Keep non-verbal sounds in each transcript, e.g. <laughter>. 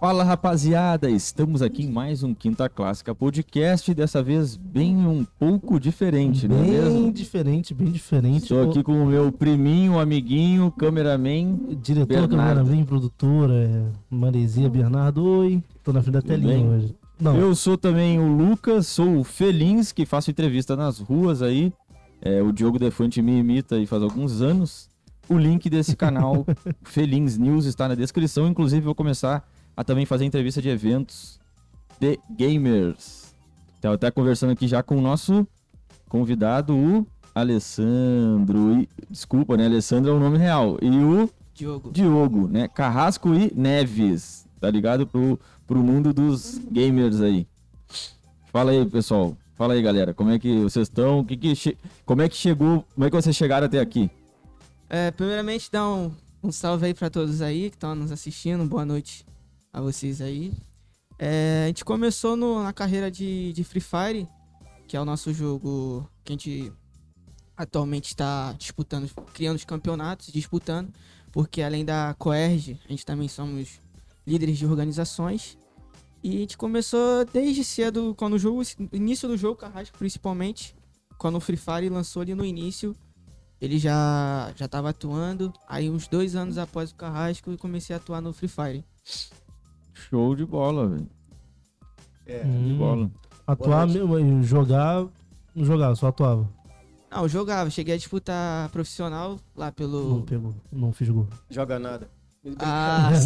Fala rapaziada, estamos aqui em mais um Quinta Clássica Podcast, dessa vez bem um pouco diferente, não é Bem mesmo? diferente, bem diferente. Estou aqui com o meu priminho, amiguinho, cameraman. Diretor, Bernardo. cameraman, produtora, é, Maresia Bernardo. Oi, tô na frente da telinha bem? hoje. Não, Eu sou também o Lucas, sou o Felins, que faço entrevista nas ruas aí. É, o Diogo Defante me imita aí faz alguns anos. O link desse canal, <laughs> Felins News, está na descrição. Inclusive, vou começar a também fazer entrevista de eventos de gamers. Estava até conversando aqui já com o nosso convidado, o Alessandro. E, desculpa, né? Alessandro é o nome real. E o Diogo. Diogo, né? Carrasco e Neves, tá ligado? Pro, pro mundo dos gamers aí. Fala aí, pessoal. Fala aí, galera. Como é que vocês estão? Que que che- Como é que chegou? Como é que vocês chegaram até aqui? É, primeiramente, dá um, um salve aí pra todos aí que estão nos assistindo. Boa noite a vocês aí. É, a gente começou no- na carreira de, de Free Fire, que é o nosso jogo que a gente atualmente está disputando, criando os campeonatos, disputando, porque além da Coerge, a gente também somos líderes de organizações. E a gente começou desde cedo, quando o jogo, início do jogo, Carrasco principalmente, quando o Free Fire lançou ali no início, ele já já estava atuando. Aí uns dois anos após o Carrasco, eu comecei a atuar no Free Fire. Show de bola, velho. É. De hum, bola. atuar mesmo, jogar, não jogava, só atuava. Não, eu jogava, cheguei a disputar profissional lá Não pelo. pegou, não fiz gol. Joga nada. Ah, <laughs>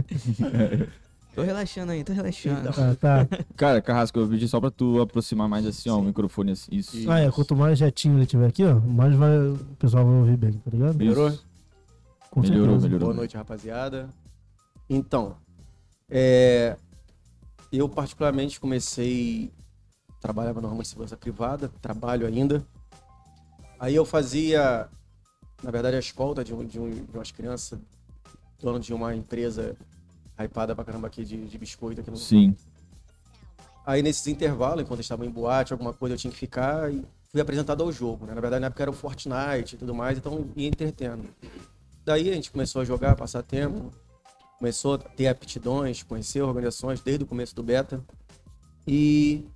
<laughs> tô relaxando aí, tô relaxando. Ah, tá. Cara, Carrasco, eu pedi só pra tu aproximar mais assim, ó, o microfone assim. Isso. Ah, é, quanto mais retinho ele tiver aqui, ó, mais vai, o pessoal vai ouvir bem, tá ligado? Melhorou? Com Melhorou, certeza. melhorou. Boa noite, rapaziada. Então, é, eu particularmente comecei, trabalhava de segurança privada, trabalho ainda. Aí eu fazia, na verdade, a escolta de, um, de, um, de umas crianças, dono de uma empresa hypada pra caramba aqui de, de biscoito aqui no Sim. Aí nesses intervalos, enquanto eu estava em boate, alguma coisa eu tinha que ficar e fui apresentado ao jogo, né? Na verdade, na época era o Fortnite e tudo mais, então ia entretendo. Daí a gente começou a jogar, passar tempo, começou a ter aptidões, conhecer organizações desde o começo do beta e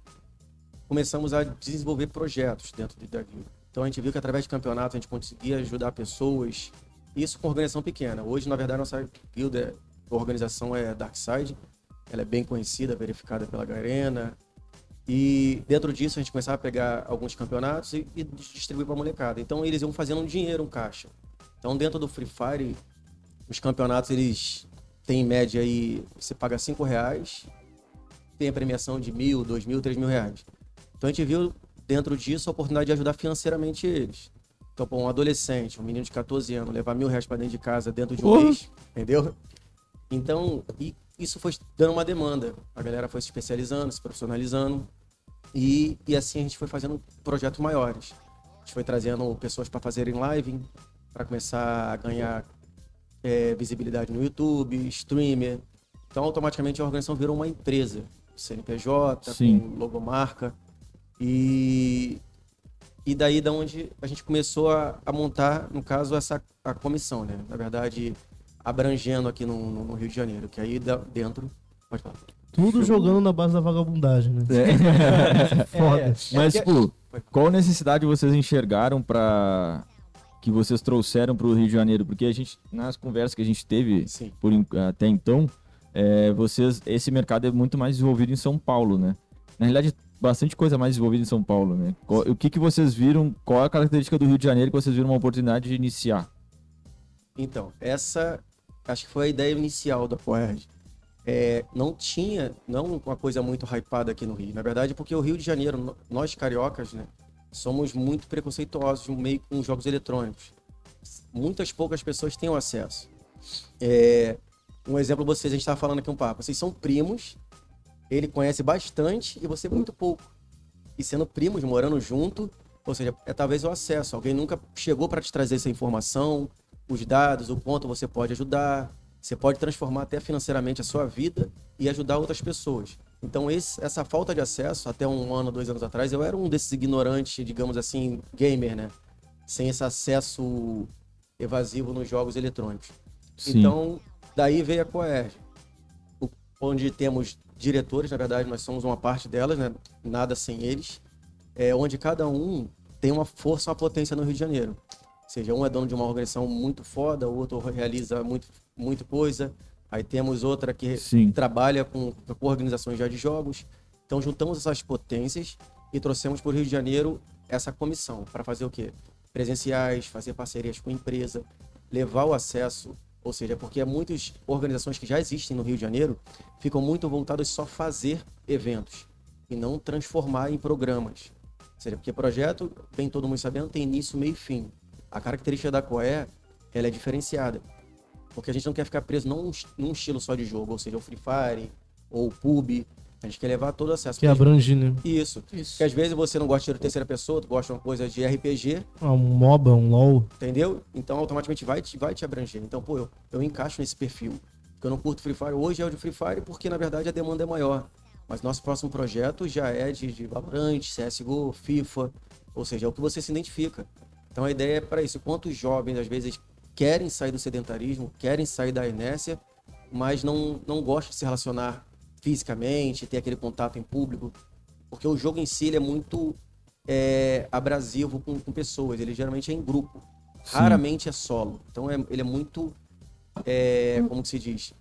começamos a desenvolver projetos dentro de- da guilda. Então a gente viu que através de campeonatos a gente conseguia ajudar pessoas, isso com organização pequena. Hoje, na verdade, nossa guilda, a organização é Darkside, ela é bem conhecida, verificada pela Garena. E dentro disso a gente começava a pegar alguns campeonatos e, e distribuir para a molecada. Então eles iam fazendo um dinheiro, um caixa. Então dentro do Free Fire, os campeonatos eles têm em média aí, você paga 5 reais, tem a premiação de mil, dois mil, três mil reais. Então a gente viu dentro disso a oportunidade de ajudar financeiramente eles. Então, pô, um adolescente, um menino de 14 anos, levar mil reais para dentro de casa dentro de um Porra. mês, entendeu? Então, e isso foi dando uma demanda. A galera foi se especializando, se profissionalizando. E, e assim a gente foi fazendo projetos maiores. A gente foi trazendo pessoas para fazerem live, para começar a ganhar é, visibilidade no YouTube, streamer. Então, automaticamente a organização virou uma empresa. CNPJ, Sim. com logomarca. E, e daí da onde a gente começou a, a montar, no caso, essa a comissão, né? Na verdade, abrangendo aqui no, no- no Rio de Janeiro, que aí da- dentro. Pode falar. Tudo jogando na base da vagabundagem, né? <laughs> Foda. É, Mas, que- tipo, qual necessidade vocês enxergaram pra. Que vocês trouxeram pro Rio de Janeiro? Porque a gente, nas conversas que a gente teve Sim. por, até então, é, vocês, esse mercado é muito mais desenvolvido em São Paulo, né? Na realidade, bastante coisa mais desenvolvida em São Paulo, né? Qual- o que, que vocês viram? Qual é a característica do Rio de Janeiro que vocês viram uma oportunidade de iniciar? Então, essa acho que foi a ideia inicial da Coerd. É, não tinha, não uma coisa muito hypada aqui no Rio. Na verdade, porque o Rio de Janeiro, nós cariocas, né, somos muito preconceituosos no meio com jogos eletrônicos. Muitas poucas pessoas têm o acesso. É, um exemplo, vocês, a gente estava falando aqui um papo. Vocês são primos, ele conhece bastante e você muito pouco. E sendo primos, morando junto, ou seja, é talvez o acesso. Alguém nunca chegou para te trazer essa informação, os dados, o quanto você pode ajudar. Você pode transformar até financeiramente a sua vida e ajudar outras pessoas. Então, esse- essa falta de acesso, até um ano, dois anos atrás, eu era um desses ignorantes, digamos assim, gamer, né? Sem esse acesso evasivo nos jogos eletrônicos. Sim. Então, Daí veio a Coerge, onde temos diretores, na verdade nós somos uma parte delas, né? nada sem eles, é, onde cada um tem uma força, uma potência no Rio de Janeiro. Ou seja, um é dono de uma organização muito foda, o outro realiza muito, muito coisa. Aí temos outra que Sim. trabalha com, com organizações já de jogos. Então juntamos essas potências e trouxemos para o Rio de Janeiro essa comissão para fazer o quê? Presenciais, fazer parcerias com empresa, levar o acesso, ou seja, porque muitas organizações que já existem no Rio de Janeiro ficam muito voltadas só a fazer eventos e não transformar em programas. Ou seja, porque projeto, bem todo mundo sabendo, tem início, meio e fim. A característica da COE, ela é diferenciada. Porque a gente não quer ficar preso num, num estilo só de jogo, ou seja, o Free Fire ou o PUB. A gente quer levar todo o acesso. Que abrange, né? Isso. Isso. Porque às vezes você não gosta de terceira pessoa, tu gosta de uma coisa de RPG, Ah, Um MOBA, um LOL. entendeu? Então automaticamente vai te, vai te abranger. Então, pô, eu, eu encaixo nesse perfil. Porque eu não curto Free Fire. Hoje é o de Free Fire porque, na verdade, a demanda é maior. Mas nosso próximo projeto já é de, de Valorant, CSGO, FIFA. Ou seja, é o que você se identifica. Então a ideia é para isso. Quantos jovens, às vezes, querem sair do sedentarismo, querem sair da inércia, mas não, não gostam de se relacionar fisicamente, ter aquele contato em público. Porque o jogo em si ele é muito é, abrasivo com, com pessoas. Ele geralmente é em grupo. Sim. Raramente é solo. Então é- ele é muito. é, como que se diz?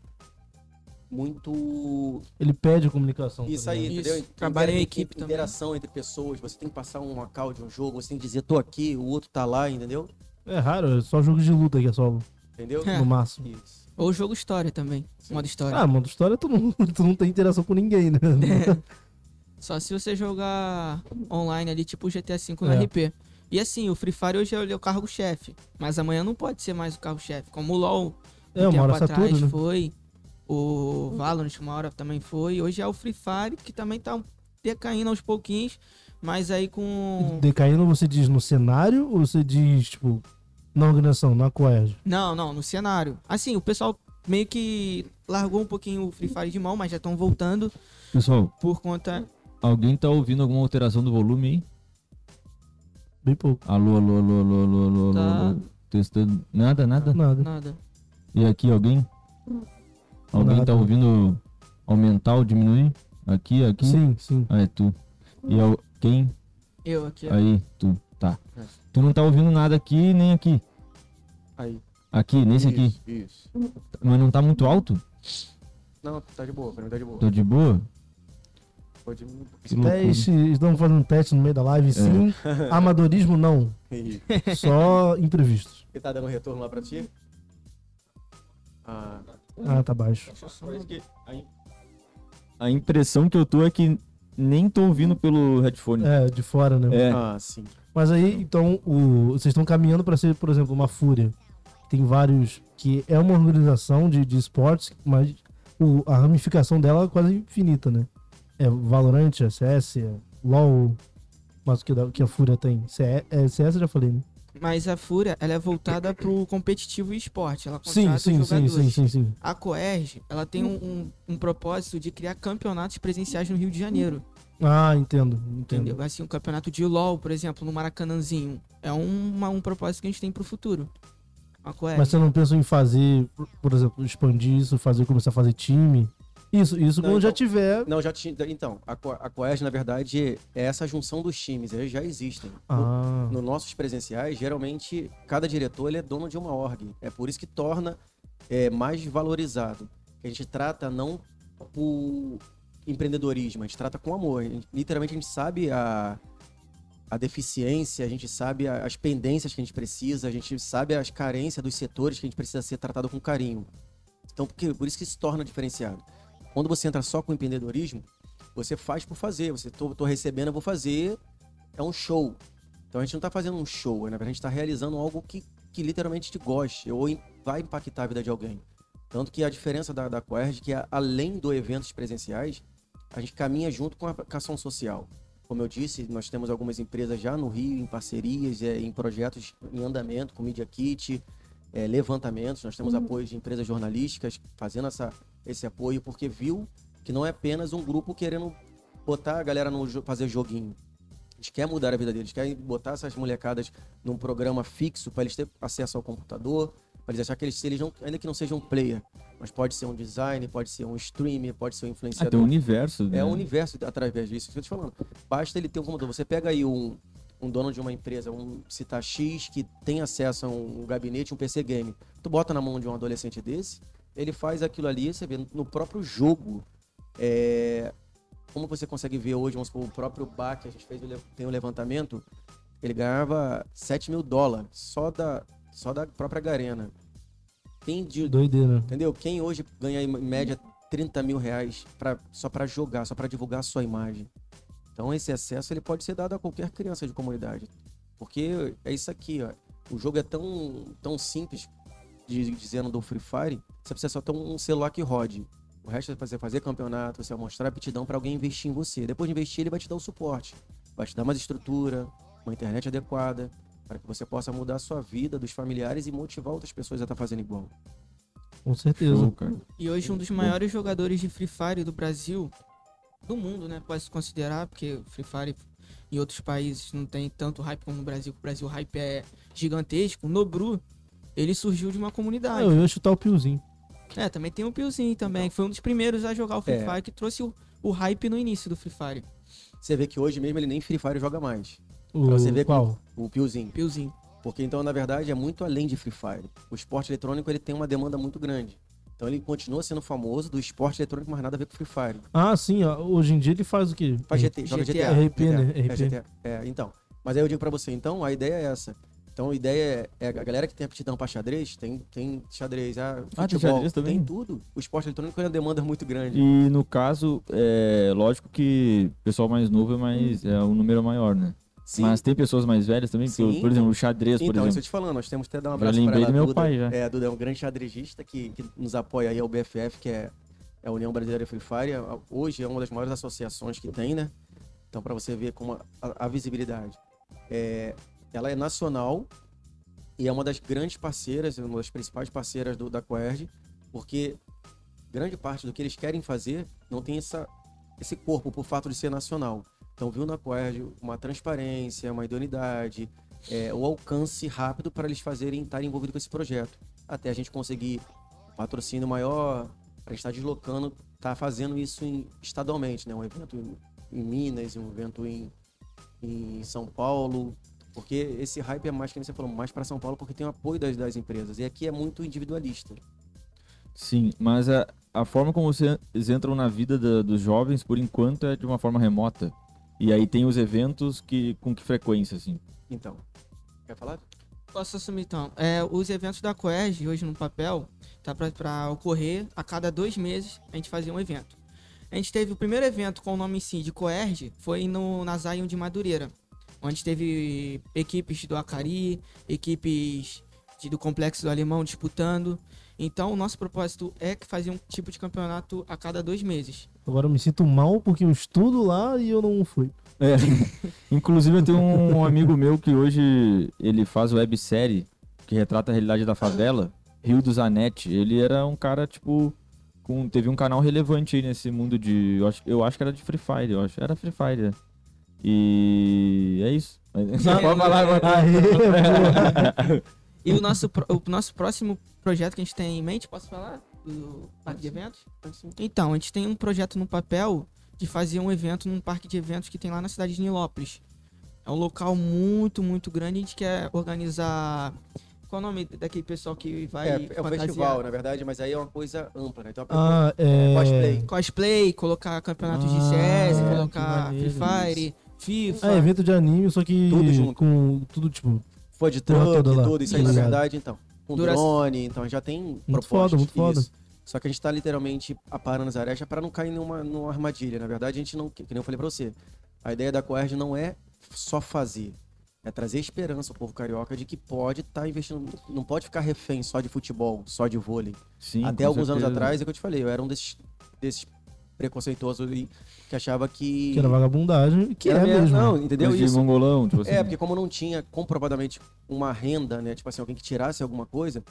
Muito. Ele pede comunicação. Isso tá aí, ligado? Isso. entendeu? Trabalha em equipe também. Interação entre pessoas. Você tem que passar um account de um jogo, você tem que dizer, tô aqui, o outro tá lá, entendeu? É raro, é só jogo de luta que é solo, Entendeu? É. no máximo. Isso. Ou jogo história também. Modo história. Ah, modo história tu não, <laughs> tu não tem interação com ninguém, né? <laughs> Só se você jogar online ali, tipo GTA V no É. RP. E assim, o Free Fire hoje é o cargo-chefe. Mas amanhã não pode ser mais o cargo-chefe. Como o LoL, É, um uma tempo hora atrás satura, né? foi. O Valorant uma hora também foi. Hoje é o Free Fire, que também tá decaindo aos pouquinhos. Mas aí com... Decaindo você diz no cenário ou você diz, tipo, na organização, na coerge? Não, não, no cenário. Assim, o pessoal meio que largou um pouquinho o Free Fire de mão, mas já estão voltando Pessoal, por conta... alguém tá ouvindo alguma alteração do volume aí? Bem pouco. Alô, alô, alô, alô, alô, alô, alô, Tá. alô. Testando. Nada, nada? Nada. Nada. E aqui alguém? Alguém Nada. tá ouvindo aumentar ou diminuir? Aqui, aqui? Sim, sim. Ah, é tu. E al- quem? Eu aqui. Aí, tu. Tá. É. Tu não tá ouvindo nada aqui nem aqui. Aí. Aqui, nesse aqui. Isso, Isso. Mas não tá muito alto? Não, tá de boa, pra mim tá de boa. Tô de boa? Pode... Teste, estão fazendo um teste no meio da É. live, sim. <laughs> Amadorismo, não. Isso. Só imprevistos. Ele tá dando retorno lá pra ti? Ah, Ah, tá baixo. A impressão que eu tô é que nem tô ouvindo pelo headphone. É, de fora, né? É. ah sim. Mas aí, então, o, vocês estão caminhando para ser, por exemplo, uma Fúria. Tem vários. que é uma organização de, de esportes, mas o- a ramificação dela é quase infinita, né? É Valorant, é CS, é LOL. Mas o que, que a Fúria tem? CS, é, CS eu já falei, né? Mas a Fúria, ela é voltada pro competitivo e esporte. Ela Sim, sim, sim, sim, sim, sim. A Coerge, ela tem um, um, um propósito de criar campeonatos presenciais no Rio de Janeiro. Ah, entendo, entendo. Entendeu? Assim, um campeonato de LoL, por exemplo, no Maracanãzinho. É uma- um propósito que a gente tem pro futuro. A Coerge. Mas você não pensa em fazer, por- por exemplo, expandir isso, fazer, começar a fazer time? Isso, isso Não, quando já então- tiver. Não, já tinha. Então, a, a Coerge, na verdade, é essa junção dos times, eles já existem. No- Ah, Nos nossos presenciais, geralmente, cada diretor ele é dono de uma org. É por isso que torna é, mais valorizado. A gente trata não por empreendedorismo, a gente trata com amor. A gente- literalmente, a gente sabe a, a deficiência, a gente sabe as pendências que a gente precisa, a gente sabe as carências dos setores que a gente precisa ser tratado com carinho. Então, por isso que se torna diferenciado. Quando você entra só com empreendedorismo, você faz por fazer. Você, tô, tô recebendo, eu vou fazer. É um show. Então a gente não tá fazendo um show, na verdade a gente tá realizando algo que, que literalmente te goste ou vai impactar a vida de alguém. Tanto que a diferença da, da é que a- além do eventos presenciais, a gente caminha junto com a, ação social. Como eu disse, nós temos algumas empresas já no Rio, em parcerias, é, em projetos em andamento, com Media Kit, é, levantamentos. Nós temos apoio de empresas jornalísticas fazendo essa, esse apoio, porque viu que não é apenas um grupo querendo botar a galera no fazer joguinho. A gente quer mudar a vida deles, quer botar essas molecadas num programa fixo para eles terem acesso ao computador, Pra eles achar que eles, eles não, ainda que não sejam um player, mas pode ser um designer, pode ser um streamer, pode ser um Ah, influenciador. tem um universo. né? É um universo através disso. Isso que eu tô te falando. Basta ele ter um computador. Você pega aí um, um dono de uma empresa, um citar X, que tem acesso a um, gabinete, um PC game. Tu bota na mão de um adolescente desse, ele faz aquilo ali, você vê no próprio jogo. É, como você consegue ver hoje, vamos supor, o próprio Bach, que a gente fez, o tem um levantamento, ele ganhava 7 mil dólares só da, só da própria Garena. Quem de, Doideira. Entendeu? Quem hoje ganha em média 30 mil reais pra, só para jogar, só para divulgar a sua imagem. Então esse acesso ele pode ser dado a qualquer criança de comunidade. Porque é isso aqui, ó. O jogo é tão, tão simples, de, dizendo do Free Fire, você precisa só ter um celular que rode. O resto é você fazer campeonato, você mostrar aptidão para alguém investir em você. Depois de investir, ele vai te dar o suporte. Vai te dar mais estrutura, uma internet adequada, para que você possa mudar a sua vida, dos familiares e motivar outras pessoas a estar fazendo igual. Com certeza. Show, cara. E hoje um dos maiores jogadores de Free Fire do Brasil, do mundo, né? Pode se considerar, porque o Free Fire em outros países não tem tanto hype como no Brasil, que o Brasil o hype é gigantesco. O Nobru, ele surgiu de uma Ah, comunidade. eu ia chutar o piozinho. É, também tem o Piozinho também, que foi um dos primeiros a jogar o Free É. Fire, que trouxe o, o hype no início do Free Fire. Você vê que hoje mesmo ele nem Free Fire joga mais. O, Pra você ver qual? O Piozinho. Piozinho. Porque então, na verdade, é muito além de Free Fire. O esporte eletrônico ele tem uma demanda muito grande. Então ele continua sendo famoso do esporte eletrônico, mas nada a ver com Free Fire. Ah, sim. ó, Hoje em dia ele faz o quê? Faz GT, joga GTA. GTA. RP, né? É. GTA. É, então. Mas aí eu digo pra você, então, a ideia é essa. Então a ideia é, é a galera que tem aptidão pra xadrez, tem, tem xadrez, ah, Ah, tem futebol, xadrez também? tem tudo. O esporte eletrônico é uma demanda muito grande. E no caso, é lógico que o pessoal mais novo é mais. É um número maior, né? Sim. Mas tem pessoas mais velhas também, que, Sim. por exemplo, o xadrez, por Então, isso eu exemplo. te falando, nós temos que até dar um abraço lembrei ela, do meu Duda. pai, já. É, a Duda é um grande xadrezista que, que nos apoia aí, é o BFF, que é, é a União Brasileira Free Fire. É, Hoje é uma das maiores associações que tem, né? Então, para você ver como a, a- a visibilidade. É, ela é nacional e é uma das grandes parceiras, uma das principais parceiras do, da Coerg, porque grande parte do que eles querem fazer não tem essa, esse corpo por fato de ser nacional. Então, viu na Coerg uma transparência, uma idoneidade, é, o alcance rápido para eles fazerem estar envolvidos com esse projeto. Até a gente conseguir patrocínio maior, para estar deslocando, tá fazendo isso em- estadualmente, né? Um evento em, em Minas, um evento em, em São Paulo. Porque esse hype é mais, que você falou, mais para São Paulo, porque tem o apoio das, das empresas. E aqui é muito individualista. Sim, mas a, a forma como vocês entram na vida da- dos jovens, por enquanto, é de uma forma remota. E aí tem os eventos que com que frequência, assim? Então, quer falar? Posso assumir então. É, os eventos da Coeg, hoje no papel, tá pra, pra ocorrer a cada dois meses a gente fazia um evento. A gente teve o primeiro evento com o nome em si de Coerge, foi no, na Zion de Madureira, onde teve equipes do Acari, equipes de- do Complexo do Alemão disputando. Então o nosso propósito é que fazer um tipo de campeonato a cada dois meses. Agora eu me sinto mal porque eu estudo lá e eu não fui. É. <laughs> Inclusive, eu tenho um amigo meu que hoje ele faz websérie que retrata a realidade da favela, Rio do Zanetti. Ele era um cara, tipo, com, teve um canal relevante aí nesse mundo de. Eu acho, eu acho que era de Free Fire, eu acho. Era Free Fire. É. E é isso. Você <laughs> pode falar agora. E o nosso, o nosso próximo projeto que a gente tem em mente, posso falar? Do parque de eventos? Então, a gente tem um projeto no papel de fazer um evento num parque de eventos que tem lá na cidade de Nilópolis. É um local muito, muito grande. A gente quer organizar. Qual o nome daquele pessoal que vai. É, é um fantasiar? festival, na verdade, mas aí é uma coisa ampla, né? Então, Ah, é. cosplay. Cosplay, colocar campeonatos de Ah, CS, é, colocar Free. Fire, FIFA. É, evento de anime, só que Tudo junto. com tudo tipo. Foi de Porra truck, tudo, isso aí, Tá na verdade, então. Com Dura- drone, então já tem Muito propostas. foda, muito foda. isso. Só que a gente tá literalmente aparando as arestas para não cair numa, numa armadilha. Na verdade, a gente não, que, nem eu falei pra você, a ideia da Coerge não é só fazer. É trazer esperança ao povo carioca de que pode estar investindo, não pode ficar refém só de futebol, só de vôlei. Sim, Até alguns anos certeza. atrás, é o que eu te falei, eu era um desses, desses preconceituosos e que achava que... Que era vagabundagem, que Era é mesmo. Não, entendeu de isso? mongolão, tipo assim. É, porque como não tinha comprovadamente uma renda, né? Tipo assim, alguém que tirasse alguma coisa,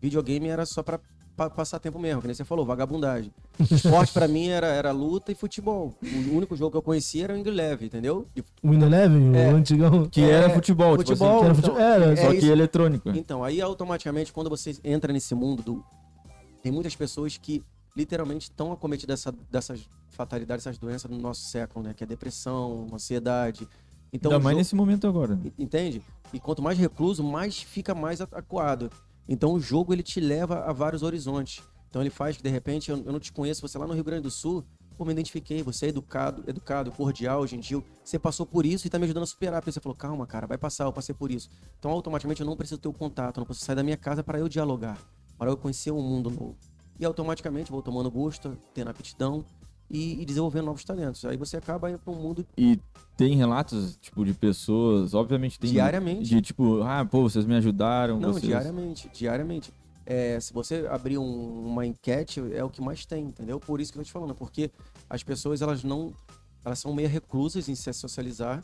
videogame era só pra pa- passar tempo mesmo, que nem você falou, vagabundagem. Esporte pra mim era, era luta e futebol. O único jogo que eu conhecia era o Leve, entendeu? O Win Eleven, É. o antigão. Que É, era futebol, futebol, tipo assim, era então, era, é só que isso. eletrônico. Então, aí automaticamente, quando você entra nesse mundo do. Tem muitas pessoas que literalmente estão acometidas dessa, dessas fatalidades, essas doenças do nosso século, né? Que é depressão, ansiedade. Então, Ainda mais jogo- nesse momento agora. Entende? E quanto mais recluso, mais fica mais acuado. Então o jogo ele te leva a vários horizontes. Então ele faz que de repente eu, eu não te conheço, você lá no Rio Grande do Sul, pô, me identifiquei, você é educado, educado, cordial, gentil, você passou por isso e tá me ajudando a superar. Porque você falou, calma, cara, vai passar, eu passei por isso. Então automaticamente eu não preciso ter o contato, eu não preciso sair da minha casa para eu dialogar, para eu conhecer um mundo novo. E automaticamente vou tomando gosto, tendo aptidão e, e desenvolvendo novos talentos. Aí você acaba indo para um mundo E tem relatos, tipo, de pessoas, obviamente tem. Diariamente. De tipo, ah, pô, vocês me ajudaram. Não, vocês... diariamente, diariamente. É, se você abrir um- uma enquete, é o que mais tem, entendeu? Por isso que eu tô te falando, porque as pessoas, elas não... Elas são meio reclusas em se socializar,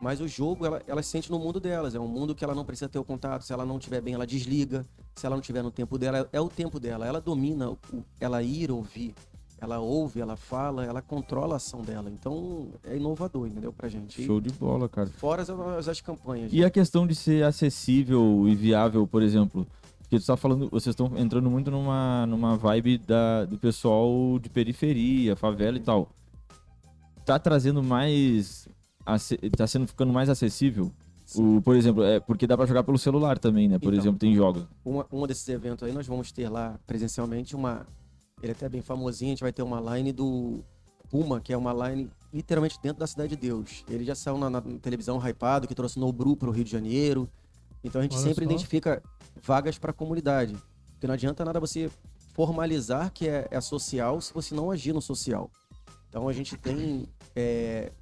mas o jogo, ela, elas sentem no mundo delas. É um mundo que ela não precisa ter o contato. Se ela não estiver bem, ela desliga. Se ela não estiver no tempo dela, é o tempo dela. Ela domina o, ela ir ouvir. Ela ouve, ela fala, ela controla a ação dela. Então, é inovador, entendeu? Pra gente. Show de bola, cara. fora as, as, as campanhas. E a questão de ser acessível e viável, por exemplo, porque tu tá falando, vocês estão entrando muito numa, numa vibe da, do pessoal de periferia, favela e tal. Tá trazendo mais. Tá sendo ficando mais acessível? O, por exemplo, é porque dá pra jogar pelo celular também, né? Por Então. exemplo, tem jogos. uma, um desses eventos aí, nós vamos ter lá presencialmente uma. Ele é até bem famosinho, a gente vai ter uma line do Puma, que é uma line literalmente dentro da Cidade de Deus. Ele já saiu na, na televisão hypado, que trouxe Nobru para o Rio de Janeiro. Então a gente Olha sempre só. identifica vagas para a comunidade. Porque não adianta nada você formalizar que é, é social se você não agir no social. Então a gente tem é,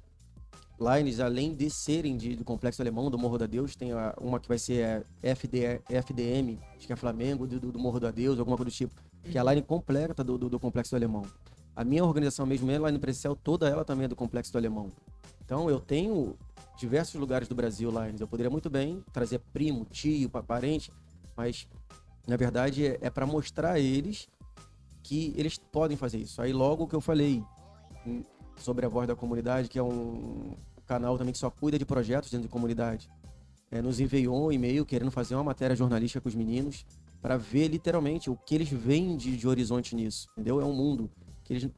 lines, além de serem de- do Complexo Alemão, do Morro da Deus, tem a- uma que vai ser é, FD, FDM, acho que é Flamengo, do, do Morro da Deus, alguma coisa do tipo, que é a line completa do, do, do Complexo Alemão. A minha organização mesmo, minha line presencial, toda ela também é do Complexo do Alemão. Então eu tenho diversos lugares do Brasil lines. Eu poderia muito bem trazer primo, tio, pa- parente, mas na verdade é, é para mostrar a eles que eles podem fazer isso. Aí logo o que eu falei hum, sobre a voz da comunidade, que é um canal também que só cuida de projetos dentro de comunidade, é, nos enviou um e-mail querendo fazer uma matéria jornalística com os meninos para ver literalmente o que eles veem de, de horizonte nisso, entendeu? É um mundo que eles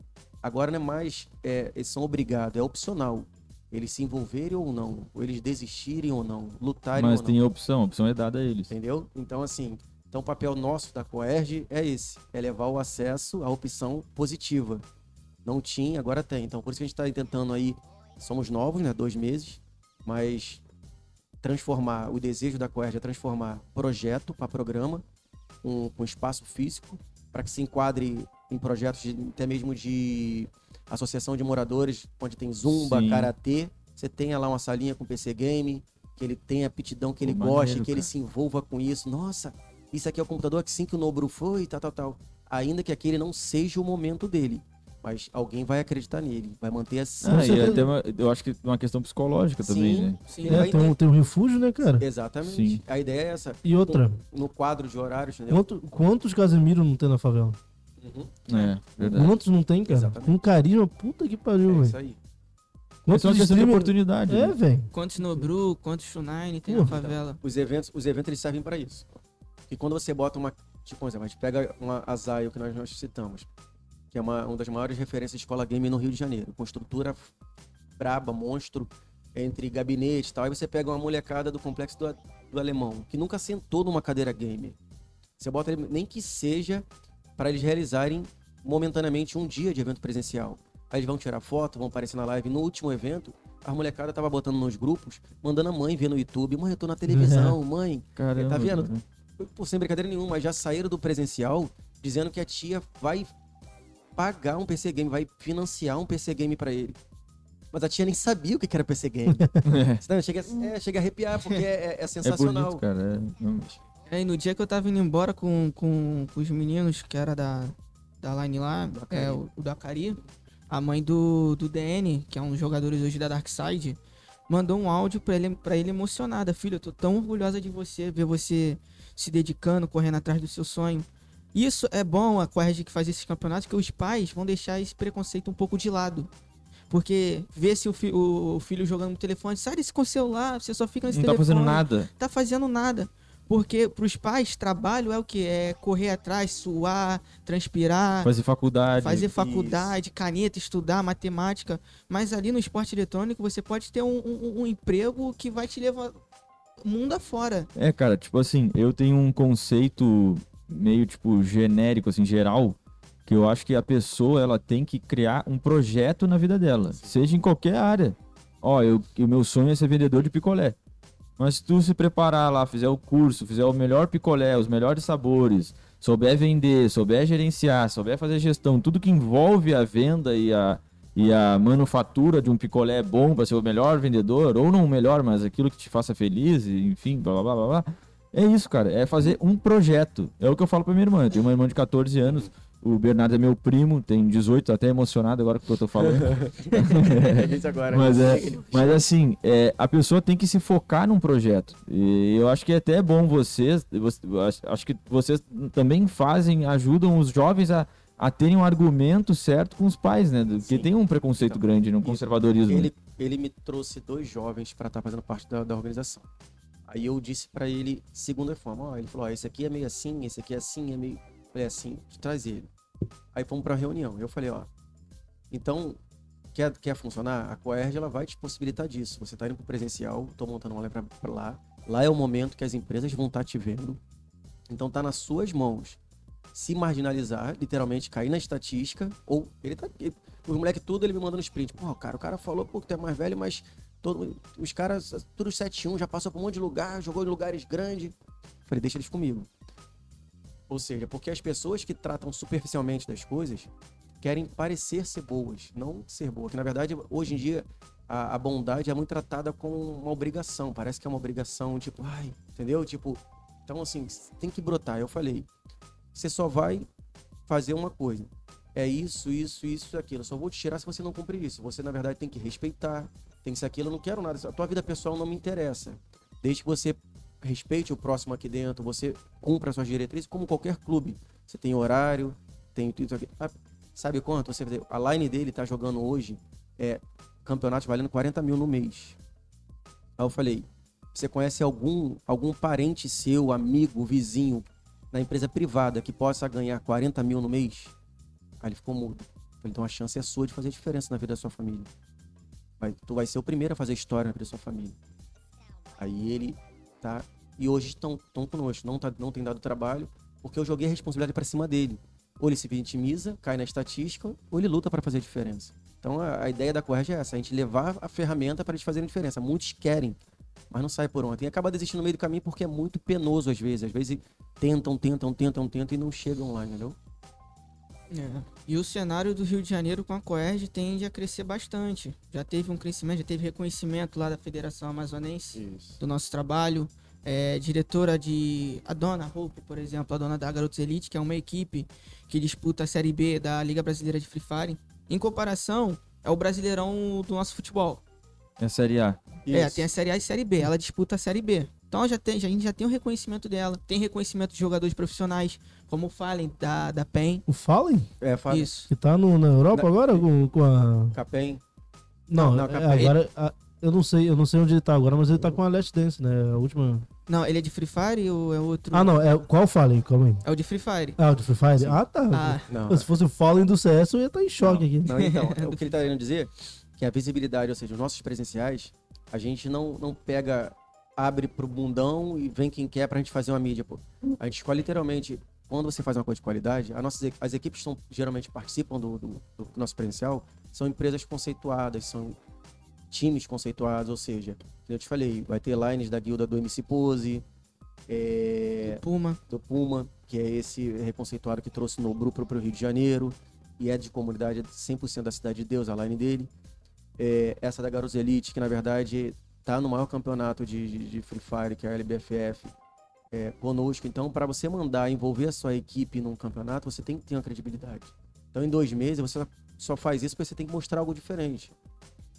agora não é mais é, eles são obrigados, é opcional. Eles se envolverem ou não, ou eles desistirem ou não, lutarem Mas ou não. tem a opção, a opção é dada a eles. Entendeu? Então, assim, então o papel nosso da Coerge é esse: é levar o acesso à opção positiva. Não tinha, agora tem. Então, por isso que a gente está tentando aí. Somos novos, né? Dois meses, mas transformar o desejo da Coerge é transformar projeto para programa, um, com espaço físico, para que se enquadre em projetos de- até mesmo de associação de moradores, onde tem zumba, Sim. karatê. Você tenha lá uma salinha com PC game, que ele tenha aptidão, que ele Pô, goste, maneiro, que ele cara. se envolva com isso. Nossa, isso aqui é o computador que sim que o Nobru foi, tal, tal, tal. Ainda que aquele não seja o momento dele. Mas alguém vai acreditar nele, vai manter assim. Ah, e certeza. até uma, eu acho que uma questão psicológica também, Sim. né? Sim. É, tem, um, tem um refúgio, né, cara? Exatamente. Sim. A ideia é essa. E outra, No quadro de horários, entendeu? quanto, quantos Casemiro não tem na favela? Uhum. É, verdade. Quantos não tem, cara? Exatamente. Com carisma, puta que pariu, É velho. isso aí. Isso é uma questão de oportunidade. É, né? velho. Quantos Nobru, quantos Shunine tem Pô, na favela? Os eventos, os eventos eles servem para isso. E quando você bota uma. Tipo, por exemplo, a gente pega uma Azaio que nós, nós citamos, que é uma, uma das maiores referências de escola game no Rio de Janeiro, com estrutura braba, monstro, entre gabinete e tal. Aí você pega uma molecada do complexo do, do alemão, que nunca sentou numa cadeira gamer. Você bota ele, nem que seja para eles realizarem momentaneamente um dia de evento presencial. Aí eles vão tirar foto, vão aparecer na live. No último evento, a molecada tava botando nos grupos, mandando a mãe ver no YouTube. Mãe, eu tô na televisão, <laughs> mãe. Caramba, Tá vendo? cara. Por sem brincadeira nenhuma, mas já saíram do presencial dizendo que a tia vai pagar um PC game, vai financiar um PC game pra ele. Mas a tia nem sabia o que era PC game. <laughs> Tá vendo? chega, é, chega a arrepiar, porque é, é- é É sensacional. bonito, cara. É, não- É, e no dia que eu tava indo embora com, com, com os meninos, que era da, da line lá, Do é, o, o do Akari, a mãe do, do DN, que é um dos jogadores hoje da Darkside, mandou um áudio pra ele, pra ele emocionada. Filho, eu tô tão orgulhosa de você, ver você se dedicando, correndo atrás do seu sonho. Isso é bom, a Coerge que faz esses campeonatos, que os pais vão deixar esse preconceito um pouco de lado. Porque vê se o, fi- o filho jogando no telefone, sai desse com o celular, você só fica nesse Não tá telefone. fazendo nada. Tá fazendo nada. Porque pros pais, trabalho é o que? É correr atrás, suar, transpirar, Fazer faculdade. fazer faculdade, caneta, estudar matemática. Mas ali no esporte eletrônico você pode ter um, um- um emprego que vai te levar mundo afora. É, cara, tipo assim, eu tenho um conceito meio, tipo, genérico, assim, geral, que eu acho que a pessoa, ela tem que criar um projeto na vida dela, seja em qualquer área. Ó, eu, o meu sonho é ser vendedor de picolé. Mas se tu se preparar lá, fizer o curso, fizer o melhor picolé, os melhores sabores, souber vender, souber gerenciar, souber fazer gestão, tudo que envolve a venda e a, e a manufatura de um picolé bom para ser o melhor vendedor, ou não o melhor, mas aquilo que te faça feliz, enfim, blá blá blá blá. É isso, cara. É fazer um projeto. É o que eu falo pra minha irmã. Eu tenho uma irmã de 14 anos. O Bernardo é meu primo, tem 18, até emocionado agora com o que eu tô falando. <laughs> Agora. Mas, é, mas assim, é, a pessoa tem que se focar num projeto. E eu acho que é até bom vocês, você- acho, que vocês também fazem, ajudam os jovens a, a terem um argumento certo com os pais, né? Porque Sim. tem um preconceito Então, grande, isso. conservadorismo. Ele, ele me trouxe dois jovens para estar fazendo parte da, da organização. Aí eu disse para ele, segunda forma, ó, ele falou, ó, esse aqui é meio assim, esse aqui é assim, é meio... Falei assim, traz ele. Aí fomos para reunião. Eu falei, ó, então, quer, quer funcionar? A Coerge, ela vai te possibilitar disso. Você tá indo pro presencial, tô montando uma live pra, pra lá. Lá é o momento que as empresas vão estar te vendo. Então tá nas suas mãos se marginalizar, literalmente cair na estatística, ou ele tá. Ele, os moleque tudo ele me manda no sprint. Pô, cara, o cara falou pô, que tu é mais velho, mas todo, os caras, tudo 7-1, já passou por um monte de lugar, jogou em lugares grandes. Falei, deixa eles comigo. Ou seja, porque as pessoas que tratam superficialmente das coisas querem parecer ser boas, não ser boas. Que na verdade, hoje em dia, a, a bondade é muito tratada como uma obrigação. Parece que é uma obrigação, tipo, ai, entendeu? Tipo, então assim, tem que brotar. Eu falei, você só vai fazer uma coisa. É isso, isso, isso e aquilo. Eu só vou te tirar se você não cumprir isso. Você, na verdade, tem que respeitar, tem que ser aquilo. Eu não quero nada. A tua vida pessoal não me interessa. Desde que você respeite o próximo aqui dentro, você cumpra as suas diretrizes, como qualquer clube. Você tem horário, tem tudo aqui. Ah, sabe quanto? Você a line dele tá jogando hoje é campeonato valendo 40 mil no mês. Aí eu falei, você conhece algum, algum parente seu, amigo, vizinho, na empresa privada que possa ganhar 40 mil no mês? Aí ele ficou mudo. Falei, então a chance é sua de fazer diferença na vida da sua família. Vai, tu vai ser o primeiro a fazer história na vida da sua família. Aí ele tá. E hoje estão, estão conosco. Não, tá, não tem dado trabalho, porque eu joguei a responsabilidade para cima dele. Ou ele se vitimiza, cai na estatística, ou ele luta para fazer diferença. Então a, a ideia da Coerge é essa: a gente levar a ferramenta para eles fazerem diferença. Muitos querem, mas não sai por ontem. E acaba desistindo no meio do caminho porque é muito penoso às vezes. Às vezes tentam, tentam, tentam, tentam e não chegam lá, entendeu? É. E o cenário do Rio de Janeiro com a Coerge tende a crescer bastante. Já teve um crescimento, já teve reconhecimento lá da Federação Amazonense Isso. do nosso trabalho. É, diretora de. A dona Hope, por exemplo, a dona da Garotos Elite, que é uma equipe que disputa a Série B da Liga Brasileira de Free Fire. Em comparação, é o brasileirão do nosso futebol. É a Série A. É, tem a Série A e Série B. Ela disputa a Série B. Então já tem, já, a gente já tem o reconhecimento dela. Tem reconhecimento de jogadores profissionais, como o Fallen da, da PEN. O Fallen, É, fala. Isso. que tá no, na Europa Na- agora com, com a. Capem. Não, Não, não, é, Capem. agora. a- eu não sei, eu não sei onde ele tá agora, mas ele tá com a Last Dance, né? A última. Não, ele é de Free Fire ou é outro? Ah, não, é qual Fallen? Calma aí. É o de Free Fire. Ah, o de Free Fire? Sim. Ah, tá. Ah, Não. Se fosse o Fallen do CS, eu ia estar em choque aqui. Não, então, <laughs> o que ele tá querendo dizer que a visibilidade, ou seja, os nossos presenciais, a gente não, não pega, abre pro bundão e vem quem quer pra gente fazer uma mídia, pô. A gente escolhe literalmente, quando você faz uma coisa de qualidade, a nossas, as equipes que geralmente participam do, do- do nosso presencial são empresas conceituadas, são times conceituados, ou seja, eu te falei, vai ter lines da guilda do MC Pose, é, Puma. do Puma, que é esse reconceituado que trouxe no grupo para o Rio de Janeiro e é de comunidade 100% da Cidade de Deus, a line dele. É, essa da Garotos Elite, que na verdade tá no maior campeonato de, de, de Free Fire, que é a LBFF, é, conosco. Então, para você mandar envolver a sua equipe num campeonato, você tem que ter uma credibilidade. Então, em dois meses, você só- faz isso porque você tem que mostrar algo diferente.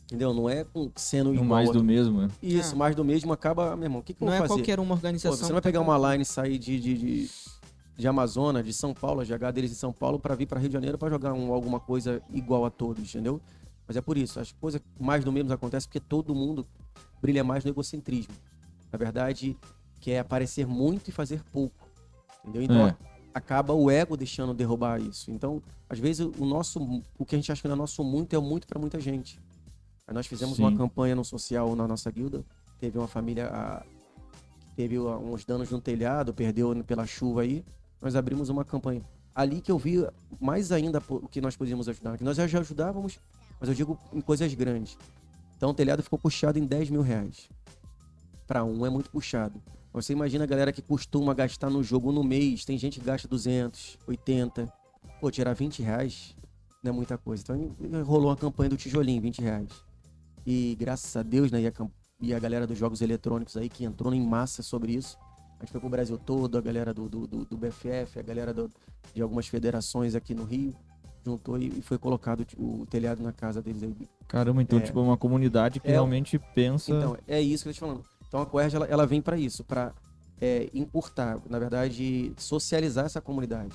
Entendeu? Não é com- sendo igual. mais do mesmo, né? Isso, É. mais do mesmo acaba, meu irmão, o que, que eu Não vou é fazer? qualquer uma Pô, organização. você não vai tá pegar uma line e sair de, de, de, de Amazonas, de São Paulo, a GH deles em São Paulo, para vir para Rio de Janeiro para jogar um, alguma coisa igual a todos, entendeu? Mas é por isso, as coisas mais do mesmo acontecem porque todo mundo brilha mais no egocentrismo. Na verdade, quer aparecer muito e fazer pouco, entendeu? Então, É. acaba o ego deixando derrubar isso. Então, às vezes, o nosso, o que a gente acha que é nosso muito é muito para muita gente. Aí nós fizemos Sim. uma campanha no social na nossa guilda. Teve uma família ah, que teve uns danos no telhado, perdeu pela chuva aí. Nós abrimos uma campanha. Ali que eu vi mais ainda o que nós podíamos ajudar. Que nós já ajudávamos, mas eu digo em coisas grandes. Então o telhado ficou puxado em 10 mil reais. Para um é muito puxado. Você imagina a galera que costuma gastar no jogo no mês. Tem gente que gasta 200, 80. Pô, tirar 20 reais não é muita coisa. Então rolou uma campanha do tijolinho, 20 reais. E graças a Deus, né, e a, e a galera dos jogos eletrônicos aí que entrou em massa sobre isso. A gente foi pro Brasil todo, a galera do, do, do- do BFF, a galera do- de algumas federações aqui no Rio, juntou e, foi colocado o, o telhado na casa deles aí. Caramba, então, É. tipo, é uma comunidade que É, realmente pensa. Então, é isso que eu tô te falando. Então a Coerge, ela, ela vem para isso, para encurtar, na verdade, socializar essa comunidade.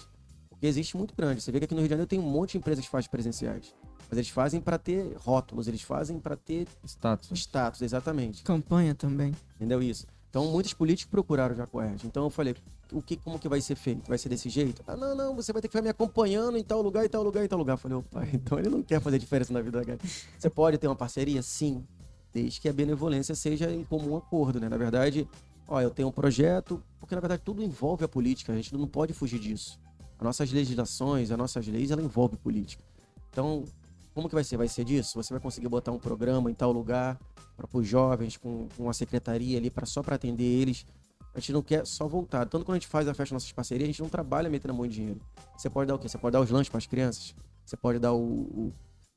Porque existe muito grande. Você vê que aqui no Rio de Janeiro tem um monte de empresas que fazem presenciais. Mas eles fazem para ter rótulos, eles fazem para ter status. status, exatamente. Campanha também. Entendeu isso? Então, muitos políticos procuraram já a Coerge. Então, eu falei, o que, como que vai ser feito? Vai ser desse jeito? Ah, não, não, você vai ter que ficar me acompanhando em tal lugar, em tal lugar, em tal lugar. Eu falei, opa, <laughs> então ele não quer fazer diferença na vida da galera. Você pode ter uma parceria? Sim. Desde que a benevolência seja em comum acordo, né? Na verdade, ó, eu tenho um projeto, porque na verdade tudo envolve a política, a gente não pode fugir disso. As nossas legislações, as nossas leis, ela envolve política. Então, como que vai ser? Vai ser disso? Você vai conseguir botar um programa em tal lugar para os jovens, com, com uma secretaria ali para só para atender eles. A gente não quer só voltar. Tanto quando a gente faz a festa nossas parcerias, a gente não trabalha metendo muito dinheiro. Você pode dar o quê? Você pode dar os lanches para as crianças. Você pode dar o, o,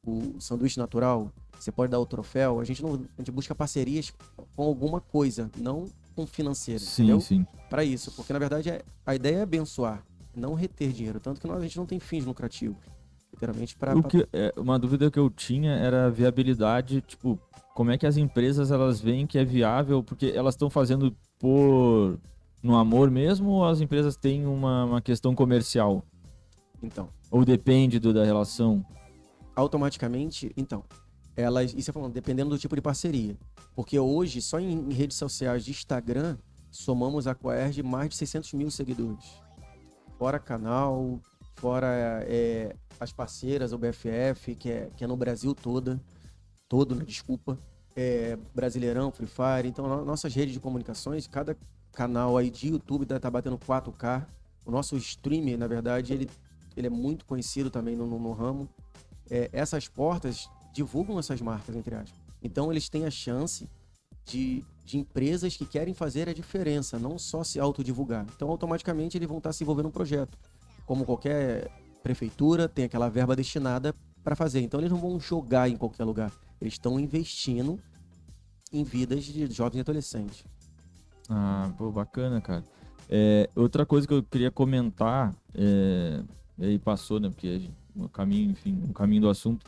o sanduíche natural. Você pode dar o troféu. A gente não, a gente busca parcerias com alguma coisa, não com financeiro, Sim, entendeu? sim. Para isso, porque na verdade é, a ideia é abençoar, não reter dinheiro. Tanto que nós, a gente não tem fins lucrativos. Literalmente para é, uma dúvida que eu tinha era a viabilidade, tipo, como é que as empresas elas veem que é viável, porque elas estão fazendo por no amor mesmo ou as empresas têm uma, uma questão comercial? então. Ou depende do, da relação? automaticamente, então, elas, isso é falando, dependendo do tipo de parceria. Porque hoje, só em, em redes sociais de Instagram, somamos a Coerge mais de 600 mil seguidores. Fora canal, fora é, as parceiras, o BFF, que é, que é no Brasil toda, todo, né, desculpa, é, Brasileirão, Free Fire. Então, no- nossas redes de comunicações, cada canal aí de YouTube tá, tá batendo 4K. O nosso streamer, na verdade, ele, ele é muito conhecido também no- no- no ramo é, essas portas divulgam essas marcas, entre aspas. Então, eles têm a chance de, de empresas que querem fazer a diferença, não só se autodivulgar. Então, automaticamente, eles vão estar se envolvendo no projeto. Como qualquer prefeitura, tem aquela verba destinada para fazer. Então, eles não vão jogar em qualquer lugar. Eles estão investindo em vidas de jovens e adolescentes. Ah, pô, bacana, cara. É, outra coisa que eu queria comentar, é, e aí passou, né, porque o caminho, enfim, o caminho do assunto,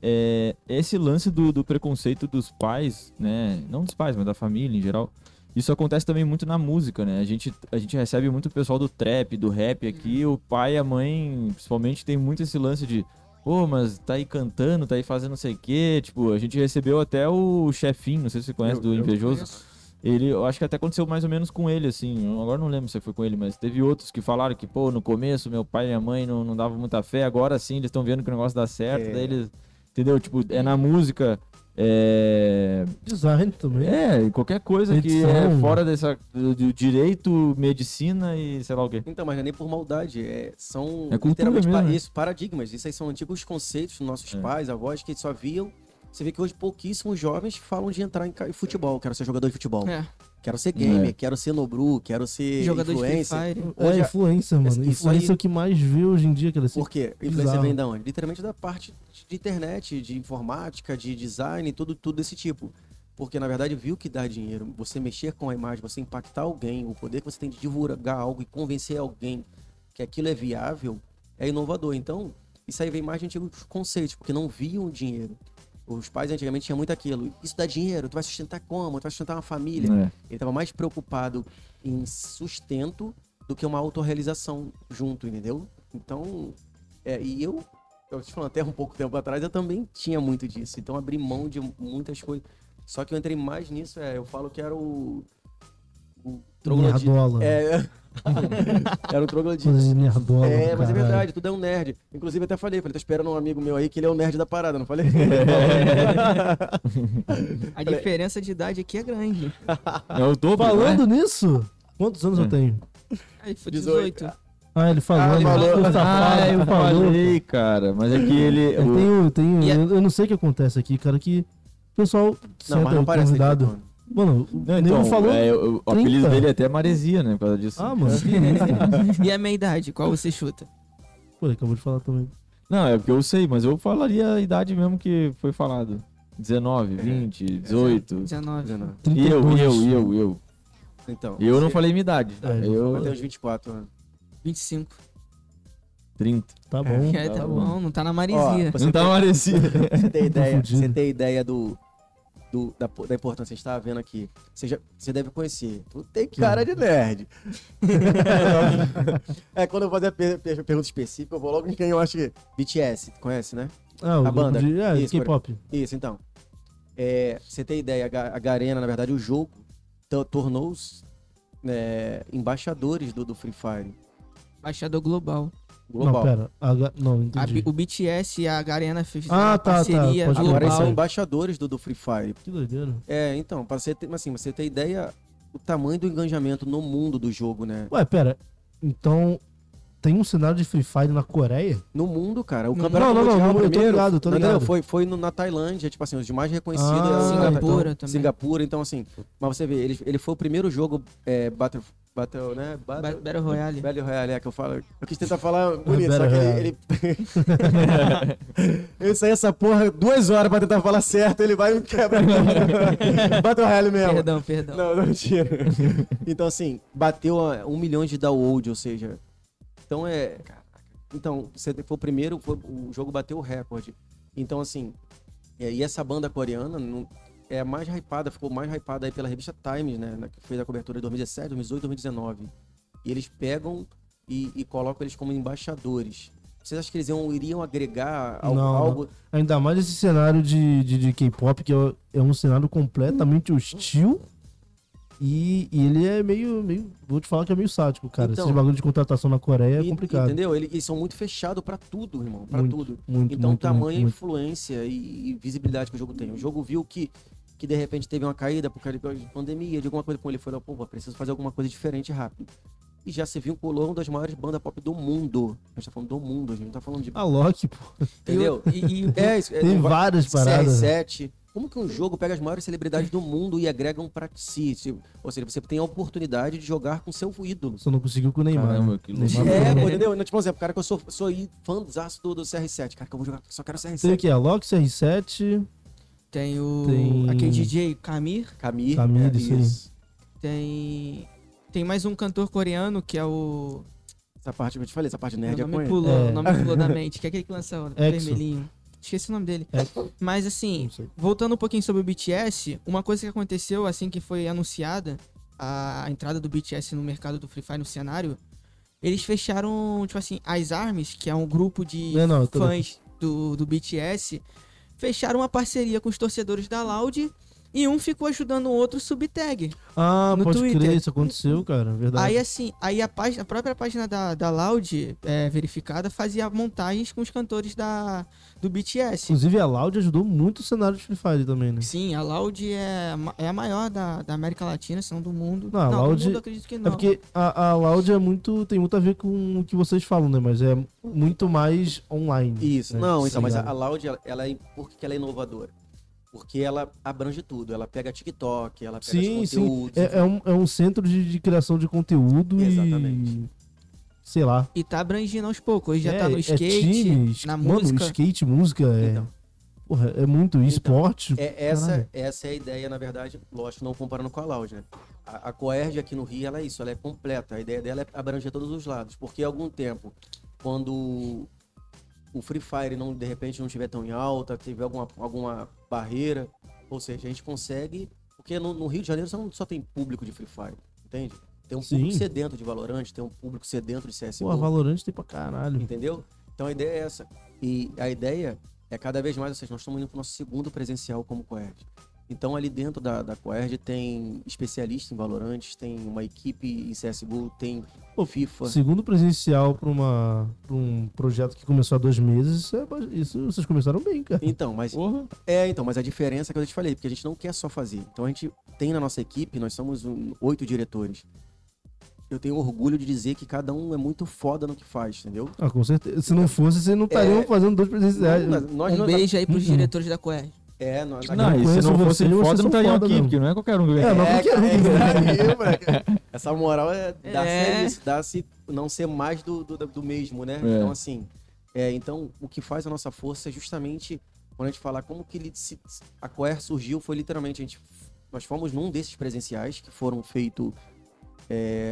é esse lance do, do preconceito dos pais, né, não dos pais, mas da família em geral, isso acontece também muito na música, né, a gente, a gente recebe muito o pessoal do trap, do rap aqui, o pai e a mãe, principalmente, tem muito esse lance de Pô, mas tá aí cantando, tá aí fazendo não sei o quê. Tipo, a gente recebeu até o chefinho, não sei se você conhece, Eu- do eu Invejoso. Ele, eu acho que até aconteceu mais ou menos com ele, assim. Eu agora não lembro se foi com ele, mas teve outros que falaram que, pô, no começo meu pai e minha mãe não, não davam muita fé, agora sim eles estão vendo que o negócio dá certo, É. daí eles. Entendeu? Tipo, é na música, é. Design também. É, e qualquer coisa que é fora dessa. Do, direito, medicina e sei lá o quê. Então, mas não é nem por maldade, é, são É literalmente mesmo, pa- né? isso, paradigmas. Isso aí são antigos conceitos dos nossos É. pais, avós, que só viam. Você vê que hoje pouquíssimos jovens falam de entrar em futebol. Quero ser jogador de futebol. É, Quero ser gamer, É. quero ser nobru, quero ser jogador de Free influencer. Fire. É, influencer, mano. Aí- Influencer é o que mais vê hoje em dia, cara. Assim. Por quê? Influencer vem da onde? Literalmente da parte de internet, de informática, de design, tudo, tudo desse tipo. Porque, na verdade, viu que dá dinheiro. Você mexer com a imagem, você impactar alguém, o poder que você tem de divulgar algo e convencer alguém que aquilo é viável, é inovador. Então, isso aí vem mais de antigos conceitos, porque não viam o dinheiro. Os pais antigamente tinham muito aquilo. Isso dá dinheiro, tu vai sustentar como? Tu vai sustentar uma família. É. Ele estava mais preocupado em sustento do que uma autorrealização junto, entendeu? Então, é, e eu, eu te falando até um pouco tempo atrás, eu também tinha muito disso. Então, abri mão de muitas coisas. Só que eu entrei mais nisso, é, eu falo que era o. O troglodita. É, <laughs> <laughs> era o troglodita. Nerdola. É, mas é verdade, tudo é um nerd. Inclusive, até falei, falei, tô esperando um amigo meu aí que ele é o nerd da parada, não falei? A diferença de idade aqui é grande. É o dobro, Falando né? nisso, quantos anos É. eu tenho? Aí foi 18. 18. Ah, ele falou. Ah, ele falou. Safado, Ah, eu falei, cara. Mas é que ele... Eu tenho, tenho, E a- eu, eu não sei o que acontece aqui, cara, que o pessoal Não, senta mas não o convidado. Mano. O Não, então, falou. é, o, o apelido 30. dele é até maresia, né? Por causa disso. Ah, mano. <laughs> E a minha idade, qual você chuta? Pô, ele acabou de falar também. Não, é porque eu sei, mas eu falaria a idade mesmo que foi falado. 19, 20, 18. 19. 19. E eu, 32. e eu, e eu, e eu. Então. E eu não você- falei minha idade. É, eu, Eu tenho uns 24 anos. 25. 30. Tá bom. É, tá tá bom, não tá na Ó, maresia. você Não tá tem- maresia. Você tem ideia, fudido. você tem ideia do, do- da, da importância que você está vendo aqui. Você, já- você deve conhecer. Tu tem <laughs> cara de nerd. <laughs> é, quando eu fazer a per- per- pergunta específica, eu vou logo em quem eu acho que. BTS, tu conhece, né? Ah, o A banda. de é, Isso, K-pop. Isso, então. É, você tem ideia, a, Ga- a Garena, na verdade, o jogo to- tornou os é, embaixadores do, do Free Fire Baixador global. Global. Não, pera. A ga- Não, A entendi. B- o BTS e a Garena fizeram Ah, tá, tá, parceria pode Agora eles são global. embaixadores do, do Free Fire. Que doideira. É, então, pra você ter, assim, você ter ideia o tamanho do engajamento no mundo do jogo, né? Ué, pera. Então, tem um cenário de Free Fire na Coreia? No mundo, cara. O Não, campeonato não, não, mundial não, eu tô primeiro, ligado, eu tô não, não, ligado. foi, foi no- na Tailândia, tipo assim, os de mais reconhecidos. Ah, eram- Singapura então, também. Singapura, então assim, mas você vê, ele, ele foi o primeiro jogo é, Battle, Battle, né? Ba- Battle, Battle Royale. Battle Royale, é que eu falo. Eu quis tentar falar bonito, só que ele. ele... <laughs> eu saí essa porra duas horas pra tentar falar certo, ele vai e me quebra. <laughs> Battle Royale mesmo. Perdão, perdão. Não, não mentira. Então, assim, bateu um milhão de download, ou seja. Então é. Então, você foi o primeiro, foi- o jogo bateu o recorde. Então, assim, e essa banda coreana não- é a mais hypada, ficou mais hypada aí pela revista Times, né? Que fez a cobertura em 2017, 2018, 2019. E eles pegam e, e colocam eles como embaixadores. Vocês acham que eles iam, iriam agregar algo? Não, algo- Ainda mais esse cenário de, de, de K-pop, que é, é um cenário completamente hostil. E, e ele é meio, meio. Vou te falar que é meio sático, cara. Então, Esse bagulho de contratação na Coreia é e- complicado. Entendeu? Eles, eles são muito fechados pra tudo, irmão. Pra Muito, tudo. Muito, Então, muito, tamanha muito, muito. influência e, e visibilidade que o jogo tem. O jogo viu que, que de repente teve uma caída por causa de pandemia, de alguma coisa com ele. Falou, pô, preciso fazer alguma coisa diferente rápido. E já se vinculou uma das maiores bandas pop do mundo. A gente tá falando do mundo, a gente não tá falando de. A Loki, pô. entendeu? E, e- <laughs> É, isso, é, Tem va- várias paradas. CR7. Como que um jogo pega as maiores celebridades do mundo e agregam pra si? Se- Ou seja, você tem a oportunidade de jogar com seu ídolo. Só não conseguiu com o Neymar. Caramba, né? que Neymar. É, pô, entendeu? Não, Tipo, por exemplo, cara que eu sou, sou fãzaço do, do CR7. Cara, que eu vou jogar, só quero Tem CR7. aqui a Loki, CR7. Tem o. Tem- Aquele DJ Kamir. Camille. Camille, é, isso aí. Tem. Tem mais um cantor coreano que é o. Essa parte que eu te falei, essa parte nerd é ele. pulou, É. o nome pulou da mente. Que é aquele que lança o <laughs> Exo. vermelhinho. Esqueci o nome dele. É, Mas assim, voltando um pouquinho sobre o BTS, uma coisa que aconteceu assim que foi anunciada a entrada do BTS no mercado do Free Fire no cenário, eles fecharam, tipo assim, as Armies, que é um grupo de Não, não, fãs do, do BTS, fecharam uma parceria com os torcedores da Loud e um ficou ajudando o outro subtag. Ah, No pode Twitter. crer, isso aconteceu, cara. Verdade. Aí assim, aí a, página, a própria página da, da Loud é, verificada fazia montagens com os cantores da, do BTS. Inclusive, a Loud ajudou muito o cenário de Free Fire também, né? Sim, a Loud é, é a maior da, da América Latina, se não do mundo. Não, a do Loud- mundo eu acredito que não. É porque a, a Loud é muito. tem muito a ver com o que vocês falam, né? Mas é muito mais online. Isso. né? Não, então, mas a, a Loud, ela, ela é, por que que ela é inovadora? Porque ela abrange tudo. Ela pega TikTok, ela pega Sim, os sim. conteúdos. É, é um, é um centro de, de criação de conteúdo Exatamente. e. Sei lá. E tá abrangindo aos poucos. Hoje já é, tá no é skate, time, na mano, música. skate, música, é. Então. Porra, é muito esporte. É, essa, Caralho. essa é a ideia, na verdade, lógico, não comparando com a Loud, né? A, a Coerge aqui no Rio, ela é isso, ela é completa. A ideia dela é abranger todos os lados. Porque há algum tempo, quando o Free Fire não, de repente, não estiver tão em alta, tiver alguma, alguma barreira, ou seja, a gente consegue. Porque no, no Rio de Janeiro só, não- só tem público de Free Fire, entende? Tem um público Sim. sedento de Valorant, tem um público sedento de CSGO. Pô, a Valorant tem pra caralho. Entendeu? Então a ideia é essa. E a ideia é cada vez mais, ou seja, nós estamos indo para o nosso segundo presencial como Coerd. Então ali dentro da, da Coerd tem especialista em Valorant, tem uma equipe em CSGO, tem o FIFA. Segundo presencial pra, uma, pra um projeto que começou há dois meses, isso, é isso vocês começaram bem, cara. Então, mas Porra. é, então, mas a diferença é que eu te falei, porque a gente não quer só fazer. Então a gente tem na nossa equipe, nós somos um- oito diretores. Eu tenho orgulho de dizer que cada um é muito foda no que faz, entendeu? Ah, com certeza. Se não fosse, vocês não estariam É. fazendo dois presenciais. Nós- nós um não- beijo aí pros Uhum. diretores da Coer. É, nós, Não, e se não fosse vocês foda, não estariam foda aqui, mesmo. porque não é qualquer um que É, não É, qualquer um. cara, aí, moleque. Essa moral é dá-se É. isso, dá-se não ser mais do, do, do mesmo, né? É. Então, assim, é, então o que faz a nossa força é justamente quando a gente falar como que ele se, a Coer surgiu, foi literalmente a gente. Nós fomos num desses presenciais que foram feitos.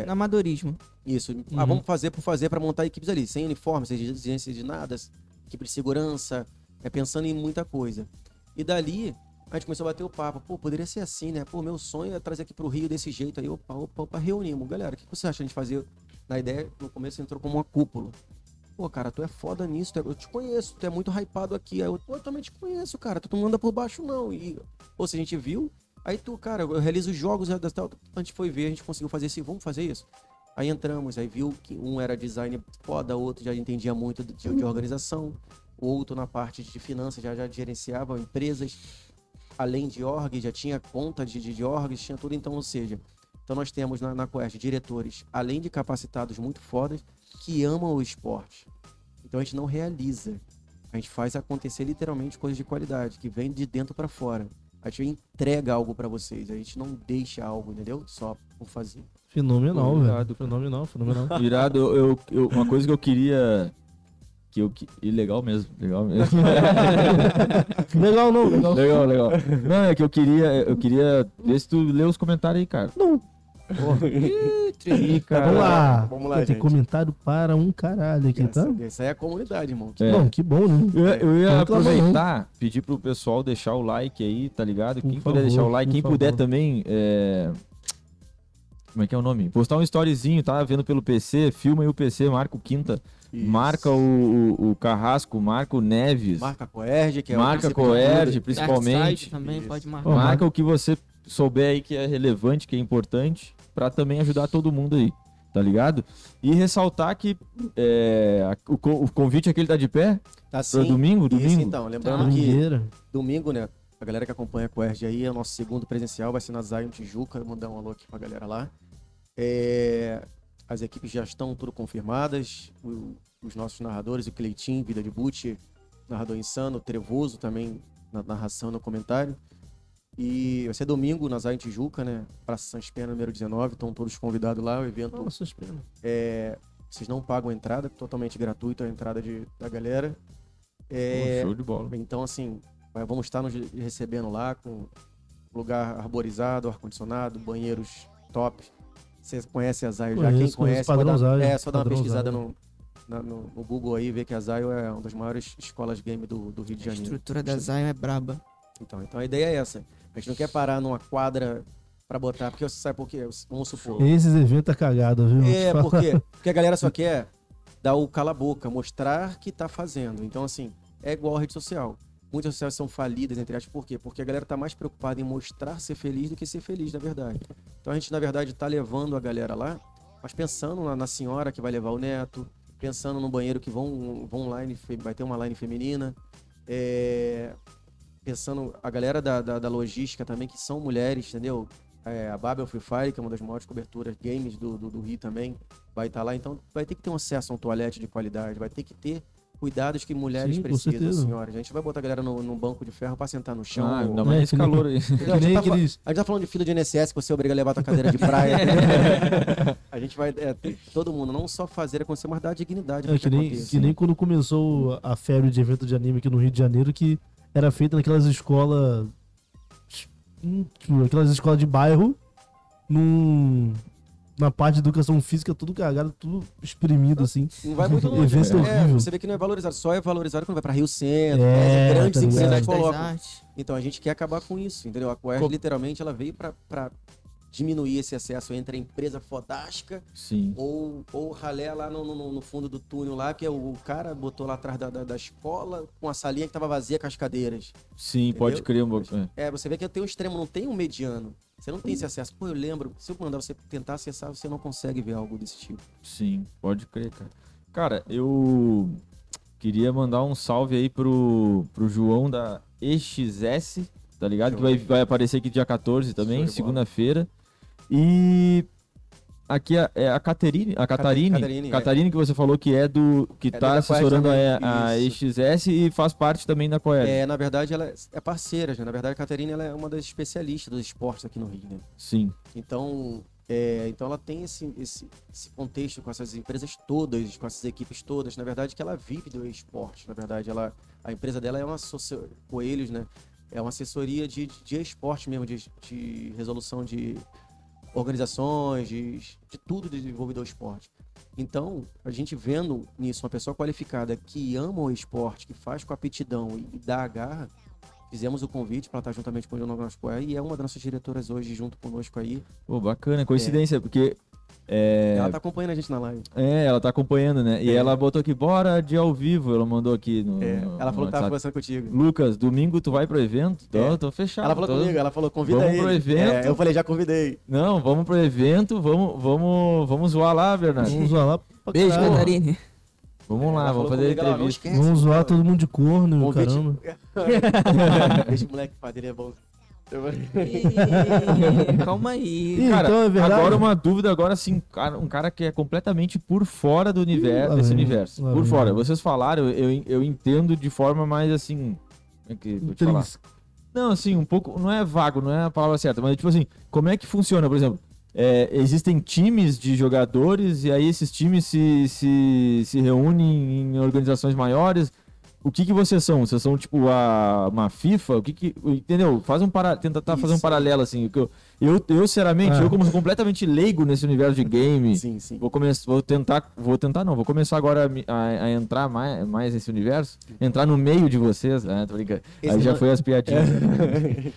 No amadorismo. Isso. Ah, Uhum. vamos fazer por fazer para montar equipes ali, sem uniforme, sem exigência de nada, equipe de segurança, é pensando em muita coisa. E dali a gente começou a bater o papo. Pô, poderia ser assim, né? Pô, meu sonho é trazer aqui pro Rio desse jeito aí. Opa, opa, opa, reunimos. Galera, o que você acha de fazer? Na ideia, no começo entrou como uma cúpula. Pô, cara, tu é foda nisso, é- eu te conheço, tu é muito hypado aqui. Aí eu, pô, eu também te conheço, cara, tu não anda por baixo não. E, ou seja, a gente viu, aí tu, cara, eu realizo jogos, né, a gente foi ver, a gente conseguiu fazer isso, vamos fazer isso. Aí entramos, aí viu que um era design foda, outro já entendia muito de, de organização, o outro na parte de finanças já, já gerenciava empresas, além de org, já tinha conta de, de, de orgs, tinha tudo, então, ou seja, então nós temos na, na Coerge diretores, além de capacitados muito fodas, que amam o esporte. Então a gente não realiza, a gente faz acontecer literalmente coisas de qualidade, que vem de dentro para fora. A gente entrega algo para vocês, a gente não deixa algo, entendeu? Só por fazer. Fenomenal, velho. Fenomenal, fenomenal. Irado, eu- eu- uma coisa que eu queria. Que eu, que- e legal mesmo, legal mesmo. <laughs> legal, não, legal. legal, legal. Não, é que eu queria, eu queria ver se tu lê os comentários aí, cara. Não. Ih, cara. Vamos lá. Vamos lá, Tem gente. comentário para um caralho aqui, tá? Essa, essa aí é a comunidade, irmão. É. Bom, que bom, né? Eu, eu ia reclama aproveitar, pedir pro pessoal deixar o like aí, tá ligado? Por Quem favor, puder deixar o like, quem puder favor. também. é, Como é que é o nome? Postar um storyzinho, tá? Vendo pelo PC, filma aí o PC, marca o Quinta, Isso. marca o, o, o Carrasco, marca o Neves, Marca a Coerge, que é o marca de Coerge, principalmente. Também Isso. pode marcar. Marca o que você souber aí que é relevante, que é importante, pra também ajudar todo mundo aí, tá ligado? E ressaltar que é, o, o convite aquele tá de pé Tá pra sim. domingo, Isso, domingo. então. Lembrando Tá. que domingo, né? A galera que acompanha a Coerge aí, é o nosso segundo presencial, vai ser na Zion Tijuca. Vou mandar um alô aqui pra galera lá. É, as equipes já estão tudo confirmadas. O- os nossos narradores, o Cleitinho, Vida de Boot, narrador insano, Trevoso também na narração no comentário. E vai ser domingo na Zion Tijuca, né? Praça Sans Pena, número 19. Estão todos convidados lá. O evento Nossa, é, vocês não pagam a entrada, totalmente gratuito a entrada de, da galera. É, Pô, show de bola. então, assim, vamos estar nos recebendo lá com lugar arborizado, ar-condicionado, banheiros top. Você conhece a Zayo já? Quem conhece, pode dar- Zayo, é só dar uma pesquisada Zayo. no, na- no, no Google aí, ver que a Zayo é uma das maiores escolas game do, do Rio de A Janeiro. estrutura da Zion é braba. Então, então a ideia é essa. A gente não quer parar numa quadra pra botar, porque você sabe por quê? Vamos supor. Esses eventos é cagada, viu? É, falar. porque, <laughs> porque a galera só quer dar o cala-boca, mostrar que tá fazendo. Então, assim, é igual a rede social. Muitas sociais são falidas, entre aspas, por quê? Porque a galera tá mais preocupada em mostrar ser feliz do que ser feliz, na verdade. Então a gente, na verdade, tá levando a galera lá, mas pensando na, na senhora que vai levar o neto, pensando no banheiro que vão, vão line, vai ter uma line feminina, é, pensando a galera da, da, da logística também, que são mulheres, entendeu? É, a Babel Free Fire, que é uma das maiores coberturas games do, do, do Rio também, vai estar lá. Então vai ter que ter um acesso a um toalete de qualidade, vai ter que ter cuidados que mulheres Sim, precisam, certeza. senhoras. A gente vai botar a galera no, no banco de ferro pra sentar no chão. Ah, ou- ainda É, mais esse que nem- calor aí. Que nem tá, a gente tá falando de fila de INSS que você obriga a levar a tua cadeira de praia. <laughs> a gente vai, é, todo mundo, não só fazer acontecer, mas dar dignidade É, que, nem, que nem quando começou a febre de evento de anime aqui no Rio de Janeiro, que era feita naquelas escolas. hum, Tipo, aquelas escolas de bairro, num, na parte de educação física, tudo cagado, tudo espremido assim. Não vai muito longe. Evento É, horrível. você vê que não é valorizado. Só é valorizado quando vai pra Rio Centro, É, é, grandes tá empresas colocam. Então a gente quer acabar com isso, entendeu? A Coerge, Co- literalmente, ela veio pra, pra diminuir esse acesso entre a empresa fodástica Sim. ou, ou o ralé lá no, no- no fundo do túnel lá, que é o, o cara botou lá atrás da, da, da escola com a salinha que tava vazia com as cadeiras. Sim, pode crer um pouco. é. É, você vê que tem um extremo, não tem um mediano. Você não tem esse acesso. Pô, eu lembro, se eu mandar você tentar acessar, você não consegue ver algo desse tipo. Sim, pode crer, cara. Cara, eu queria mandar um salve aí pro, pro João da EXS, tá ligado? Que vai, vai aparecer aqui dia 14 também, segunda-feira. E aqui a, é a Caterine, a Catarine, Catarine, é. Que você falou que é do que tá do da Coed assessorando a, a. EXS e faz parte também da Coed. É, na verdade, ela é parceira, né? Na verdade, a Caterina ela é uma das especialistas dos esportes aqui no Rio, né? Sim, Então, é, então ela tem esse, esse, esse contexto com essas empresas todas, com essas equipes todas. Na verdade, que ela vive do esporte. Na verdade, ela, a empresa dela é uma. Coelhos, né? É uma assessoria de, de, de esporte mesmo, de, de resolução de organizações, de, de tudo desenvolvido ao esporte. Então, a gente vendo nisso uma pessoa qualificada que ama o esporte, que faz com aptidão e, dá a garra, fizemos o convite para estar juntamente com o Jornal Coé e é uma das nossas diretoras hoje junto conosco aí. pô, bacana, coincidência, porque é, Ela tá acompanhando a gente na live. é, ela tá acompanhando, né? E É. ela botou aqui, bora de ao vivo, ela mandou aqui no, É, ela no falou que tava WhatsApp. conversando contigo. Lucas, domingo tu vai pro evento? Tô, É. tô fechado. Ela falou tô- comigo, ela falou, convida Vamos ele. pro evento. É, eu falei, já convidei. Não, vamos pro evento, vamos, vamos, vamos zoar lá, Bernardo. Vamos zoar lá Beijo, caralho. Catarine. Vamos lá, vamos fazer a comigo, entrevista. esquece, Vamos zoar cara. todo mundo de corno, Convite- caramba. <laughs> Deixa o moleque ele é bom. Calma aí. Ih, Cara, então é verdade. agora uma dúvida, agora sim, cara, um cara que é completamente por fora do universo, lá desse vem, universo. Por vem. fora. Vocês falaram, eu, eu entendo de forma mais assim. Como é que vou te falar? Não, assim, um pouco. Não é vago, não é a palavra certa, mas tipo assim, como é que funciona? Por exemplo, é, existem times de jogadores e aí esses times se, se, se reúnem em organizações maiores. O que que vocês são? Vocês são tipo a, uma FIFA? O que que. Entendeu? Faz um para, tenta tá, fazer um paralelo assim. que Eu, eu, eu sinceramente, Ah. eu como sou completamente leigo nesse universo de game, Sim, sim. Vou começar, vou tentar, vou tentar não, vou começar agora a, a- a entrar mais, mais nesse universo, entrar no meio de vocês. Ah, tô brincando. Aí Esse já não- foi as piadinhas. <laughs>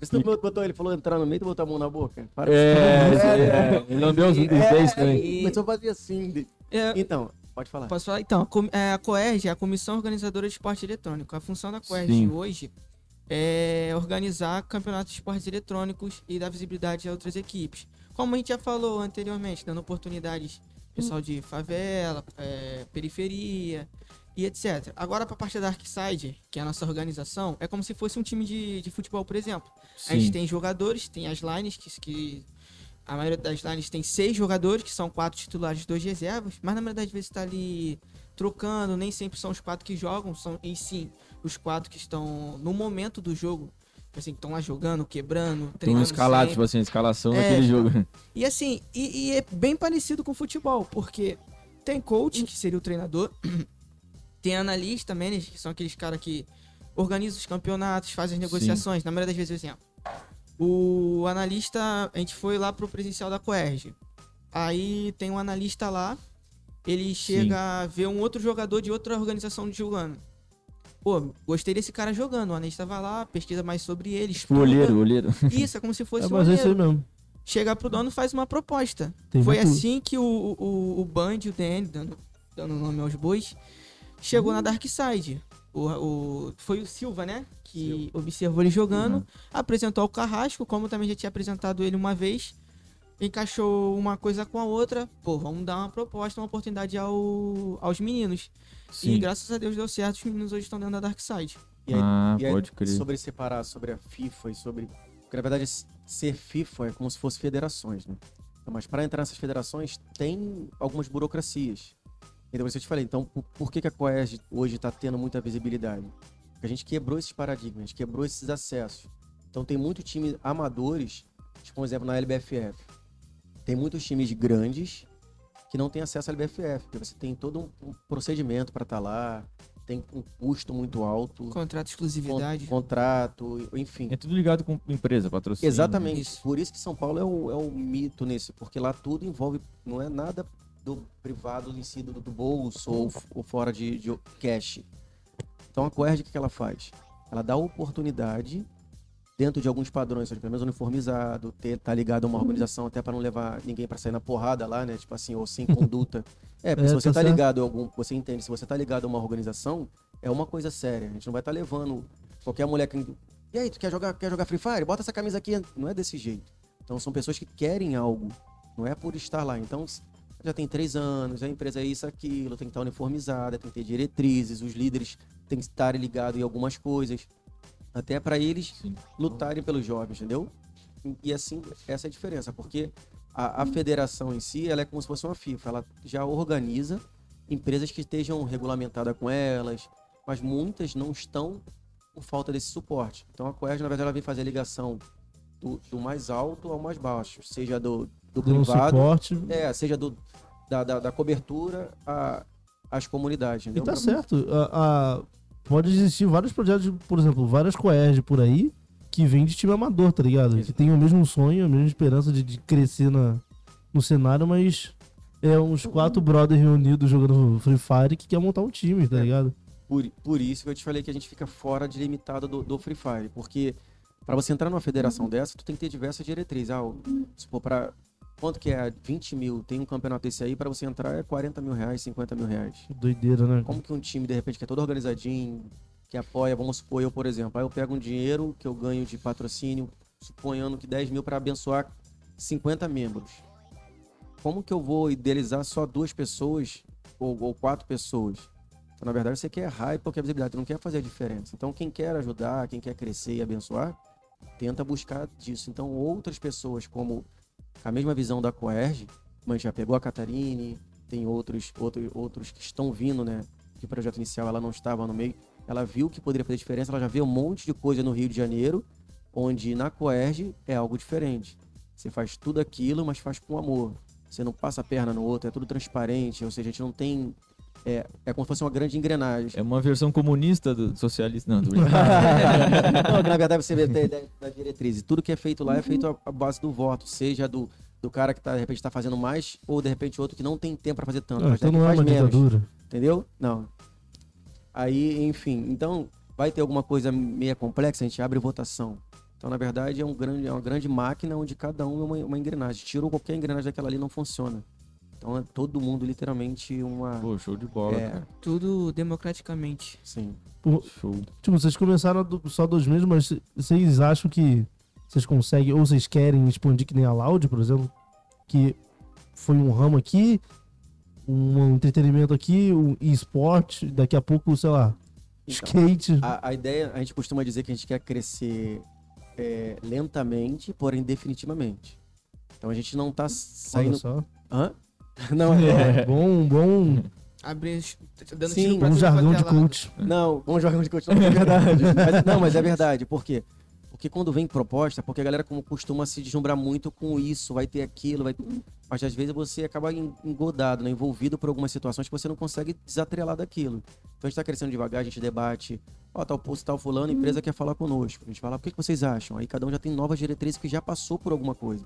Isso tu botou, ele falou entrar no meio e botar a mão na boca. Para É, isso aí, <laughs> é. ele lambeu os os dentes também. E- Começou a fazer assim. de- É, Então, pode falar. Posso falar? Então, a é, a COERG é a Comissão Organizadora de Esporte Eletrônico. A função da COERG Sim. hoje é organizar campeonatos de esportes eletrônicos e dar visibilidade a outras equipes. Como a gente já falou anteriormente, dando oportunidades pessoal de favela, é, periferia e etc. Agora, para a parte da Darkside, que é a nossa organização, é como se fosse um time de, de futebol, por exemplo. A gente Sim. tem jogadores, tem as lines, que, que a maioria das lines tem seis jogadores, que são quatro titulares e dois reservas, mas na maioria das vezes está ali trocando, nem sempre são os quatro que jogam, são em sim os quatro que estão no momento do jogo, assim, que estão lá jogando, quebrando, Estão treinando. escalados, sempre. tipo assim, escalação É, daquele jogo. <laughs> E assim, e, e é bem parecido com futebol, porque tem coach, que seria o treinador, <clears throat> tem analista, manager, que são aqueles caras que organizam os campeonatos, fazem as negociações. Na maioria das vezes, assim, ó, o analista, a gente foi lá pro presencial da Coerge. Aí tem um analista lá, ele chega a ver um outro jogador de outra organização jogando. Pô, gostei desse cara jogando. O analista vai lá, pesquisa mais sobre ele, O estuda. olheiro, o olheiro. Isso, é como se fosse É, um mas é isso olheiro aí mesmo. chega pro dono e faz uma proposta. Tem Foi muito- assim que o, o, o Band, o DN, dando, dando nome aos bois, chegou na Dark Side. O, o- foi o Silva, né? Que observou ele jogando, Uhum. apresentou ao Carrasco, como também já tinha apresentado ele uma vez. Encaixou uma coisa com a outra. Pô, vamos dar uma proposta, uma oportunidade ao, aos meninos. E Sim. graças a Deus deu certo, os meninos hoje estão dentro da Dark Side. E aí, Ah, e aí, pode crer. sobre separar sobre a FIFA e sobre. Porque na verdade, ser FIFA é como se fosse federações, né? Então, mas para entrar nessas federações, tem algumas burocracias. Então, por isso eu te falei, então, por, por que, que a Coerg hoje está tendo muita visibilidade? A gente quebrou esses paradigmas, a gente quebrou esses acessos. Então, tem muito time amadores, tipo um exemplo na LBFF. Tem muitos times grandes que não têm acesso à LBFF, porque você tem todo um, um procedimento para estar lá, tem um custo muito alto. Contrato de exclusividade. Con- contrato, enfim. É tudo ligado com empresa, patrocínio. Exatamente. Isso. Por isso que São Paulo é o, é o mito nesse, porque lá tudo envolve, não é nada do privado em si, do, do bolso ou, ou fora de, de cash. Então a Coerg, o que ela faz? Ela dá oportunidade dentro de alguns padrões, seja, pelo menos uniformizado, ter, tá ligado a uma organização até para não levar ninguém para sair na porrada lá, né? Tipo assim, ou sem <laughs> conduta. É, porque É, se você tá tá ligado a algum, você entende, se você tá ligado a uma organização, é uma coisa séria. A gente não vai estar levando qualquer mulher que E aí, tu quer jogar, quer jogar Free Fire? Bota essa camisa aqui. Não é desse jeito. Então são pessoas que querem algo, não é por estar lá. Então já tem três anos, a empresa é isso, aquilo, tem que estar uniformizada, tem que ter diretrizes, os líderes têm que estar ligados em algumas coisas, até para eles lutarem pelos jovens, entendeu? E- E assim, essa é a diferença, porque a, a federação em si, ela é como se fosse uma FIFA, ela já organiza empresas que estejam regulamentadas com elas, mas muitas não estão por falta desse suporte. Então a Coerj, na verdade, ela vem fazer a ligação do, do mais alto ao mais baixo, seja do, do Dando privado, suporte. é, seja do, da, da, da cobertura a- às comunidades, E entendeu? tá certo. A- a- pode existir vários projetos, por exemplo, várias Coerj por aí que vêm de time amador, tá ligado? Que tem o mesmo sonho, a mesma esperança de, de crescer na, no cenário, mas é uns quatro brothers reunidos jogando Free Fire que quer montar um time, tá É. ligado? Por, por isso que eu te falei que a gente fica fora de limitado do, do Free Fire. Porque para você entrar numa federação dessa, tu tem que ter diversas diretrizes. Ah, se for para quanto que é? 20 mil, tem um campeonato desse aí, para você entrar é 40 mil reais, 50 mil reais. Doideira, né? Como que um time, de repente, que é todo organizadinho, que apoia, vamos supor, eu, por exemplo, aí eu pego um dinheiro que eu ganho de patrocínio, suponhando que 10 mil para abençoar 50 membros. Como que eu vou idealizar só duas pessoas ou, ou quatro pessoas? Então, na verdade, você quer hype ou quer visibilidade, você não quer fazer a diferença. Então, quem quer ajudar, quem quer crescer e abençoar, tenta buscar disso. Então, outras pessoas, como a mesma visão da Coerge, gente já pegou a Catarine, tem outros, outros, outros que estão vindo, né? Que o projeto inicial ela não estava no meio. Ela viu que poderia fazer diferença, ela já vê um monte de coisa no Rio de Janeiro, onde na Coerge é algo diferente. Você faz tudo aquilo, mas faz com amor. Você não passa a perna no outro, é tudo transparente, ou seja, a gente não tem. É, é como se fosse uma grande engrenagem. É uma versão comunista do socialista. Não, brincando. <laughs> não, na verdade você vê da, da, da diretriz. Tudo que é feito lá é feito à, base do voto, seja do, do cara que tá, de repente está fazendo mais, ou de repente outro que não tem tempo para fazer tanto, Ah, mas então não é uma menos. ditadura. Entendeu? Não. Aí, enfim, então vai ter alguma coisa meia complexa, a gente abre votação. Então, na verdade, é, um grande, é uma grande máquina onde cada um é uma, uma engrenagem. Tirou qualquer engrenagem daquela ali, não funciona. Então é todo mundo literalmente uma. Pô, show de bola, É. cara. Tudo democraticamente. Sim. Pô, Show. Tipo, vocês começaram do- só dois meses, mas vocês acham que vocês conseguem, ou vocês querem expandir que nem a Loud, por exemplo? Que foi um ramo aqui, um entretenimento aqui, um esporte, daqui a pouco, sei lá, Então, skate. a, a ideia, a gente costuma dizer que a gente quer crescer é, lentamente, porém definitivamente. Então a gente não tá Olha saindo. só. Hã? <laughs> Não, é. Bom, bom, Abrir, dando Sim, tiro pra um jargão de é coach. Não, vamos jogar de continuar, é verdade. <laughs> Mas- não, mas é verdade. Por quê? Porque quando vem proposta, porque a galera como costuma se deslumbrar muito com isso, vai ter aquilo, vai. Mas às vezes você acaba en- engodado, né? envolvido por algumas situações que você não consegue desatrelar daquilo. Então a gente tá crescendo devagar, a gente debate. Ó, tal posto, tal fulano, a empresa quer falar conosco. A gente fala, o que, que vocês acham? Aí cada um já tem novas diretrizes que já passou por alguma coisa.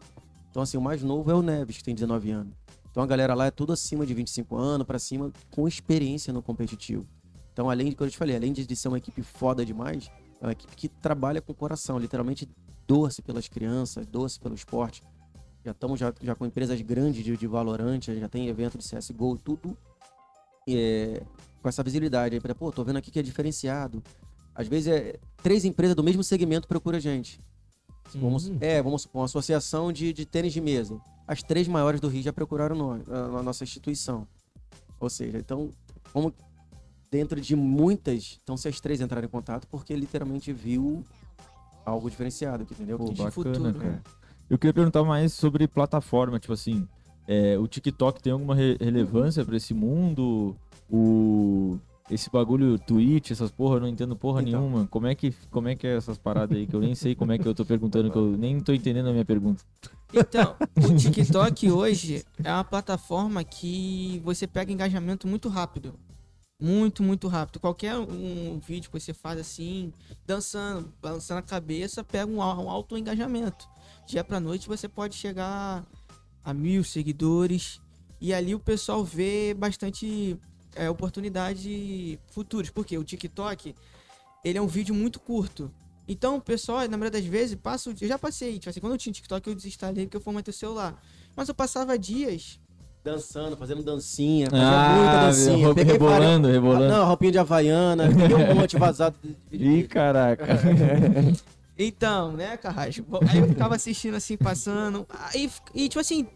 Então, assim, o mais novo é o Neves, que tem 19 anos. Então a galera lá é tudo acima de 25 anos, pra cima, com experiência no competitivo. Então, além de, como eu te falei, além de ser uma equipe foda demais, é uma equipe que trabalha com o coração, literalmente doce pelas crianças, doce pelo esporte. Já estamos já, já com empresas grandes de, de Valorant, já tem evento de CSGO, tudo é, com essa visibilidade. Aí, pô, tô vendo aqui que é diferenciado. Às vezes é três empresas do mesmo segmento procuram a gente. Vamos. É, vamos supor, uma associação de, de tênis de mesa. As três maiores do Rio já procuraram nós, a, a nossa instituição. Ou seja, então, como dentro de muitas, então se as três entrarem em contato, porque literalmente viu algo diferenciado, entendeu? Pô, bacana, futuro, cara. né? Eu queria perguntar mais sobre plataforma, tipo assim, é, o TikTok tem alguma re- relevância pra esse mundo? O esse bagulho Twitch, essas porra, eu não entendo porra Então. nenhuma. Como é que como é que é essas paradas aí que eu nem sei como é que eu tô perguntando que eu nem tô entendendo a minha pergunta. Então, o TikTok hoje é uma plataforma que você pega engajamento muito rápido. Muito, muito rápido. Qualquer um vídeo que você faz assim, dançando, balançando a cabeça, pega um, um alto engajamento. Dia pra noite você pode chegar a mil seguidores. E ali o pessoal vê bastante é, oportunidade futuras. Porque o TikTok, ele é um vídeo muito curto. Então, o pessoal, na maioria das vezes, passo, eu já passei, tipo assim, quando eu tinha TikTok, eu desinstalei porque eu formatei o celular. Mas eu passava dias. Dançando, fazendo dancinha, fazia Ah, muita dancinha. roupa- Peguei rebolando, rebolando. Não, roupinha de Havaiana, peguei um monte vazado. <laughs> Ih, caraca. <laughs> Então, né, Carrasco? Aí eu ficava assistindo assim, passando. Aí, e tipo assim,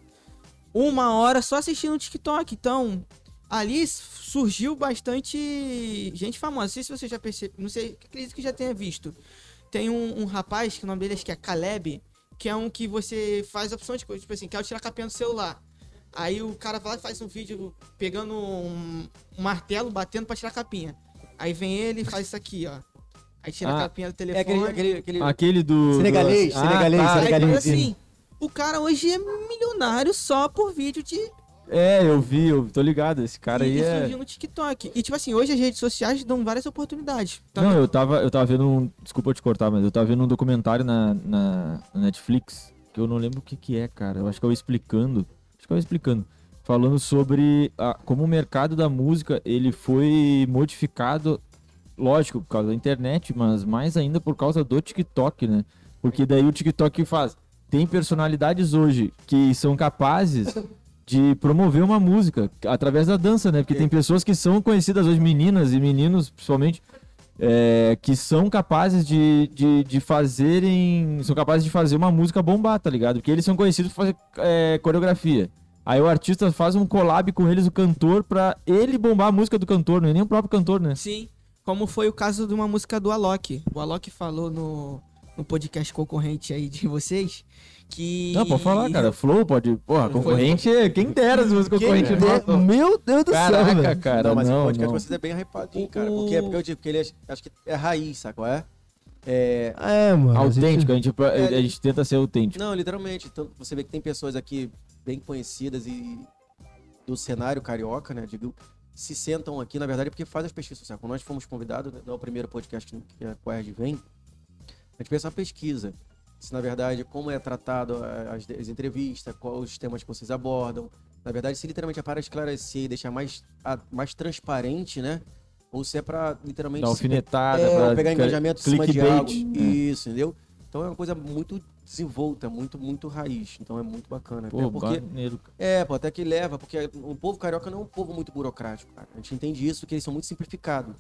uma hora só assistindo o TikTok. Então, ali surgiu bastante gente famosa. Não sei se você já percebeu, não sei, acredito que já tenha visto. Tem um, um rapaz que o nome dele acho que é Caleb, que é um que você faz opções de coisa, tipo assim, quer tirar a capinha do celular. Aí o cara vai lá e faz um vídeo pegando um, um martelo, batendo pra tirar a capinha. Aí vem ele e faz isso aqui, ó. Aí tira Ah, a capinha do É telefone. aquele, aquele, aquele- Aquele do. Senegalês, do... senegalês, tá. Aí, senegalês. mas assim, o cara hoje é milionário só por vídeo de. É, eu vi, eu tô ligado. Esse cara e, aí e é. surgiu no TikTok. E tipo assim, hoje as redes sociais dão várias oportunidades. Então, Não, eu tava, eu tava vendo um. Desculpa te cortar, mas eu tava vendo um documentário na, na, na Netflix, que eu não lembro o que que é, cara. Eu acho que é o Explicando. Acho que é o Explicando. Falando sobre a- como o mercado da música ele foi modificado, lógico, por causa da internet, mas mais ainda por causa do TikTok, né? Porque daí o TikTok faz. Tem personalidades hoje que são capazes <laughs> de promover uma música através da dança, né? Porque tem pessoas que são conhecidas hoje, meninas e meninos, principalmente, é, que são capazes de, de, de fazerem. São capazes de fazer uma música bombar, tá ligado? Porque eles são conhecidos por fazer é, coreografia. Aí o artista faz um collab com eles, o cantor, pra ele bombar a música do cantor, não é nem o próprio cantor, né? Sim. Como foi o caso de uma música do Alok. O Alok falou no, no podcast concorrente aí de vocês que. Não, pode falar, cara. Flow pode. Porra, concorrente, quem dera se fosse concorrente der- Meu Deus do céu, Caraca, velho. cara. não, mas não, o podcast não. de vocês é bem hypadinho, cara. Porque é porque eu digo, porque ele é, acho que é raiz, sabe qual é? É. É, mano. a gente- Autêntico, a gente, É, a gente tenta ser autêntico. Não, literalmente. Então, você vê que tem pessoas aqui bem conhecidas e do cenário carioca, né? Digo, se sentam aqui, na verdade, porque fazem as pesquisas sociais. Quando nós fomos convidados, né, no primeiro podcast que a Querd vem, a gente fez uma pesquisa. Se, na verdade, como é tratado a- as, as entrevistas, quais os temas que vocês abordam. Na verdade, se literalmente é para esclarecer e deixar mais, a- mais transparente, né? Ou se é para literalmente se alfinetada, é, pra pegar engajamento em cima de clickbait. algo. Isso, entendeu? Então é uma coisa muito desenvolta, muito, muito raiz. Então é muito bacana. Pô, porque, é, pô, até que leva, porque o povo carioca não é um povo muito burocrático, cara. A gente entende isso, que eles são muito simplificados.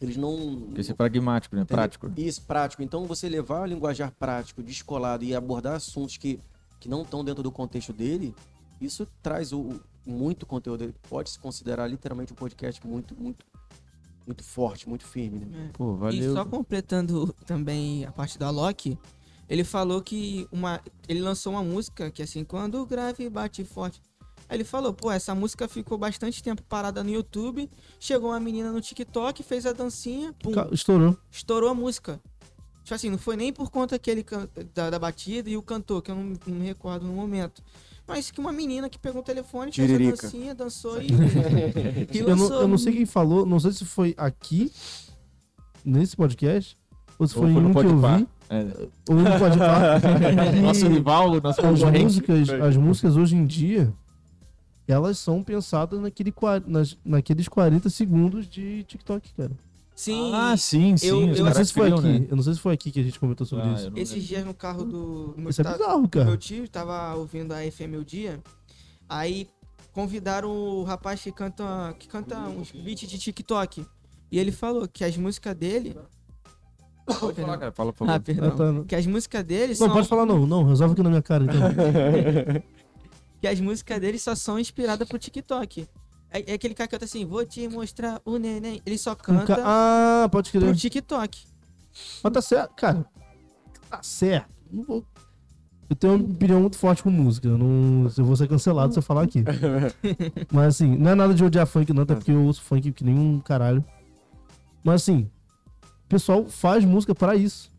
Eles não. Porque ser pragmático, né? Entendeu? Prático. Isso, prático. Então, você levar o linguajar prático, descolado e abordar assuntos que, que não estão dentro do contexto dele, isso traz o, o- muito conteúdo. Ele Pode se considerar literalmente um podcast muito, muito, muito forte, muito firme, né? Pô, E valeu. só completando também a parte do Alok, ele falou que uma, ele lançou uma música que assim, quando o grave bate forte. Aí ele falou, pô, essa música ficou bastante tempo parada no YouTube. Chegou uma menina no TikTok, fez a dancinha, pum, Estourou. estourou a música. Tipo assim, não foi nem por conta que ele can- da, da batida e o cantor, que eu não, não me recordo no momento. Mas que uma menina que pegou o telefone, fez a dancinha, dançou e, e <laughs> Eu não, eu não sei quem falou, não sei se foi aqui, nesse podcast, ou se Ou foi em um que eu vi, É. ou no Podpah. <laughs> Nosso rival, nosso as músicas, as músicas hoje em dia, elas são pensadas naquele, nas, naqueles 40 segundos de TikTok, cara. Sim, Ah, sim, sim. Eu- Eu não sei se foi aqui, né? eu não sei se foi aqui que a gente comentou sobre Ah, isso. não esses dias no carro do. do meu, Isso é bizarro, Meu cara. tio tava ouvindo a FM o dia, aí convidaram o rapaz que canta, que canta uns beats de TikTok. E ele falou que as músicas dele. Pode falar, cara. Fala, por favor. Ah, perdão. Ah, tá, não. Que as músicas dele Não, são. pode falar não, não, resolve aqui na minha cara então. <laughs> Que as músicas dele só são inspiradas pro TikTok. É, é aquele cara que canta assim, vou te mostrar o neném. Ele só canta ca- Ah, pode pro crer. TikTok. Mas tá certo, cara. Tá certo. Não vou- Eu tenho uma opinião muito forte com música. Eu, não... eu vou ser cancelado se eu falar aqui. <laughs> Mas assim, não é nada de odiar funk, não, até porque eu ouço funk que nem um caralho. Mas assim, o pessoal faz música pra isso.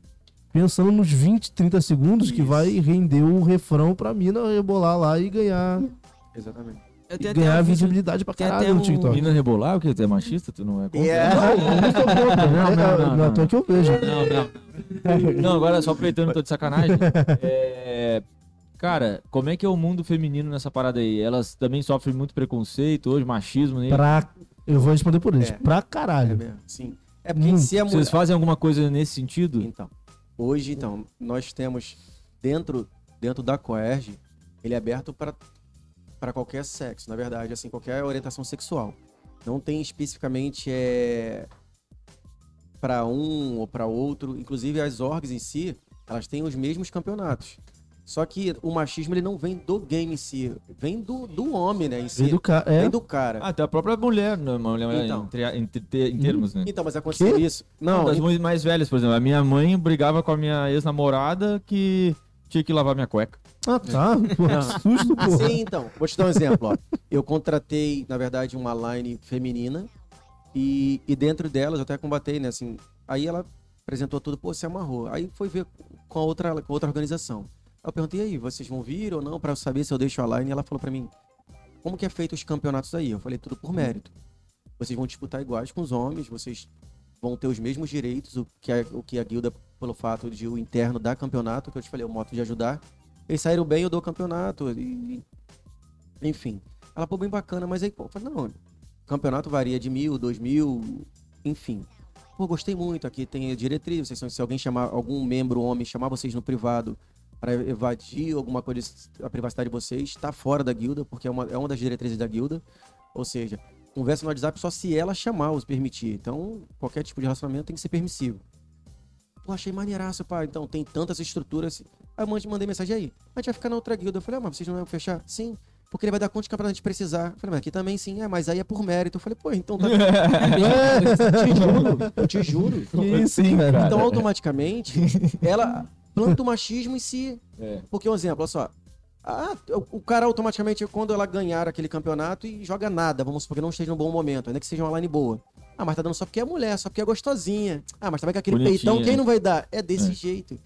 Pensando nos 20, 30 segundos que Isso. vai render o refrão pra mina rebolar lá e ganhar, Exatamente. Eu e tenho até ganhar visibilidade pra caralho até no TikTok. Menina rebolar, o que? Tu é machista? Tu não é contra? É. Não, não sou contra, Não, é- não, é- não, não é não. que eu vejo. Não, não. Não, agora só aproveitando, tô de sacanagem. É, Cara, como é que é o mundo feminino nessa parada aí? Elas também sofrem muito preconceito hoje, machismo, né? Pra... Eu vou responder por isso. É. Pra É caralho. mesmo, sim. É porque Hum, si a mulher... Vocês fazem alguma coisa nesse sentido? Então, Hoje, então, nós temos dentro, dentro da Coerge, ele é aberto para qualquer sexo, na verdade, assim, qualquer orientação sexual. Não tem especificamente é, para um ou para outro. Inclusive, as orgs em si, elas têm os mesmos campeonatos. Só que o machismo ele não vem do game em si, vem do, do homem, né? Em si. Vem do ca- é. Vem do cara. Até a própria mulher, né? Uma mulher Então. entre, entre- te- em termos, né? Então, mas aconteceu Quê? isso. Não, Não, das em- mulheres mais velhas, por exemplo. A minha mãe brigava com a minha ex-namorada que tinha que lavar minha cueca. Ah, tá. Que susto, pô. Sim, então. Vou te dar um exemplo. Ó. Eu contratei, na verdade, uma line feminina e, e dentro delas eu até combatei, né? Assim, aí ela apresentou tudo, pô, se amarrou. Aí foi ver com a outra, com a outra organização. Eu perguntei, aí, vocês vão vir ou não? Eu saber se eu deixo a line. E ela falou pra mim, como que é feito os campeonatos aí? Eu falei, tudo por mérito. Vocês vão disputar iguais com os homens, vocês vão ter os mesmos direitos, o que a, o que a guilda, pelo fato de o interno dar campeonato, que eu te falei, o moto de ajudar. Eles saíram bem, eu dou campeonato. E, enfim. Ela, pô, bem bacana, mas aí, pô, eu falei, não, o campeonato varia de mil, dois mil, enfim. Pô, gostei muito, aqui tem a diretriz, vocês se alguém chamar, algum membro homem chamar vocês no privado para evadir alguma coisa, a privacidade de vocês, tá fora da guilda, porque é uma, é uma das diretrizes da guilda. Ou seja, conversa no WhatsApp só se ela chamar, os permitir. Então, qualquer tipo de relacionamento tem que ser permissivo. Pô, achei maneiraço, pai. Então, tem tantas estruturas. Aí eu mande- mandei mensagem aí. A gente vai ficar na outra guilda. Eu falei, ah, mas vocês não vão fechar? Sim. Porque ele vai dar conta de campeonato a gente precisar. Eu falei, mas aqui também sim. É, mas aí é por mérito. Eu falei, pô, então tá. <laughs> te juro, eu te juro. Sim, cara. Então, automaticamente, ela planta o machismo em si. <laughs> É. Porque, um exemplo, olha só. Ah, o cara automaticamente, quando ela ganhar aquele campeonato e joga nada, vamos supor que não esteja num bom momento, ainda que seja uma line boa. Ah, mas tá dando só porque é mulher, só porque é gostosinha. Ah, mas também com aquele Bonitinha. peitão, quem não vai dar? É desse É. jeito.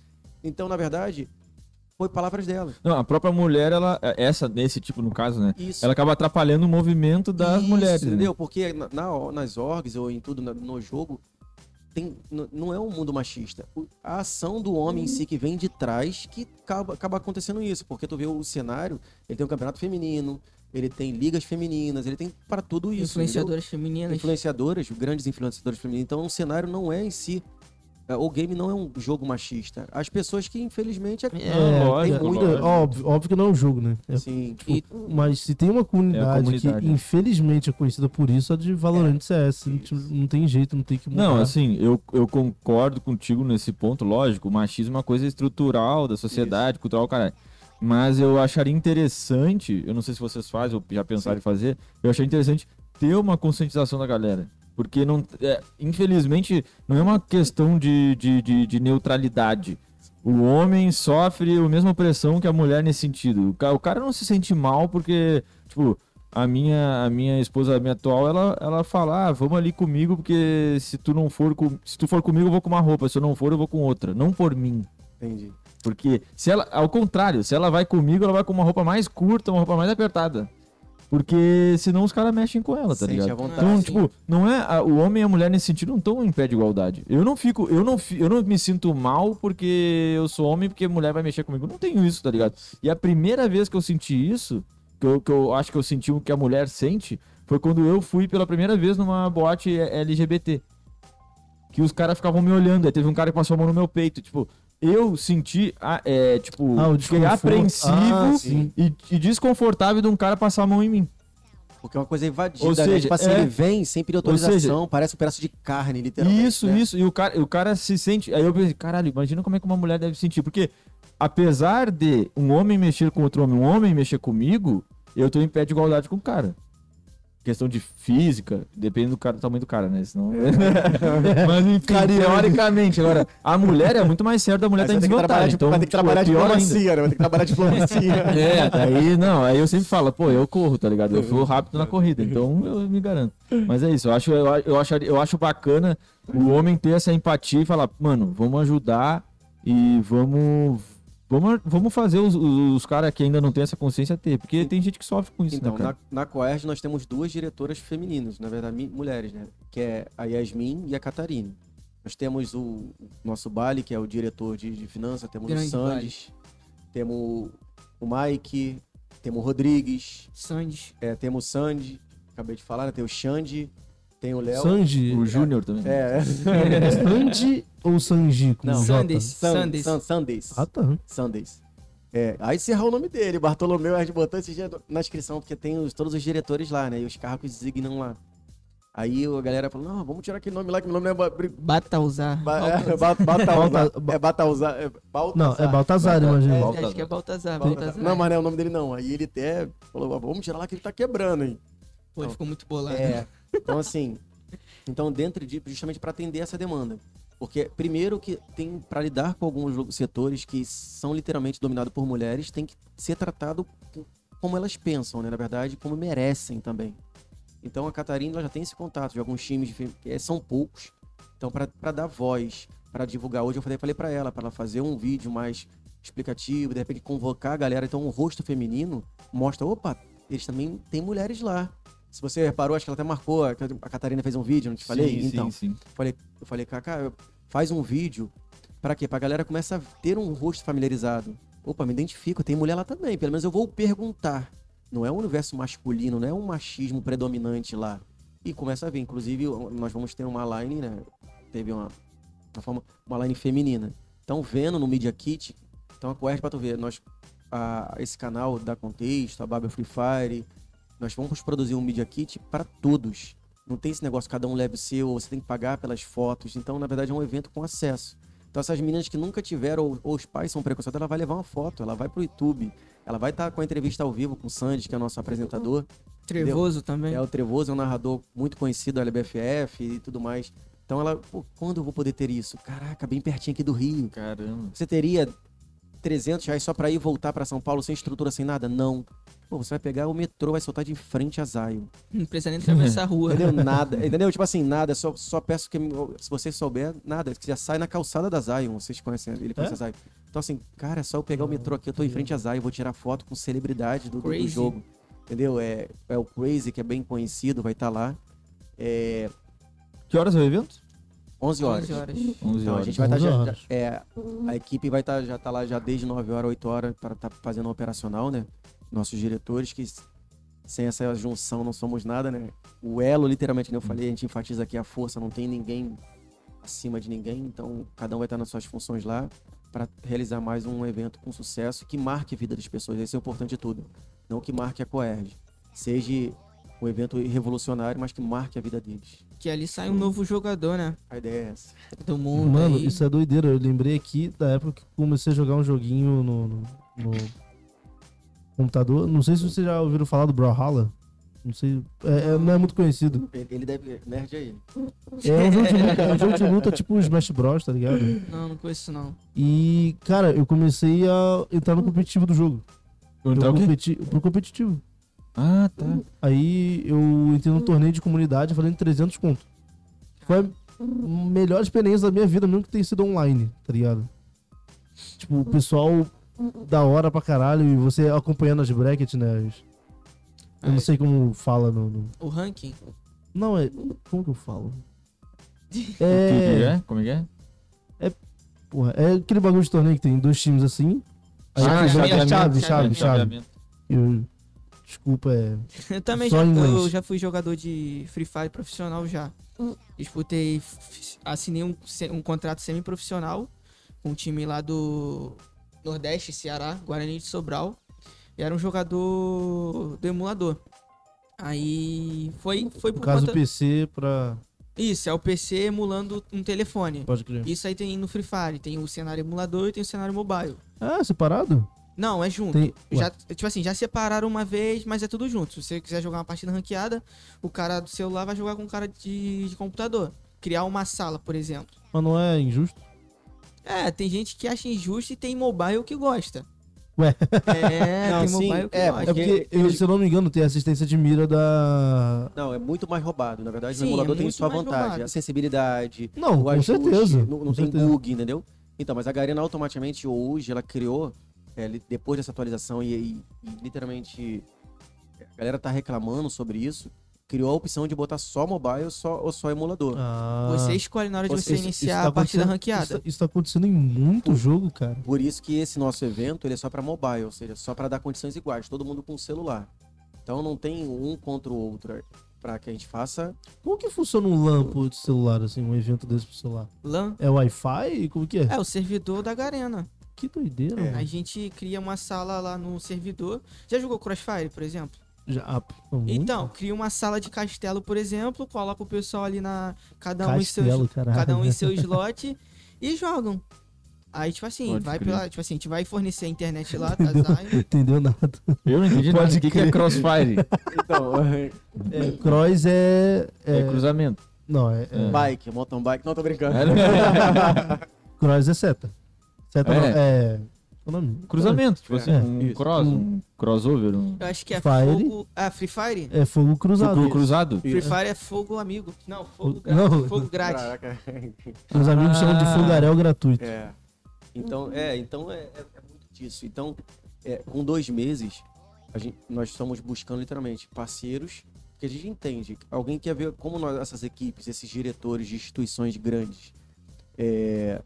Então, na verdade, foi palavras dela. Não, a própria mulher, ela, essa, desse tipo, no caso, né? Isso. Ela acaba atrapalhando o movimento das Isso, mulheres. né? Entendeu? Porque na, na- nas orgs ou em tudo no jogo, tem, não é um mundo machista. A ação do homem em si que vem de trás que acaba, acaba acontecendo isso. Porque tu vê o cenário, ele tem um campeonato feminino, ele tem ligas femininas, ele tem para tudo isso. entendeu? Influenciadoras femininas. Influenciadoras, grandes influenciadoras femininas. Então o cenário não é em si. É, O game não é um jogo machista. As pessoas que, infelizmente, é. É, lógico, tem lógico. muita- óbvio, óbvio que não é um jogo, né? É, Assim, E- Mas se tem uma comunidade, comunidade. que infelizmente é conhecida por isso, é de Valorant CS. Não tem jeito, não tem que mudar. Não, assim, eu, eu concordo contigo nesse ponto, lógico. O machismo é uma coisa estrutural da sociedade, cultural, cara. Mas eu acharia interessante, eu não sei se vocês fazem ou já pensaram em fazer, eu acharia interessante ter uma conscientização da galera. Porque, não, é, infelizmente, não é uma questão de, de, de, de neutralidade. O homem sofre a mesma pressão que a mulher nesse sentido. O ca- o cara não se sente mal porque, tipo, a minha, a minha esposa, a minha atual, ela, ela fala, ah, vamos ali comigo, porque se tu não for com, se tu for comigo, eu vou com uma roupa, se eu não for, eu vou com outra. Não por mim. entendi. Porque se ela, ao contrário, se ela vai comigo, ela vai com uma roupa mais curta, uma roupa mais apertada. Porque senão os caras mexem com ela, tá Sente ligado? vontade. Então, sim. tipo, não é a- o homem e a mulher nesse sentido não estão em pé de igualdade. Eu não fico, eu não, eu não me sinto mal porque eu sou homem porque mulher vai mexer comigo. Não tenho isso, tá ligado? E a primeira vez que eu senti isso, que eu, que eu acho que eu senti o que a mulher sente, foi quando eu fui pela primeira vez numa boate LGBT. Que os caras ficavam me olhando, aí teve um cara que passou a mão no meu peito, tipo, eu senti, a- é, tipo, Ah, fiquei apreensivo Ah, e, e desconfortável de um cara passar a mão em mim. Porque é uma coisa invadida, Ou né? seja, Tipo assim, é- ele vem sem pedir Ou seja- autorização, parece um pedaço de carne, literalmente. Isso, né? isso. E o cara, o cara se sente. Aí eu pensei, caralho, imagina como é que uma mulher deve sentir. Porque, apesar de um homem mexer com outro homem, um homem mexer comigo, eu tô em pé de igualdade com o cara. Questão de física, depende do, cara, do tamanho do cara, né? Senão... <laughs> Mas enfim, teoricamente, agora, a mulher é muito mais certa, a mulher Aí tá em desvantagem. de, Então, vai ter que trabalhar é ainda. diplomacia, né? Vai ter que trabalhar diplomacia. <laughs> É, daí não, aí eu sempre falo, pô, eu corro, tá ligado? Eu sou rápido na corrida, então eu me garanto. Mas é isso, eu acho, eu, eu, acho, eu acho bacana o homem ter essa empatia e falar, mano, vamos ajudar e vamos. Vamos, vamos fazer os, os, os caras que ainda não têm essa consciência ter, porque tem gente que sofre com isso, Então, né, na, na Coerge nós temos duas diretoras femininas, na verdade, mulheres, né? Que é a Yasmin e a Catarine. Nós temos o nosso Bali, que é o diretor de, de finanças, temos Grande o Sandes, temos o Mike, temos o Rodrigues, Sandes. é, temos o Sandy, acabei de falar, né? Tem o Xande, Tem o Léo. Sanji. O Júnior também. É. É Sanji ou Sanji com Não. J? Sun- Sundays. Sun- Sundays. Ah, tá. Sundays. É, aí encerrar o nome dele, Bartolomeu, a gente botou esse dia na descrição, porque tem os- todos os diretores lá, né? E os carros designam lá. Aí a galera falou, não, vamos tirar aquele nome lá, que o nome é... Ba- Bri- Baltazar. Ba- é, Baltazar. Ba- Baltazar. Balta- É Baltazar. É Não, é Baltazar, imagina. É, acho que é Baltazar. Baltazar. Não, mas não é o nome dele não. Aí ele até falou, "Ah, vamos tirar lá que ele tá quebrando, hein? Pô, ele ficou muito bolado. É. Então, assim, então dentro de, justamente para atender essa demanda. Porque, primeiro, que tem para lidar com alguns setores que são literalmente dominados por mulheres, tem que ser tratado co- como elas pensam, né? Na verdade, como merecem também. Então, a Catarina já tem esse contato de alguns times, que é- são poucos. Então, para dar voz, para divulgar, hoje eu falei, falei para ela, para ela fazer um vídeo mais explicativo, de repente convocar a galera. Então, o rosto feminino mostra, opa, eles também têm mulheres lá. Se você reparou, acho que ela até marcou, a Catarina fez um vídeo, não te falei? Sim, então, sim, sim. eu falei, eu falei, Kaká, faz um vídeo pra quê? Pra galera começar a ter um rosto familiarizado. Opa, me identifico, tem mulher lá também, pelo menos eu vou perguntar. Não é um universo masculino, não é um machismo predominante lá. E começa a ver, inclusive, nós vamos ter uma line, né? Teve uma, uma, forma, uma line feminina. Então, vendo no Media Kit, então a pra tu ver, nós, a- esse canal da Contexto, a Babel Free Fire, nós vamos produzir um Media Kit para todos. Não tem esse negócio, cada um leve o seu, ou você tem que pagar pelas fotos. Então, na verdade, é um evento com acesso. Então, essas meninas que nunca tiveram, ou, ou os pais são preconceituosos, ela vai levar uma foto, ela vai pro YouTube. Ela vai estar com a entrevista ao vivo com o Sandy, que é o nosso apresentador. Trevoso também. É o Trevoso, é um narrador muito conhecido da LBFF e tudo mais. Então ela, pô, quando eu vou poder ter isso? Caraca, bem pertinho aqui do Rio. Caramba. Você teria 300 reais só pra ir voltar pra São Paulo sem estrutura, sem nada? Não. Pô, você vai pegar o metrô, vai soltar de frente a Zion. Não precisa nem atravessar a rua. Entendeu? <laughs> Nada. Entendeu? Tipo assim, nada. Só, só peço que, se você souber, nada. Que já sai na calçada da Zion. Vocês conhecem, ele conhece a Zion. Então assim, cara, é só eu pegar o metrô aqui, eu tô em frente a Zion, vou tirar foto com celebridade do, do- jogo. Entendeu? É, é o Crazy, que é bem conhecido, vai estar lá. É, Que horas é o evento? 11 horas. 11 horas. 11 Então, a horas. gente vai estar 11 já, já- é, a equipe vai estar já tá lá já desde 9 horas, 8 horas para estar fazendo o operacional, né? Nossos diretores que sem essa junção não somos nada, né? O elo, literalmente, como eu falei, a gente enfatiza aqui a força, não tem ninguém acima de ninguém, então cada um vai estar nas suas funções lá para realizar mais um evento com sucesso que marque a vida das pessoas. Esse é o importante de tudo. Não que marque a Coerge. Seja um evento revolucionário, mas que marque a vida deles. Que ali sai um novo jogador, né? A ideia é essa. Do mundo. Mano, aí. isso é doideira. Eu lembrei aqui da época que comecei a jogar um joguinho no, no- no computador. Não sei se vocês já ouviram falar do Brawlhalla. Não sei. é- é- não é muito conhecido. Ele, deve. Nerd aí. É um jogo de luta, é um jogo de luta tipo Smash Bros, tá ligado? Não, não conheço não. E, cara, eu comecei a entrar no competitivo do jogo. Entrar Eu o quê? competi- pro competitivo. Ah, tá. Aí eu entrei no torneio de comunidade valendo 300 conto. Foi a melhor experiência da minha vida, mesmo que tenha sido online, tá ligado? Tipo, o pessoal da hora pra caralho e você acompanhando as brackets, né? as- Eu não Aí. sei como fala no. no- O ranking? Não, é. Como que eu falo? <laughs> É. é? Como é que é? Porra, é aquele bagulho de torneio que tem dois times assim. Aí Ah, tem chaveamento, chave, chave, chave. Desculpa, é. Eu também já, eu já fui jogador de Free Fire profissional já. Disputei, f- assinei um, um contrato semi-profissional com um time lá do Nordeste, Ceará, Guarani de Sobral. E era um jogador do emulador. Aí foi, foi No por caso, conta... PC pra. Isso, é o PC emulando um telefone. Pode crer. Isso aí tem no Free Fire, tem o cenário emulador e tem o cenário mobile. Ah, separado? Não, é junto. Tem. Já, tipo assim, já separaram uma vez, mas é tudo junto. Se você quiser jogar uma partida ranqueada, o cara do celular vai jogar com o cara de, de computador. Criar uma sala, por exemplo. Mas não é injusto? É, tem gente que acha injusto e tem mobile que gosta. Ué. É, <laughs> Não, tem sim, mobile que é, É gosta. porque porque, eu, se eu não me engano, tem assistência de mira da. Não, é muito mais roubado. Na verdade, Sim, o emulador é tem muito sua vantagem. roubado. A sensibilidade, Não, o com ajuste, certeza. Não, não com tem certeza. bug, entendeu? Então, mas a Garena automaticamente hoje, ela criou, é, depois dessa atualização e, e- e literalmente a galera tá reclamando sobre isso, criou a opção de botar só mobile só, ou só emulador. Ah, Você escolhe na hora de Você- isso- iniciar tá a partida ranqueada. Isso, isso tá acontecendo em muito jogo, cara. Por isso que esse nosso evento ele é só para mobile, ou seja, só para dar condições iguais, todo mundo com celular. Então não tem um contra o outro. pra que a gente faça. Como que funciona um LAN pro celular, assim, um evento desse pro celular? LAN É Wi-Fi? Como que é? é o servidor da Garena. Que doideira, É. mano. A gente cria uma sala lá no servidor. Já jogou Crossfire, por exemplo? Já, ah. Então, cria uma sala de castelo, por exemplo, coloca o pessoal ali na. Cada um em seus. Castelo, caralho. Cada um em seu slot e jogam. Aí, tipo assim, Pode vai crer. pela. Tipo assim, a gente vai fornecer a internet lá, tá? Entendeu? Entendeu nada. Eu não entendi nada. Pode O que, que é crossfire? <laughs> Então, <laughs> É, cross é, É, é- cruzamento. Não, é, é- bike, mountain bike. Não, tô brincando. <laughs> Cross é seta. É. é. nome? cruzamento, tipo assim, É, um isso. cross, um crossover, um Eu acho que é Fire. fogo. Ah, Free Fire? É fogo cruzado. fogo cruzado. Free Fire é fogo amigo. Não, fogo, Não. grátis. fogo grátis. Caraca. <laughs> Os amigos chamam de fogaréu gratuito. É. Então, é, então é, é- é muito disso. Então, é, com dois meses, a gente- nós estamos buscando literalmente parceiros, que a gente entende. Alguém quer ver como nós, essas equipes, esses diretores de instituições grandes, é,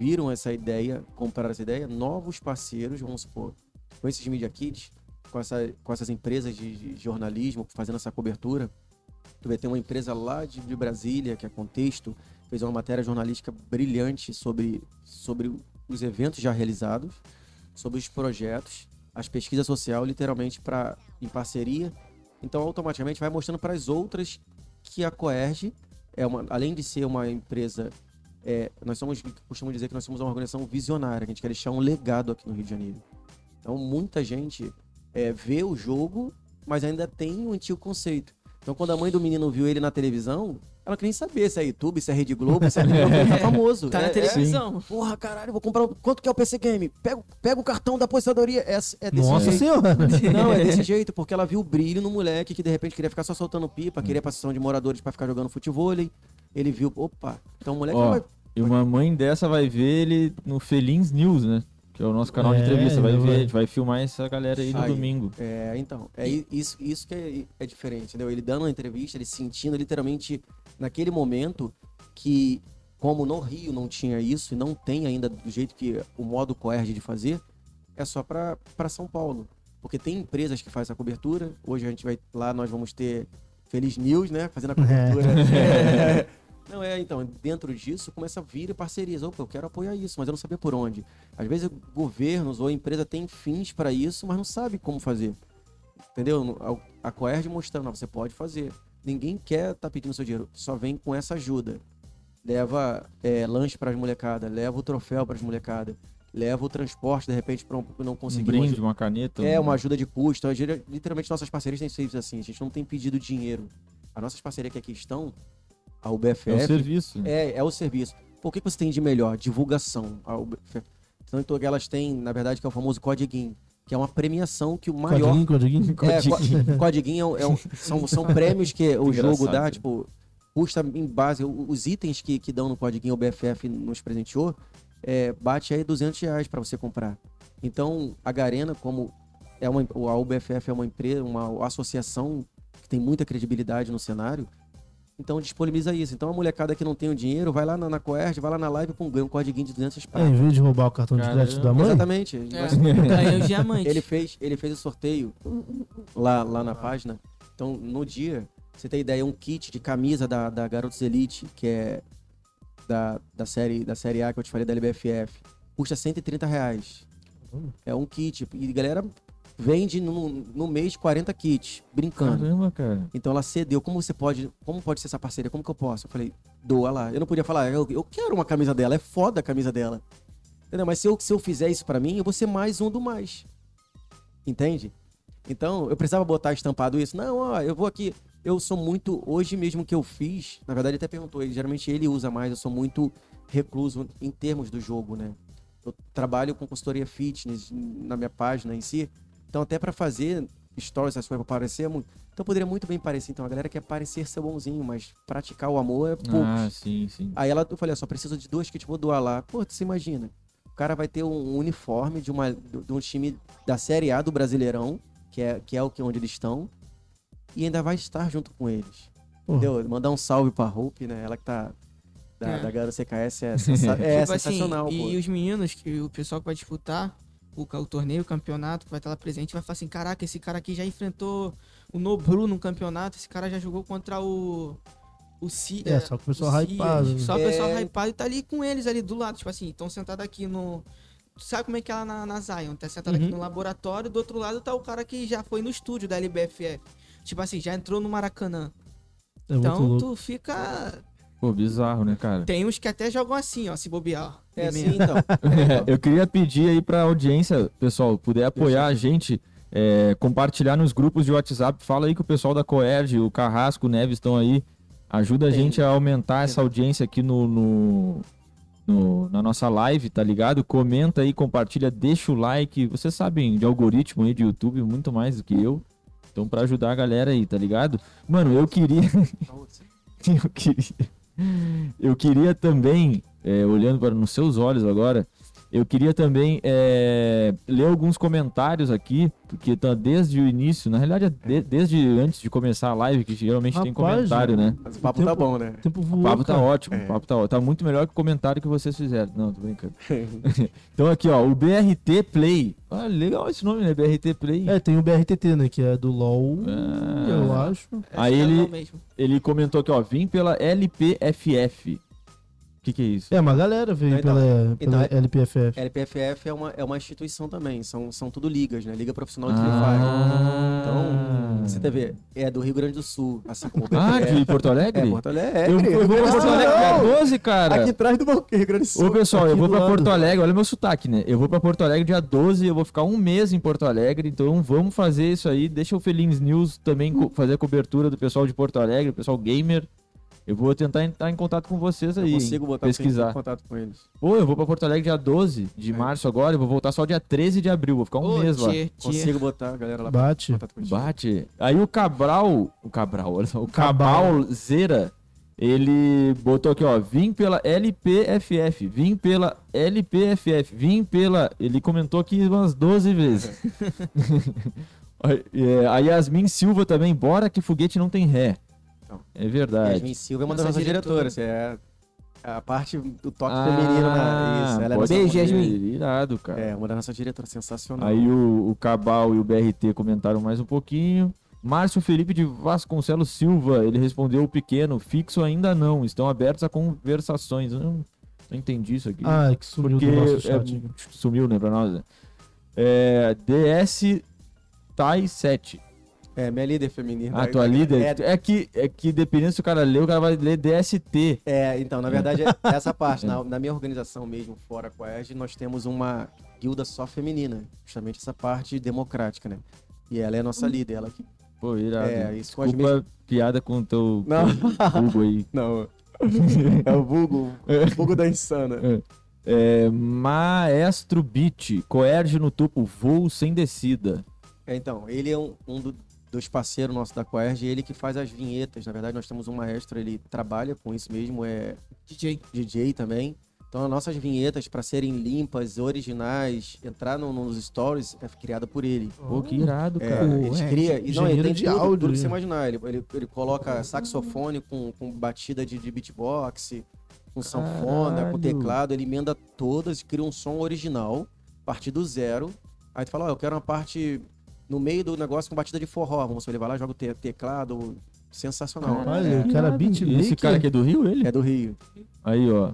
viram essa ideia, compraram essa ideia, novos parceiros, vamos supor, com esses Media Kits, com, essa, com essas empresas de, de jornalismo fazendo essa cobertura. Tu vai ter uma empresa lá de, de Brasília, que é Contexto, fez uma matéria jornalística brilhante sobre, sobre os eventos já realizados, sobre os projetos, as pesquisas social, literalmente para em parceria. Então, automaticamente vai mostrando para as outras que a Coerge é uma, além de ser uma empresa, é, nós somos, costumo dizer que nós somos uma organização visionária, que a gente quer deixar um legado aqui no Rio de Janeiro. Então, muita gente é, vê o jogo, mas ainda tem o antigo conceito. Então, quando a mãe do menino viu ele na televisão, ela queria nem saber se é YouTube, se é Rede Globo, se é Globo, tá famoso. Tá É- na é- televisão. Porra, caralho, vou comprar. um- Quanto que é o PC Game? Pega, pega o cartão da aposentadoria. É, é desse Nossa jeito. senhora. Não, é desse jeito, porque ela viu o brilho no moleque que de repente queria ficar só soltando pipa, queria ir pra sessão de moradores pra ficar jogando futebol. Ele viu, opa, então o moleque Ó, vai. E uma mãe dessa vai ver ele no Felins News, né? Que é o nosso canal de É, entrevista. Vai ver, a gente vai filmar essa galera aí no Aí. domingo. É, então, é isso, isso que é, é diferente, entendeu? Ele dando uma entrevista, ele sentindo literalmente naquele momento que, como no Rio não tinha isso e não tem ainda do jeito que o modo coerge de fazer, é só pra pra São Paulo. Porque tem empresas que fazem essa cobertura. Hoje a gente vai lá, nós vamos ter Feliz News, né? Fazendo a cobertura. É. <laughs> <laughs> Não, é, então, dentro disso começa a vir parcerias. Opa, eu quero apoiar isso, mas eu não sabia por onde. Às vezes governos ou a empresa tem fins para isso, mas não sabe como fazer. Entendeu? A, Coerge mostrando, não, você pode fazer. Ninguém quer estar pedindo seu dinheiro, só vem com essa ajuda. Leva é, lanche para as molecadas, leva o troféu para as molecadas, leva o transporte, de repente, para um que não Um conseguiu. brinde, uma caneta. É, um- uma ajuda de custo. Literalmente, nossas parcerias têm sido assim. A gente não tem pedido dinheiro. As nossas parcerias que aqui estão, a É o UBFF, serviço. é, é o serviço. Por que que você tem de melhor? Divulgação. A UBFF. Tanto que elas têm, na verdade, que é o famoso Codiguinho, que é uma premiação que o maior. Codiguinho, codiguinho. É, co- Codiguinho é é um- são, são prêmios que <laughs> o jogo dá, né? tipo, custa em base. Os itens que, que dão no Codiguinho, o BFF nos presenteou, é, bate aí 200 reais para você comprar. Então, a Garena, como é uma, a UBFF é uma empresa, uma associação que tem muita credibilidade no cenário, então disponibiliza isso. Então, a molecada que não tem o dinheiro, vai lá na, na Coerge, vai lá na live com ganha um codiguinho de 200 É, pratos. em vez de roubar o cartão de Caramba. crédito da mãe, Exatamente. É, Nós- <laughs> diamantes. ele fez, ele fez o sorteio lá, lá na página. Então, no dia, você tem ideia, um kit de camisa da, da Garotos Elite, que é da, da, série, da série A que eu te falei da LBFF, custa 130 reais. É um kit. E galera vende no, no mês 40 kits, brincando. Caramba, cara. Então ela cedeu. Como você pode. Como pode ser essa parceria? Como que eu posso? Eu falei, doa lá. Eu não podia falar, eu, eu quero uma camisa dela, é foda a camisa dela. Entendeu? Mas se eu, se eu fizer isso pra mim, eu vou ser mais um do mais. Entende? Então, eu precisava botar estampado isso. Não, ó, eu vou aqui. Eu sou muito. Hoje mesmo que eu fiz, na verdade, ele até perguntou. Ele, geralmente ele usa mais, eu sou muito recluso em termos do jogo, né? Eu trabalho com consultoria fitness na minha página em si. Então, até pra fazer stories, essas coisas pra parecer. é muito- Então, poderia muito bem parecer. Então, a galera quer parecer ser bonzinho, mas praticar o amor é pouco. Ah, sim, sim. Aí ela, eu falei, ó, só preciso de duas kits, vou doar lá. Pô, você imagina. O cara vai ter um uniforme de, uma, de um time da Série A do Brasileirão, que é, que é o que onde eles estão, e ainda vai estar junto com eles. Porra. Entendeu? Mandar um salve pra Hope, né? Ela que tá da, É. da Garota CKS é, <laughs> sensa é Tipo assim, sensacional, pô. e os meninos, que o pessoal que vai disputar, o, o torneio, o campeonato, que vai estar lá presente, vai falar assim, caraca, esse cara aqui já enfrentou o Nobru no campeonato, esse cara já jogou contra o... O C, É, só que o pessoal hypado, né? Só o pessoal É. hypado e tá ali com eles ali do lado, tipo assim, estão sentados aqui no... Sabe como é que é lá na, na Zion? Tá sentado aqui Uhum. no laboratório, do outro lado tá o cara que já foi no estúdio da LBFF. Tipo assim, já entrou no Maracanã. É Então tu fica. Pô, bizarro, né, cara? Tem uns que até jogam assim, ó, se bobear. É assim, então. <laughs> É, eu queria pedir aí pra audiência, pessoal, puder apoiar a gente, é, compartilhar nos grupos de WhatsApp. Fala aí que o pessoal da Coerge, o Carrasco, o Neves estão aí. Ajuda a Tem. gente a aumentar essa audiência aqui no, no- no- na nossa live, tá ligado? Comenta aí, compartilha, deixa o like. Vocês sabem de algoritmo aí de YouTube muito mais do que eu. Então, pra ajudar a galera aí, tá ligado? Mano, eu queria. <laughs> eu queria. Eu queria também, é, olhando para nos seus olhos agora, eu queria também é, ler alguns comentários aqui, porque tá desde o início, na realidade é de- desde antes de começar a live, que geralmente tem Rapaz, comentário, né? Mas o papo tá bom, né? O tempo O voou, papo tá cara. ótimo, o papo tá ótimo. Tá muito melhor que o comentário que vocês fizeram. Não, tô brincando. <laughs> <laughs> então aqui, ó, o BRT Play. Ah, legal esse nome, né? BRT Play. É, tem o BRTT, né? Que é do LoL, Ah. eu acho. Aí é ele-. Ele comentou aqui, ó, vim pela LPFF. O que que é isso? É, uma galera veio Então, pela, então, pela LPFF. LPFF é uma, é uma instituição também, são, são tudo ligas, né? Liga Profissional de Free Ah. Fire. Então, você tá vendo, é do Rio Grande do Sul, a Sacou Ah, BFF. de Porto Alegre? É, Porto Alegre. Eu, eu vou pra Porto Alegre dia 12, cara. Aqui atrás do Rio Grande do Sul. Ô, pessoal, eu vou pra lado. Porto Alegre, olha meu sotaque, né? Eu vou pra Porto Alegre dia 12, eu vou ficar um mês em Porto Alegre, então vamos fazer isso aí. Deixa o Felins News também fazer a cobertura do pessoal de Porto Alegre, o pessoal gamer. Eu vou tentar entrar em contato com vocês Eu aí. consigo hein? botar você em pesquisar. contato com eles. Pô, eu vou pra Porto Alegre dia 12 de É. março agora, eu vou voltar só dia 13 de abril, vou ficar um Ô, mês lá. tchê, tchê. Consigo botar a galera lá Bate. Bate. Aí o Cabral, o Cabral, olha só, o Cabal. Zera, ele botou aqui, ó, vim pela LPFF, vim pela LPFF, vim pela, ele comentou aqui umas 12 vezes. <laughs> <laughs> Aí, é, a Yasmin Silva também, bora que foguete não tem ré. Então. É verdade. Yasmin Silva é uma das Nossa nossas diretora. diretoras. É a parte do toque feminino na. Isso, ela é Ah, pode nossa, ser, Yasmin. Irado, cara. É, uma das nossas diretoras, sensacional. Aí o, o Cabal e o BRT comentaram mais um pouquinho. Márcio Felipe de Vasconcelos Silva, ele respondeu o pequeno, fixo ainda não, estão abertos a conversações. Eu não, não entendi isso aqui. Ah, é que sumiu porque do nosso é, chat. sumiu, né, pra nós. né? É, DS Tai 7. É, minha líder feminina. Ah, tua líder? É, É que, é que dependendo se o cara ler, o cara vai ler DST. É, então, na verdade, é essa parte. Na, na minha organização mesmo, fora com a ERG, nós temos uma guilda só feminina. Justamente essa parte democrática, né? E ela é a nossa líder, ela que... Pô, irado. É, isso com Desculpa piada com o teu Não. aí. <laughs> Não, é o vulgo, o vulgo da insana. É, Maestro Beat, coerge no topo, voo sem descida. É, então, ele é um, um do- dos parceiros nossos da Coerge, ele que faz as vinhetas. Na verdade, nós temos um maestro, ele trabalha com isso mesmo, é DJ. DJ também. Então, as nossas vinhetas, para serem limpas, originais, entrar no- nos stories, é criada por ele. Pô, que irado, É, cara. ele cria. E não, ele tem de tudo, áudio, tudo que você né? imaginar. Ele, ele, ele coloca saxofone com, com batida de, de beatbox, com sanfona, Caralho. com teclado. Ele emenda todas, cria um som original, a partir do zero. Aí tu fala, ó, eu quero uma parte no meio do negócio com batida de forró. Vamos ele vai lá, joga o te- teclado. Sensacional. Olha, é, o cara Irado. beatmaker. Esse cara aqui é do Rio, ele? é do Rio. Aí, ó.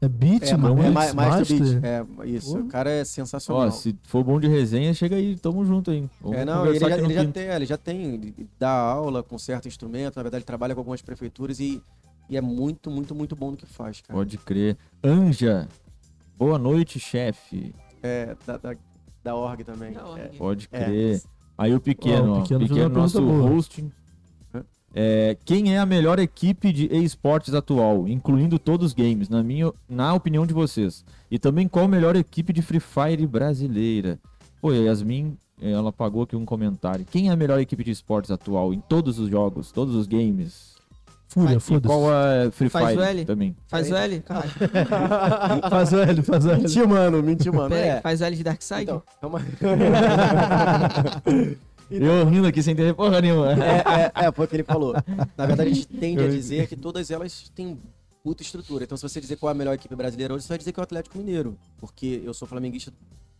É beat, É, não é, é, mais, mais do master? beat. É, isso. Pô. O cara é sensacional. Ó, se for bom de resenha, chega aí, tamo junto aí. Vamos É, não, ele já, ele, já tem, ele já tem, ele dá aula com certo instrumento, na verdade ele trabalha com algumas prefeituras e, e é muito, muito, muito bom no que faz, cara. Pode crer. Anja, boa noite, chefe. É, da, da, da org também. Da org. É, Pode É. crer. Aí o pequeno, Ó, o ó, Pequeno pequeno, fez uma nosso hosting. É, quem é a melhor equipe de esportes atual, incluindo todos os games, na minha, na opinião de vocês? E também qual a melhor equipe de Free Fire brasileira? Pô, a Yasmin, ela pagou aqui um comentário. Quem é a melhor equipe de esportes atual em todos os jogos, todos os games? Fúria, foda-se. qual a Free Faz Fire o L? também? Faz o L, caralho. <laughs> Faz o L, faz o L. Mentiu, mano, mentiu, mano. Pera aí, É. faz o L de Darkseid? Então, calma <laughs> Eu rindo aqui sem entender porra nenhuma. é, é, é, foi o que ele falou. Na verdade, a gente <laughs> tende a dizer que todas elas têm puta estrutura. Então, se você dizer qual é a melhor equipe brasileira hoje, você vai dizer que é o Atlético Mineiro. Porque eu sou flamenguista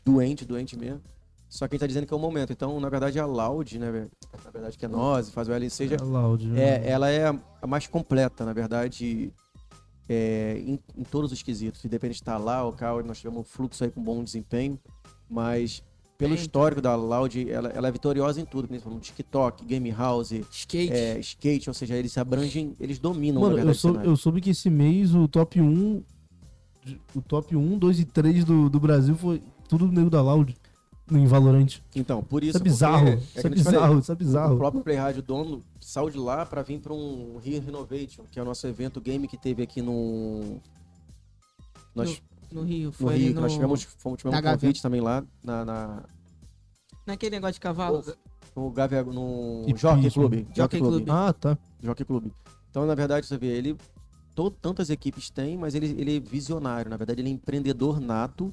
doente, doente mesmo. Só que a gente tá dizendo que é o momento. Então, na verdade, a Loud, né, velho? Na verdade, que é nós, faz o LNC, já, É loud, né? é, ela é a- mais completa, na verdade, é, em, em todos os quesitos. Independente de estar lá ou cá, nós tivemos um fluxo aí com bom desempenho, mas pelo Bem, histórico da Loud, ela, ela é vitoriosa em tudo, principalmente TikTok, Game House, Skate. é, skate, ou seja, eles se abrangem, eles dominam, Mano, na eu verdade, o soube, cenário. eu soube que esse mês o top 1. O top 1, 2 e 3 do, do Brasil foi tudo nego da Loud em Valorant. Então, por isso... Isso é bizarro. porque- Isso é eu te falei, bizarro, isso é O bizarro. próprio Play Rádio dono saiu de lá para vir para um Rio Renovation, que é o nosso evento game que teve aqui no. Nós, No Rio. no Foi Rio, ali que no... nós tivemos, fomos, tivemos um Gávea. convite também lá na, na- Naquele negócio de cavalo. no Gávea, no E Jockey. Club. Jockey Club. Club. Ah, tá. Jockey Club. Então, na verdade, você vê, ele. tantas equipes têm, mas ele, ele é visionário. Na verdade, ele é empreendedor nato.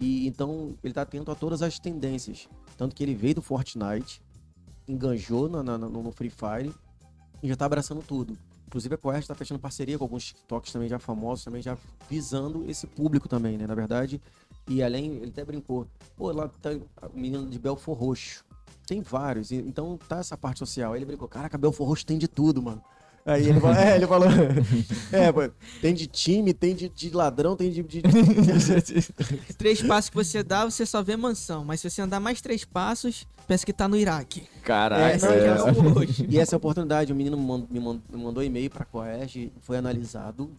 E então ele tá atento a todas as tendências. Tanto que ele veio do Fortnite, enganjou na- no, no Free Fire e já tá abraçando tudo. Inclusive a Coerce tá fechando parceria com alguns TikToks também já famosos, também já visando esse público também, né? Na verdade. E além, ele até brincou, pô, lá tá o menino de Belfor Roxo. Tem vários, então tá essa parte social. Aí ele brincou, caraca, Belfor Roxo tem de tudo, mano. Aí ele falou, é, ele falou, <laughs> é, pô, tem de time, tem de, de ladrão, tem de. de- <laughs> Três passos que você dá, você só vê mansão. Mas se você andar mais três passos, parece que tá no Iraque. Caraca. É, Essa é, é. o hoje. E essa é a oportunidade. O menino me mand- me mand- me mandou e-mail para a Coerge, foi analisado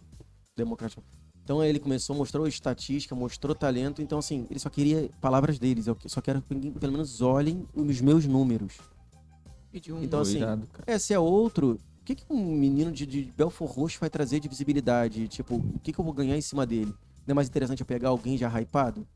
democrático. Então ele começou, mostrou estatística, mostrou talento. Então, assim, ele só queria palavras deles. Eu só quero que ninguém, pelo menos olhem os meus números. Pediu um- Então, assim, Cuidado, cara. É, se é outro, o que, que um menino de, de Belfor Roxo vai trazer de visibilidade? Tipo, o que, que eu vou ganhar em cima dele? Não é mais interessante eu pegar alguém já hypado?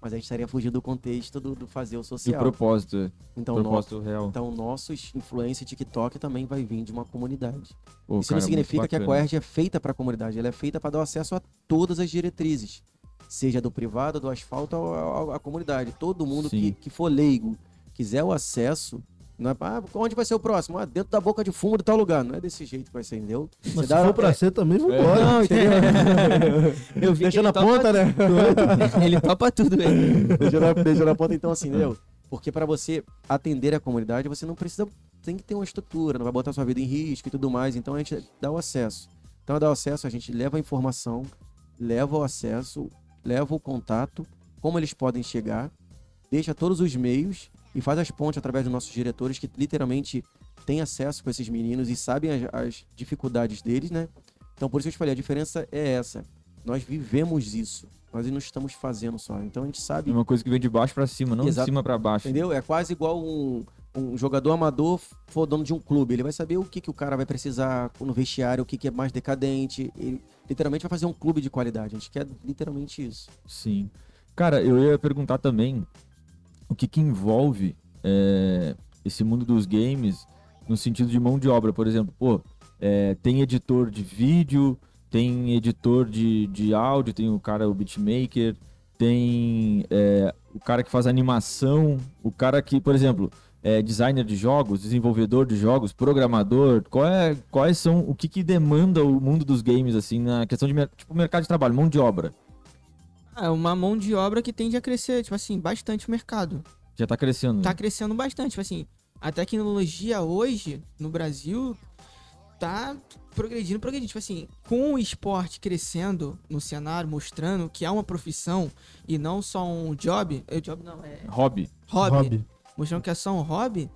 Mas a gente estaria fugindo do contexto do, do fazer o E o social. propósito, é. Então, no- propósito real. então, nossos influência TikTok também vai vir de uma comunidade. Pô, Isso cara, não muito significa que a. Coerge é feita para a comunidade, ela é feita para dar acesso a todas as diretrizes, seja do privado, do asfalto a comunidade. Todo mundo que, que for leigo, quiser o acesso, não é pra, ah, onde vai ser o próximo? Ah, dentro da boca de fumo de tal lugar. Não é desse jeito que vai ser, entendeu? Mas Você se dá- for pra ser também, vambora. Não, <laughs> entendeu? Eu vi que Deixando ele a ponta, né? <laughs> Ele topa tudo, velho. deixou, na, deixou na ponta, então assim, entendeu? Porque para você atender a comunidade, você não precisa. Tem que ter uma estrutura, não vai botar sua vida em risco e tudo mais. Então a gente dá o acesso. Então, dá o acesso, a gente leva a informação, leva o acesso, leva o contato, como eles podem chegar, deixa todos os meios e faz as pontes através dos nossos diretores que literalmente têm acesso com esses meninos e sabem as, as dificuldades deles, né? Então, por isso que eu te falei, a diferença é essa. Nós vivemos isso. Nós não estamos fazendo só. Então a gente sabe É uma coisa que vem de baixo pra cima, não Exato. de cima pra baixo. Entendeu? É quase igual um, um jogador amador for dono de um clube. Ele vai saber o que, que o cara vai precisar no vestiário, o que, que é mais decadente. Ele literalmente vai fazer um clube de qualidade. A gente quer literalmente isso. Sim. Cara, eu ia perguntar também o que que envolve é, esse mundo dos games no sentido de mão de obra, por exemplo. Pô, é, tem editor de vídeo, tem editor de, de áudio, tem o cara, o beatmaker, tem é, o cara que faz animação, o cara que, por exemplo, é designer de jogos, desenvolvedor de jogos, programador. Qual é, quais são, o que que demanda o mundo dos games, assim, na questão de tipo, mercado de trabalho, mão de obra? É uma mão de obra que tende a crescer, tipo assim, bastante o mercado. Já tá crescendo. né? Tá crescendo bastante, tipo assim, a tecnologia hoje no Brasil tá progredindo, progredindo. Tipo assim, com o esporte crescendo no cenário, mostrando que é uma profissão e não só um job, é job não, é Hobby. hobby, Hobby. mostrando que é só um hobby,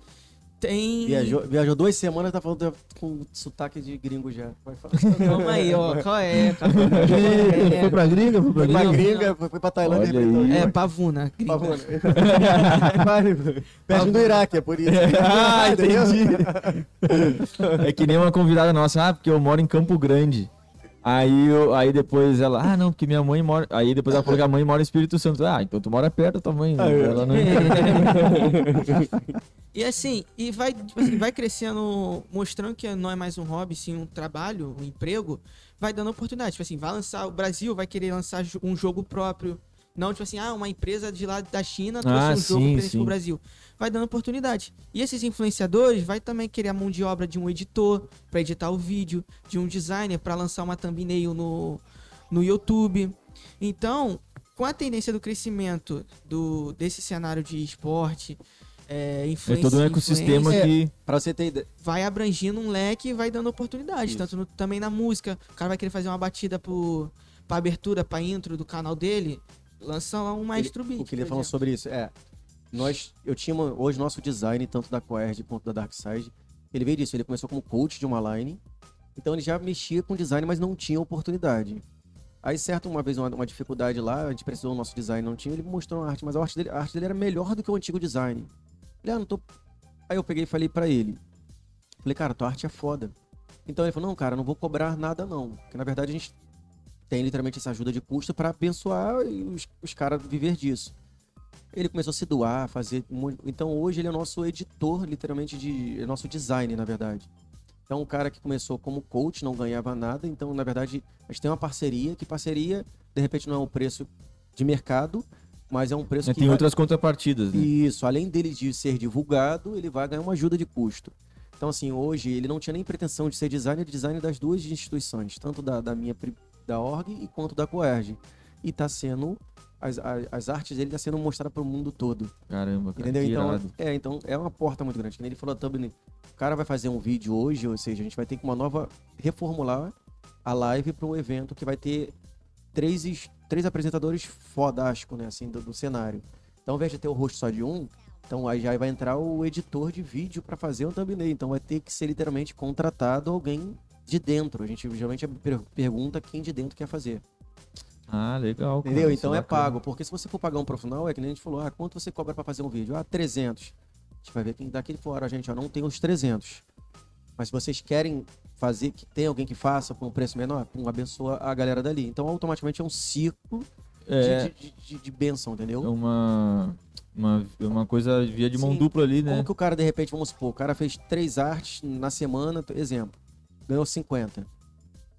tem... Viajou, viajou duas semanas, tá falando com sotaque de gringo já. Vai falar. Calma aí, ó, qual é? <laughs> Calma Foi aí. pra gringa? Foi pra Foi pra gringa? gringa, foi, foi pra Tailândia. Aí. É, pavuna. gringa. Pavuna. <laughs> Perto do Iraque, é por isso. <laughs> Ah, Entendeu? É que nem uma convidada nossa, ah, porque eu moro em Campo Grande. Aí, eu, aí depois ela, ah, não, porque minha mãe mora. Aí depois ela falou que a mãe mora em Espírito Santo. Ah, então tu mora perto da tua mãe. né? Ela não... <laughs> E assim, e vai, tipo assim, vai crescendo, mostrando que não é mais um hobby, sim um trabalho, um emprego, vai dando oportunidade. Tipo assim, vai lançar, o Brasil vai querer lançar um jogo próprio. Não, tipo assim, ah, uma empresa de lá da China trouxe Ah, um jogo sim, sim. pro Brasil. Vai dando oportunidade. E esses influenciadores vai também querer a mão de obra de um editor pra editar o vídeo, de um designer pra lançar uma thumbnail no, no YouTube. Então, com a tendência do crescimento do, desse cenário de esporte, é, É influência, todo um ecossistema que. Pra você ter ideia. vai abrangindo um leque e vai dando oportunidade. Isso. Tanto no- também na música. O cara vai querer fazer uma batida pro, pra abertura, pra intro do canal dele. Lança lá um Maestro Beat. O que ele falou sobre isso é. Nós, eu tinha uma- hoje nosso design, tanto da Coerd quanto da Darkside. Ele veio disso, ele começou como coach de uma line. Então ele já mexia com design, mas não tinha oportunidade. Aí, certo, uma vez uma, uma dificuldade lá, a gente precisou do nosso design, não tinha, ele me mostrou uma arte, mas a arte dele, a arte dele era melhor do que o antigo design. Ele, ah, não tô. Aí eu peguei e falei pra ele. Falei, cara, tua arte é foda. Então ele falou, não, cara, não vou cobrar nada, não. Porque na verdade a gente tem literalmente essa ajuda de custo pra abençoar e os, os caras viver disso. Ele começou a se doar, fazer. um monte- Então hoje ele é nosso editor, literalmente, de. É nosso design, na verdade. Então, um cara que começou como coach, não ganhava nada. Então, na verdade, a gente tem uma parceria, que parceria, de repente, não é um preço de mercado, mas é um preço né, que. tem vai- outras contrapartidas, né? Isso, além dele de ser divulgado, ele vai ganhar uma ajuda de custo. Então, assim, hoje ele não tinha nem pretensão de ser designer, de design das duas instituições, tanto da, da minha da org e quanto da Coerge. E tá sendo. As, as, as artes dele tá sendo mostradas para o mundo todo. Caramba, cara. Entendeu? Então irado. é, então é uma porta muito grande. Que ele falou também. O cara vai fazer um vídeo hoje, ou seja, a gente vai ter que uma nova. reformular a live para um evento que vai ter três, três apresentadores fodásticos, né? Assim, do, do cenário. Então, ao invés de ter o rosto só de um, então aí já vai entrar o editor de vídeo para fazer um thumbnail. Então vai ter que ser literalmente contratado alguém de dentro. A gente geralmente per- pergunta quem de dentro quer fazer. Ah, legal. cara, Entendeu? isso Então é bacana. pago. Porque se você for pagar um profissional, é que nem a gente falou, ah, quanto você cobra pra fazer um vídeo? Ah, 300. A gente vai ver quem daqui fora, gente, ó, não tem os 300. Mas se vocês querem fazer, que tem alguém que faça por um preço menor, pum, abençoa a galera dali. Então automaticamente é um ciclo de- É, de, de, de, de bênção, entendeu? é uma, uma, uma coisa via de mão Sim. dupla ali, né? Como que o cara, de repente, vamos supor, o cara fez três artes na semana, exemplo, ganhou 50.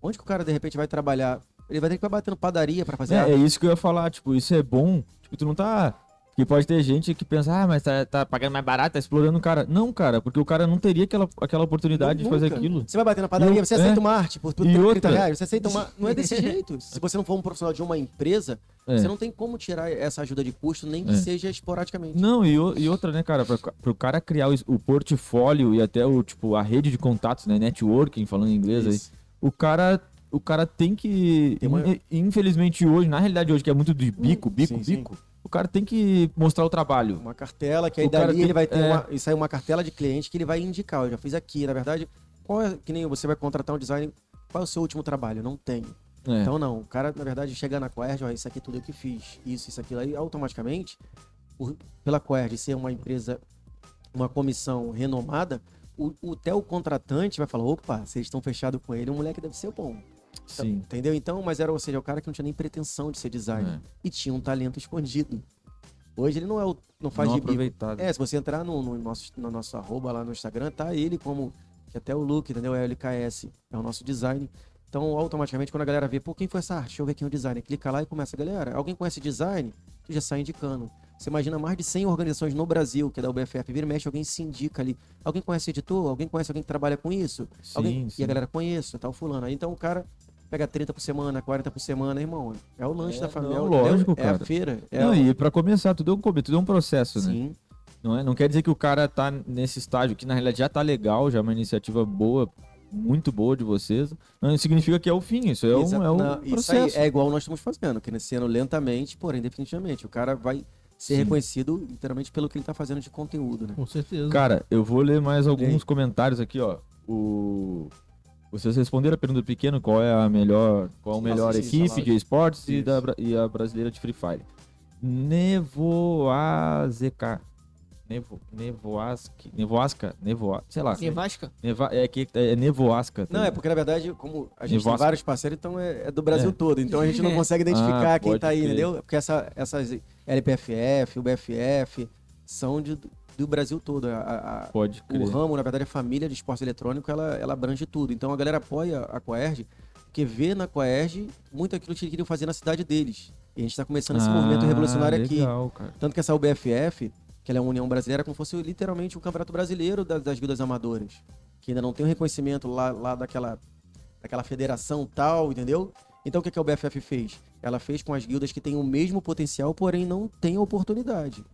Onde que o cara, de repente, vai trabalhar? Ele vai ter que ir batendo padaria pra fazer É, arte. é isso que eu ia falar, tipo, isso é bom. Tipo, tu não tá. Porque pode ter gente que pensa, ah, mas tá, tá pagando mais barato, tá explorando o cara. Não, cara, porque o cara não teria aquela, aquela oportunidade de fazer aquilo. Você vai bater na padaria, E você aceita é. uma arte por, por E 30 outra- reais. Você aceita uma. Não é desse <laughs> jeito. Se você não for um profissional de uma empresa, É. você não tem como tirar essa ajuda de custo, nem que É. seja esporadicamente. Não, e, o- e outra, né, cara, pra, pro cara criar o, o portfólio e até o, tipo, a rede de contatos, né, networking, falando em inglês aí, Isso. o cara, o cara tem que, Tem uma- in- infelizmente hoje, na realidade hoje, que é muito de bico, bico, sim, sim. O cara tem que mostrar o trabalho. Uma cartela, que aí O cara dali tem- ele vai ter é. uma. E sai uma cartela de cliente que ele vai indicar. Eu já fiz aqui. Na verdade, qual é. Que nem você vai contratar um design. Qual é o seu último trabalho? Não tenho. É. Então não, o cara, na verdade, chega na Querd, ó, isso aqui tudo eu que fiz, isso, isso, aquilo, aí automaticamente, por- pela Querd ser uma empresa, uma comissão renomada, o, o, até o contratante vai falar, opa, vocês estão fechados com ele, o moleque deve ser bom. Sim. Entendeu? Então, mas era, ou seja, o cara que não tinha nem pretensão de ser designer É. e tinha um talento escondido. Hoje ele não é o, não faz Não aproveitado. É, se você entrar no, no nosso, no nosso arroba lá no Instagram, tá ele como. Que até o look, entendeu? É o LKS, é o nosso design. Então, automaticamente, quando a galera vê, pô, quem foi essa arte? Deixa eu ver quem é o design. Clica lá e começa, galera. Alguém conhece design? Tu já sai indicando. Você imagina mais de 100 organizações no Brasil, que é da UBFF, vira e mexe, alguém se indica ali. Alguém conhece editor? Alguém conhece alguém que trabalha com isso? alguém... sim. E a galera conhece, tal, fulano. Aí, então o cara pega 30 por semana, 40 por semana, irmão. É o lanche É, da família. não, é, o- lógico, é, é a cara. feira. É Não, o- e pra começar, tudo é um começo, tudo é um processo, né? Sim. Não, é? não quer dizer que o cara tá nesse estágio, que na realidade já tá legal, já é uma iniciativa boa, muito boa de vocês. Não significa que é o fim, isso é um, Exa- é um não, Isso processo. aí é igual nós estamos fazendo, crescendo lentamente, porém definitivamente. O cara vai ser Sim. reconhecido literalmente pelo que ele tá fazendo de conteúdo, né? Com certeza. Cara, eu vou ler mais alguns comentários aqui, ó. O... Vocês responderam a pergunta do pequeno, qual é a melhor, qual a Sim, melhor assisti equipe live. de esportes e, da, e a brasileira de Free Fire. Nevoazk. Nevo, Nevoask, Nevoasca, Nevoa, sei lá. Nevasca? Neva, é que é Nevoasca. tá Não, é porque na verdade, como a gente Nevasca. tem vários parceiros, então é, é do Brasil É. todo. Então a gente não <laughs> consegue identificar Ah, quem tá aí, crer. entendeu? Porque essa, essas LPFF, UBFF, são de, do Brasil todo. A- a- Pode o crer. ramo, na verdade, a família de esporte eletrônico, ela, ela abrange tudo. Então a galera apoia a Coerge, porque vê na Coerge muito aquilo que eles queriam fazer na cidade deles. E a gente está começando esse movimento Ah, revolucionário aqui. legal, cara. Tanto que essa UBFF, que ela é a União Brasileira, é como se fosse literalmente um campeonato brasileiro das, das guildas amadoras. Que ainda não tem o reconhecimento lá, lá daquela, daquela federação tal, entendeu? Então o que, que a BFF fez? Ela fez com as guildas que têm o mesmo potencial, porém não têm oportunidade.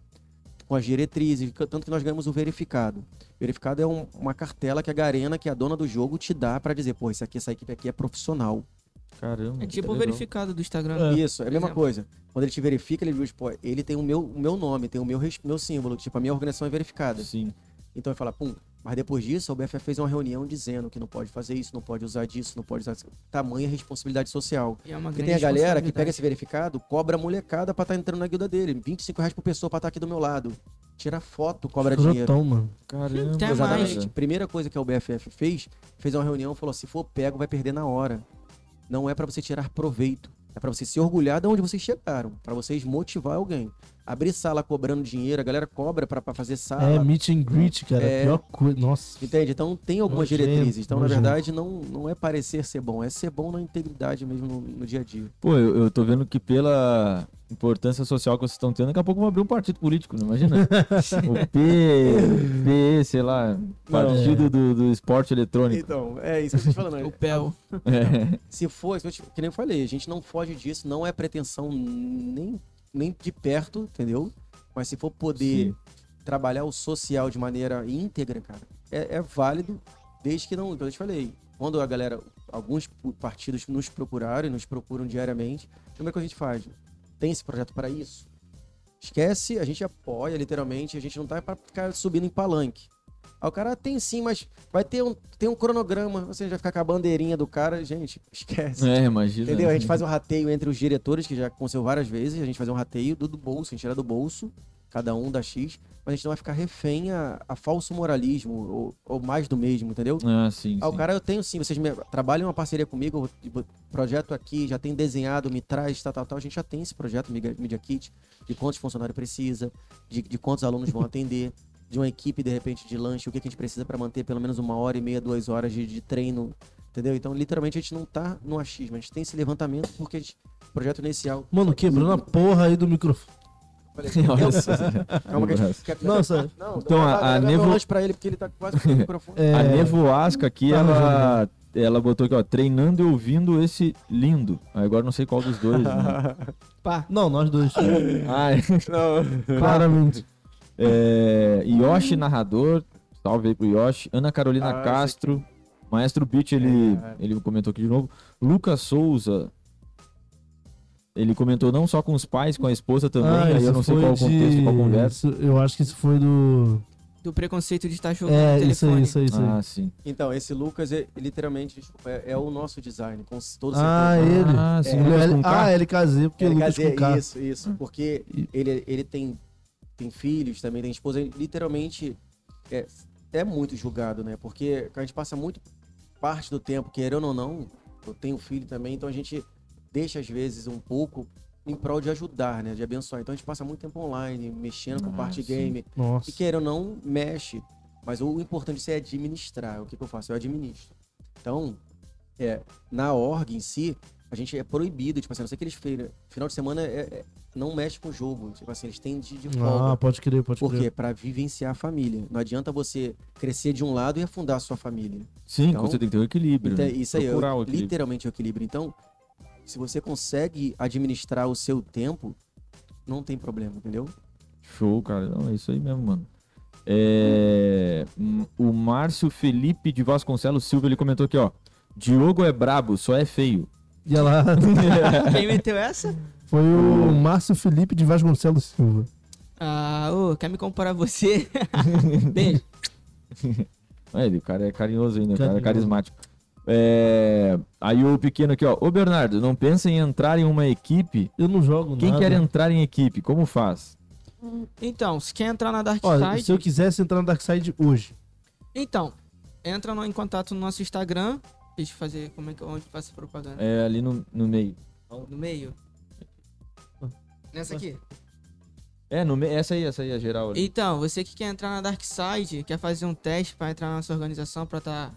Com as diretrizes, tanto que nós ganhamos o verificado. Verificado é um- uma cartela que a Garena, que é a dona do jogo, te dá pra dizer, pô, isso aqui, essa equipe aqui é profissional. Caramba. É tipo o verificado do Instagram. Isso, é a mesma exemplo. coisa. Quando ele te verifica, ele diz, pô, ele tem o meu, o meu nome, tem o meu, meu símbolo, tipo, a minha organização é verificada. Sim. Então ele fala, pum, mas depois disso, a BFF fez uma reunião dizendo que não pode fazer isso, não pode usar disso, não pode usar. Tamanha responsabilidade social. E é uma Porque tem a galera que pega esse verificado, cobra a molecada pra estar entrando na guilda dele. 25 reais por pessoa pra estar aqui do meu lado. Tira foto, cobra dinheiro. Escrotão, mano. Caramba. Tem Exatamente. mais. Primeira coisa que a BFF fez, fez uma reunião e falou: se for pego, vai perder na hora. Não é pra você tirar proveito. É pra você se orgulhar de onde vocês chegaram. Pra vocês motivar alguém. Abrir sala cobrando dinheiro, a galera cobra pra, pra fazer sala. É, meet and greet, cara. É. Pior coisa. Nossa. Entende? Então tem algumas Nojento, diretrizes. Então, na verdade, não, não é parecer ser bom, é ser bom na integridade mesmo no, no dia a dia. Pô, eu, eu tô vendo que pela importância social que vocês estão tendo, daqui a pouco vão abrir um partido político, não imagina? <laughs> o P, P, sei lá, partido do, do esporte eletrônico. Então, é isso que eu tô te falando. <laughs> O PEL. É. Se for, que nem eu falei, a gente não foge disso, não é pretensão nem, nem de perto, entendeu? Mas se for poder Sim. trabalhar o social de maneira íntegra, cara, é, é válido, desde que não, como eu te falei, quando a galera, alguns partidos nos procuraram e nos procuram diariamente, como é que a gente faz? Tem esse projeto para isso? Esquece, a gente apoia literalmente, a gente não tá para ficar subindo em palanque. Aí o cara tem sim, mas vai ter um, tem um cronograma, você já vai ficar com a bandeirinha do cara, gente, <laughs> esquece. É, imagina. Entendeu? A gente faz um rateio entre os diretores, que já aconteceu várias vezes. A gente faz um rateio do, do bolso, a gente tira do bolso, cada um da X, mas a gente não vai ficar refém a, a falso moralismo, ou, ou mais do mesmo, entendeu? Ah, sim, Ah, o cara, eu tenho sim, vocês me, trabalham uma parceria comigo, eu projeto aqui, já tem desenhado, me traz, tal, tal, tal. A gente já tem esse projeto, Media, Media Kit, de quantos funcionários precisa, de, de quantos alunos vão <laughs> atender, de uma equipe, de repente, de lanche, o que, que a gente precisa para manter pelo menos uma hora e meia, duas horas de, de treino, entendeu? Então, literalmente, a gente não tá no achismo, a gente tem esse levantamento porque a gente, projeto inicial. Mano, quebrando a porra aí do microfone. Olha só. Calma que a gente quer Nossa. Não, Então, a- a Nevo- um lanche pra ele porque ele tá quase com o microfone. É, A Nevoasca aqui, Tá ela, ela botou aqui, ó, treinando e ouvindo esse lindo. Agora não sei qual dos dois. né? <laughs> Pá. Não, nós dois. <laughs> É. Não. Claramente. É, Yoshi Narrador, salve aí pro Yoshi. Ana Carolina Ah, Castro, Maestro Beat, ele, É. ele comentou aqui de novo. Lucas Souza, ele comentou não só com os pais, com a esposa também. Ah, aí eu não sei qual o contexto, de- qual a conversa. isso- eu acho que isso foi do. Do preconceito de estar jogando É, no isso aí, telefone. isso aí, isso aí. Ah, sim. Então, esse Lucas, é, literalmente, é, é o nosso design, com todo Ah, ele. Ah, sim. É, Lucas Ele- ah, LKZ, porque Ele Lucas com K. isso, isso, porque ele, ele tem, tem filhos também, tem esposa, literalmente é, é muito julgado, né? Porque a gente passa muito parte do tempo, querendo ou não, eu tenho filho também, então a gente deixa às vezes um pouco em prol de ajudar, né? De abençoar. Então a gente passa muito tempo online, mexendo com Ah, parte de sim. game, Nossa. e queira ou não, mexe. Mas o importante é administrar. O que, que eu faço? Eu administro. Então, é, na org em si, a gente é proibido, tipo assim, não sei que eles. Final de semana é, é- não mexe com o jogo. Tipo assim, eles têm de, de folga. Ah, pode crer, pode Por crer. quê? Pra vivenciar a família. Não adianta você crescer de um lado e afundar a sua família. Sim, Então, você tem que ter o equilíbrio. Então, né? isso aí, é Procurar o- o equilíbrio. literalmente o equilíbrio. Então, se você consegue administrar o seu tempo, não tem problema, entendeu? Show, cara. Não, é isso aí mesmo, mano. É, o Márcio Felipe de Vasconcelos Silva, ele comentou aqui, ó. Diogo é brabo, só é feio. E lá, <laughs> Quem meteu essa? Foi o Márcio Felipe de Vasconcelos Silva. Ah, ô, quer me comparar a você? <laughs> Beijo. É, ele, o cara é carinhoso ainda, o cara é Carinhoso. carismático. É, aí o pequeno aqui, ó. Ô Bernardo, não pensa em entrar em uma equipe? Eu não jogo Quem nada. quer entrar em equipe, como faz? Então, se quer entrar na Dark Ó, Side, se eu quisesse entrar no Darkseid hoje, então, entra no, em contato no nosso Instagram. Deixa eu fazer como é que onde faço a propaganda. É ali no, no meio. No meio. Nessa aqui. É, no. Essa aí, essa aí, a geral. ali. Então, você que quer entrar na Dark Side, quer fazer um teste pra entrar na nossa organização, pra estar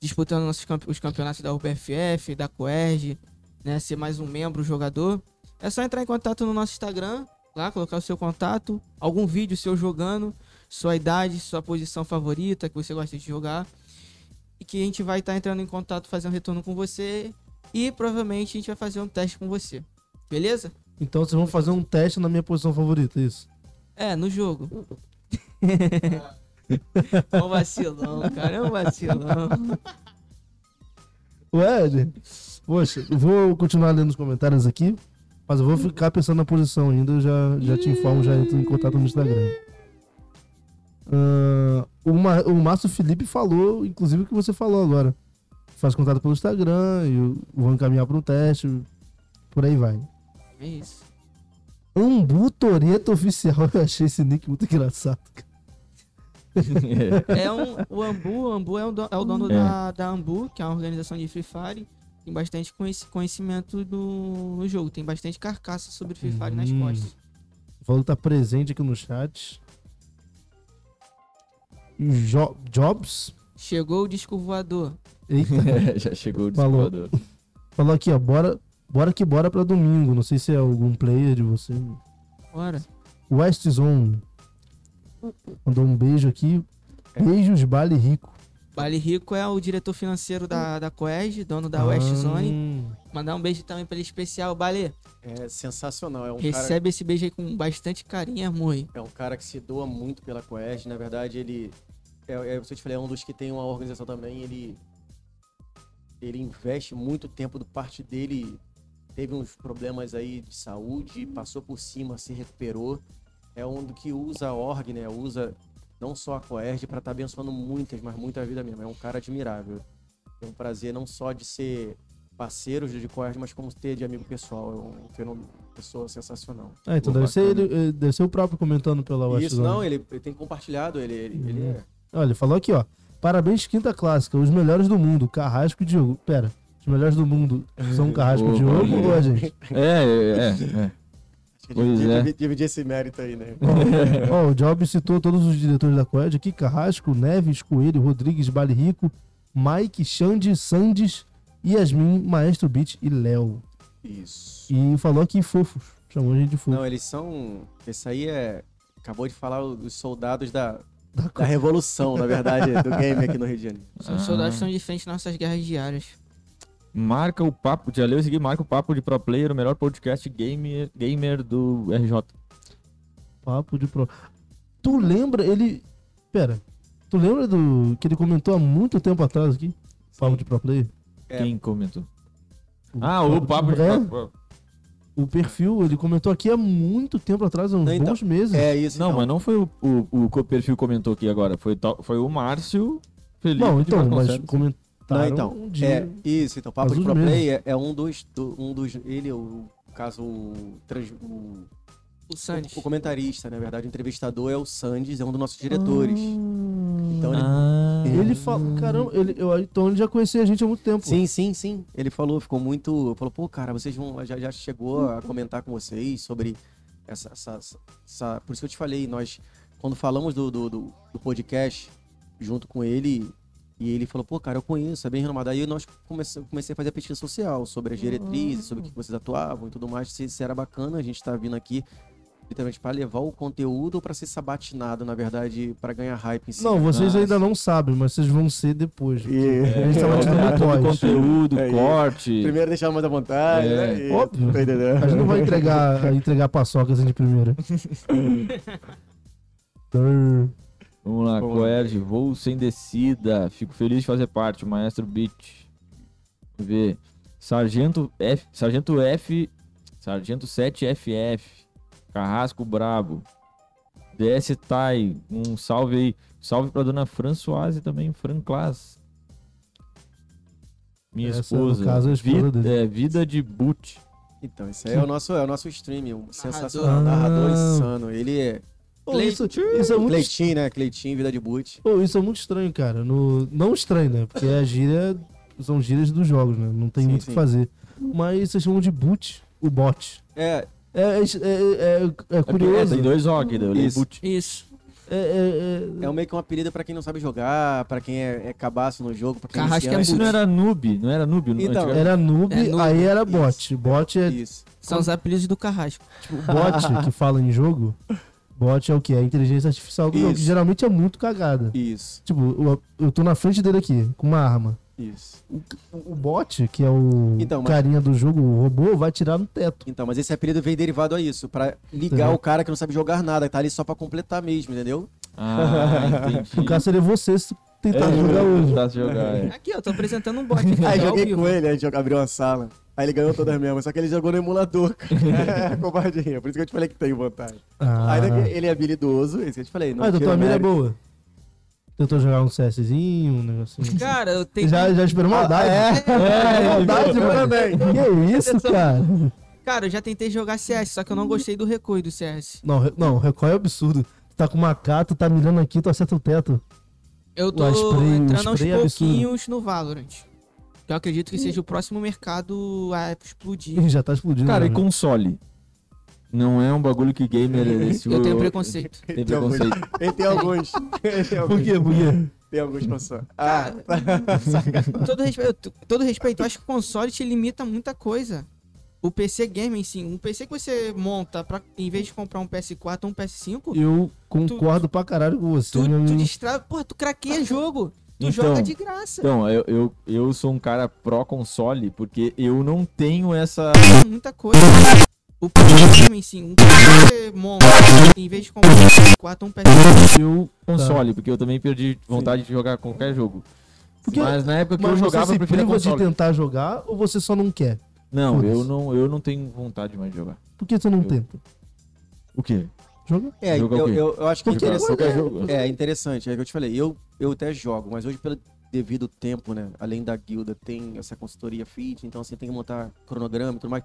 disputando nossos campe- os campeonatos da UBFF, da Coerg, né, ser mais um membro, jogador, é só entrar em contato no nosso Instagram, lá, colocar o seu contato, algum vídeo seu jogando, sua idade, sua posição favorita que você gosta de jogar, e que a gente vai estar entrando em contato, fazendo retorno com você E provavelmente a gente vai fazer um teste com você. Beleza? Então vocês vão fazer um teste na minha posição favorita, é isso? É, no jogo. <laughs> é um vacilão, cara. É um vacilão. Ué, gente. Poxa, eu vou continuar lendo os comentários aqui, mas eu vou ficar pensando na posição ainda, eu já, já te informo, já entro em contato no Instagram. Ah, o, Ma- o Márcio Felipe falou, inclusive o que você falou agora. Faz contato pelo Instagram, eu vou encaminhar para um teste, por aí vai. É isso. Ambu Toreto Oficial, eu achei esse nick muito engraçado. É. <laughs> É um, o Ambu, o Ambu é o, do- é o dono É. Da, da Ambu, que é uma organização de Free Fire. Tem bastante conheci- conhecimento do, no jogo. Tem bastante carcaça sobre Free Fire nas Hum. costas. Falou que tá presente aqui no chat. Jo- Jobs? Chegou o disco voador. Eita. <laughs> Já chegou o Falou. distribuidor. Falou aqui, ó, bora, bora que bora pra domingo. Não sei se é algum player de você. Bora. West Zone. Mandou um beijo aqui. Beijos, Bale Rico. Bale Rico é o diretor financeiro da, da Coeg, dono da West Ah, Zone. Mandar um beijo também pra ele especial. Bale, É sensacional. É um, cara, recebe esse beijo aí com bastante carinho, amor. é um cara que se doa muito pela Coed. Na verdade, ele. É, é, você te falei, é um dos que tem uma organização também. Ele. Ele investe muito tempo do parte dele. Teve uns problemas aí de saúde, passou por cima, se recuperou. É um do que usa a org, né? Usa não só a Coerg para estar abençoando muitas, mas muita vida mesmo. É um cara admirável. É um prazer não só de ser parceiros de Coerg, mas como ter de amigo pessoal. É um fenômeno, pessoa sensacional. Ah, então deve ser, ele, deve ser o próprio comentando pela West Isso, não, ele, ele tem compartilhado, ele, ele, ele Uhum. é. Olha, ele falou aqui, ó. Parabéns, quinta clássica. Os melhores do mundo. Carrasco e Diogo. Pera. Os melhores do mundo são o Carrasco e Ô, Diogo Bahia. ou a gente? É, é, é. é. Acho que Pois dividir, é. dividir esse mérito aí, né? Ó, o Job citou todos os diretores da Coed aqui: Carrasco, Neves, Coelho, Rodrigues, Bale Rico, Mike, Xande, Sandes, Yasmin, Maestro Beat e Léo. Isso. E falou aqui fofos. Chamou a gente de fofo. Não, eles são. Esse aí é. Acabou de falar os soldados da, Da da revolução, na verdade, do game aqui no Rio de Janeiro. <laughs> Os Ah. soldados estão de frente nas nossas guerras diárias. Marca o papo, já leu esse aqui, marca o papo de Pro Player, o melhor podcast gamer, gamer do RJ. Papo de pro. Tu lembra ele. Pera. Tu lembra do. que ele comentou há muito tempo atrás aqui? Papo de pro player? É. Quem comentou? O Ah, o papo de é, Pro Player. O perfil, ele comentou aqui há muito tempo atrás, há uns Não, então, bons meses. É isso. Não, então. mas não foi o, o, o que o perfil comentou aqui agora, foi, to- foi o Márcio Felipe Não, de então, mas Vasconcelos. Não, então, de... é, isso, então, Papo de Pro. Play é, é um dos, do- um dos, ele, o caso, o, trans- o, O Sandy. o comentarista, na verdade, o entrevistador é o Sandes, é um dos nossos diretores. Então ele, Ah, Ele fala, caramba, ele, eu, então ele já conhecia a gente há muito tempo. sim, sim, sim, ele falou, ficou muito, falou, pô, cara, vocês vão, já, já chegou a comentar com vocês sobre essa, essa, essa- por isso que eu te falei, nós, quando falamos do, do, do, do podcast, junto com ele, e ele falou, pô, cara, eu conheço, é bem renomado. Aí nós comece, comecei a fazer a pesquisa social sobre as diretrizes, sobre o que vocês atuavam e tudo mais. Se, se era bacana, a gente tá vindo aqui literalmente para levar o conteúdo ou para ser sabatinado, na verdade, para ganhar hype em cima. Não, vocês Nossa. ainda não sabem, mas vocês vão ser depois. E- A gente <laughs> tava dando é, pós. conteúdo, É, e- corte. Primeiro deixar mais à vontade, É, né? E- óbvio. Tá? A gente não vai entregar, <laughs> entregar paçoca assim de primeira. <laughs> Vamos lá, Vamos. Coerge, voo sem descida. Fico feliz de fazer parte. Maestro Beat. Vamos ver. Sargento F. Sargento F. Sargento 7FF. Carrasco Brabo. DS Tai. Um salve aí. Salve pra dona Françoise também. Franclas. Minha Essa, esposa. caso, é esposa vida, é, vida de boot. Então, esse aí é o nosso, é o nosso stream, um sensacional, Narrador. narrador Ah. insano. Ele é Pô, isso, isso é muito Cleitinho, né? Cleitinho, vida de boot. Pô, isso é muito estranho, cara. No... Não estranho, né? Porque a gíria são gírias dos jogos, né? Não tem Sim, muito o que fazer. Mas vocês chamam de boot, o bot. É, É, é, é, é- é É, curioso. tem dois eu li Isso. boot. Isso. É, é, é- é um meio que um apelido pra quem não sabe jogar, pra quem é, é cabaço no jogo, pra quem Carrasco é Isso não era noob, não era noob? Então? Era noob, É noob. aí era bot. Bot é Isso. São os apelidos do Carrasco. tipo bot <laughs> que fala em jogo. Bot é o que? É a inteligência artificial do jogo, que Isso. geralmente é muito cagada. Isso. Tipo, eu, eu tô na frente dele aqui, com uma arma. Isso. O, o bot, que é o Então, mas- carinha do jogo, o robô, vai tirar no teto. Então, mas esse apelido vem derivado a isso, pra ligar Entendeu? o cara que não sabe jogar nada, que tá ali só pra completar mesmo, entendeu? Ah, <laughs> entendi. No caso, seria você se tentar É, jogar hoje. tentar jogar, é. Aqui, eu tô apresentando um bot aqui. <laughs> Aí ao joguei com ele, a gente abriu uma sala. Aí ele ganhou todas mesmo, só que ele jogou no emulador, cara. <laughs> É, covardia. Por isso que eu te falei que tem vantagem. Ah, Aí daqui- ele é habilidoso, esse que eu te falei. Não ah então tira tua mira é boa. Tentou jogar um CSzinho, um negocinho. Cara, eu tenho. Já, já esperou maldade. <laughs> É, maldade, eu mano. também. Que isso, cara? Cara, eu já tentei jogar CS, só que eu não gostei do recuo do CS. Não, re- não, recoil é absurdo. Tu tá com uma K, tu tá mirando aqui, tu acerta o teto. Eu tô O spray- o entrando aos é absurdo. pouquinhos no Valorant. Eu acredito que seja o próximo mercado a explodir. Já tá explodindo. Cara, e né? console? Não é um bagulho que gamer esse Eu tenho <laughs> preconceito. Tem preconceito. Ele tem alguns. Ele tem alguns. Por quê? Por quê? Tem alguns consoles. Ah, Com todo respeito, todo respeito, eu acho que o console te limita muita coisa. O PC game, sim, um PC que você monta pra, em vez de comprar um PS4 ou um PS5, Eu concordo pra caralho com você, tu, meu tu destrava, porra, tu craqueia jogo. Tu Então, joga de graça. Então, eu, eu, eu sou um cara pró-console porque eu não tenho essa. Muita coisa. O PC game, sim, um monta em vez de comprar um PS4 ou um PS5. Eu console, porque eu também perdi vontade de jogar qualquer jogo. Porque- Mas na época que eu jogava, você eu preferia priva de console. tentar jogar ou você só não quer? Não, eu não, eu não tenho vontade mais de jogar. Por que você não Eu- tenta? O quê? Joga? é, eu, Jogar o quê? eu, eu acho que é Porque interessante. qualquer jogo. É interessante, é o que eu te falei. Eu, eu até jogo, mas hoje, pelo devido tempo, né? Além da guilda, tem essa consultoria fit, então assim, tem que montar cronograma e tudo mais.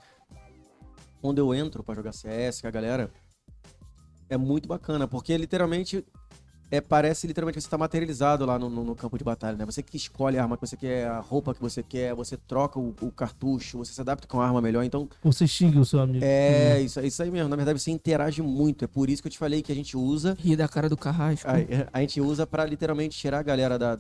Quando eu entro pra jogar CS com a galera, é muito bacana, porque literalmente. É, parece literalmente que você tá materializado lá no, no- no campo de batalha, né? Você que escolhe a arma que você quer, a roupa que você quer, você troca o, o cartucho, você se adapta com a arma melhor. Então, Você xinga o seu amigo. é isso, isso aí mesmo. Na verdade, você interage muito. É por isso que eu te falei que a gente usa Rir da cara do carrasco. a, a gente usa pra literalmente tirar a galera da,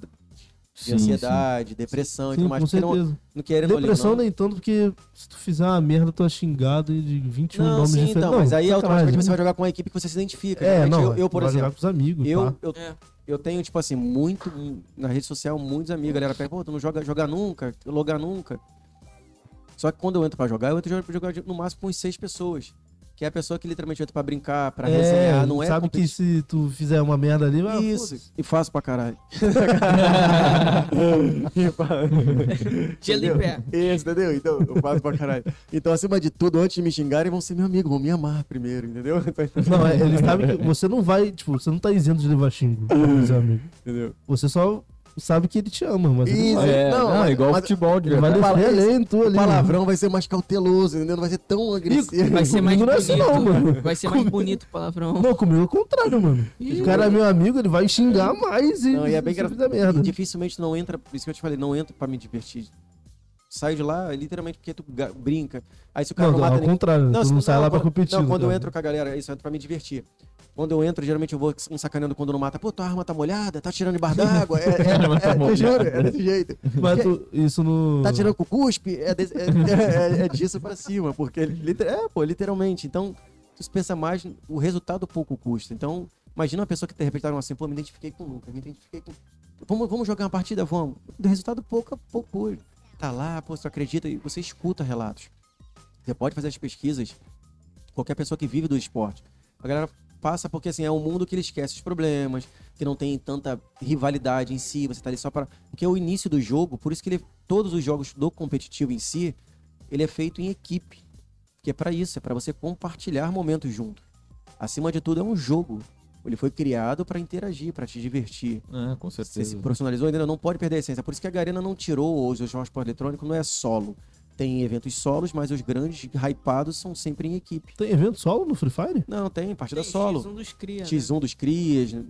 de Sim, ansiedade, depressão e Sim, tudo mais. com porque não, certeza. não querendo Depressão não. nem tanto, porque se tu fizer uma merda, tu é xingado de 21 Não, nomes sim, diferentes. então, não, mas aí automaticamente você né? vai jogar com uma equipe que você se identifica. É, Geralmente não. eu, eu, por vai jogar exemplo, com os amigos, eu, pá. eu, É. eu tenho, tipo assim, muito. Na rede social, muitos amigos. A galera pega, pô, tu não joga jogar nunca, logar nunca. Só que quando eu entro pra jogar, eu entro pra jogar no máximo com uns seis pessoas. Que é a pessoa que literalmente entra pra brincar, pra resenhar, não é sabe que se tu fizer uma merda ali, vai. Isso, e faço pra caralho. <laughs> Gelo em pé. Isso, entendeu? Então, eu faço pra caralho. Então, acima de tudo, antes de me xingarem, vão ser meu amigo, vão me amar primeiro, entendeu? Não, é, ele sabe que você não vai, tipo, você não tá isento de levar xingo, <laughs> seu amigo. entendeu? Você só sabe que ele te ama, mas ele vai, É, não, não, mas- igual mas- futebol de ele vai verdade. descer além, tu O ali. palavrão vai ser mais cauteloso, entendeu? Não vai ser tão agressivo. Vai ser mais não é bonito. não, mano. Vai ser mais bonito o palavrão. Não, comigo é o contrário, mano. Ih, O cara é meu amigo, ele vai xingar mais e, Não, e é bem engraçado. fizer merda. E dificilmente não entra, por isso que eu te falei, não entra pra me divertir. Saio de lá, literalmente, porque tu brinca. Aí se o cara Não, não, mata ao ninguém. contrário, tu se- não sai lá pra competir. Não, quando eu cara. entro com a galera, isso eu entro pra me divertir. Quando eu entro, geralmente eu vou um sacaneando quando não mata. Pô, tua arma tá molhada, tá tirando debaixo d'água. É, é, <laughs> tá é, juro, é desse jeito. Mas isso no. Tá tirando com cuspe? É, desse- é, é- é disso pra cima, porque é, pô, literalmente. Então, tu pensa mais, o resultado pouco custa. Então, imagina uma pessoa que de repente tá assim, pô, me identifiquei com o Lucas, me identifiquei com. Vamos, vamos jogar uma partida? Vamos. Do resultado pouco, pouco custa. Tá lá, pô, você acredita e você escuta relatos. Você pode fazer as pesquisas, qualquer pessoa que vive do esporte. A galera passa porque assim, é um mundo que ele esquece os problemas, que não tem tanta rivalidade em si, você tá ali só para porque o início do jogo, por isso que ele, todos os jogos do competitivo em si, ele é feito em equipe. Que é para isso, é para você compartilhar momentos junto. Acima de tudo é um jogo. Ele foi criado para interagir, para te divertir. É, com Você se certeza. profissionalizou ainda não pode perder a essência. Por isso que a Garena não tirou hoje os jogos eletrônico, não é solo. Tem eventos solos, mas os grandes hypados são sempre em equipe. Tem evento solo no Free Fire? Não, tem partida Tem solo. X1 dos cria, né? X1 dos Crias, né?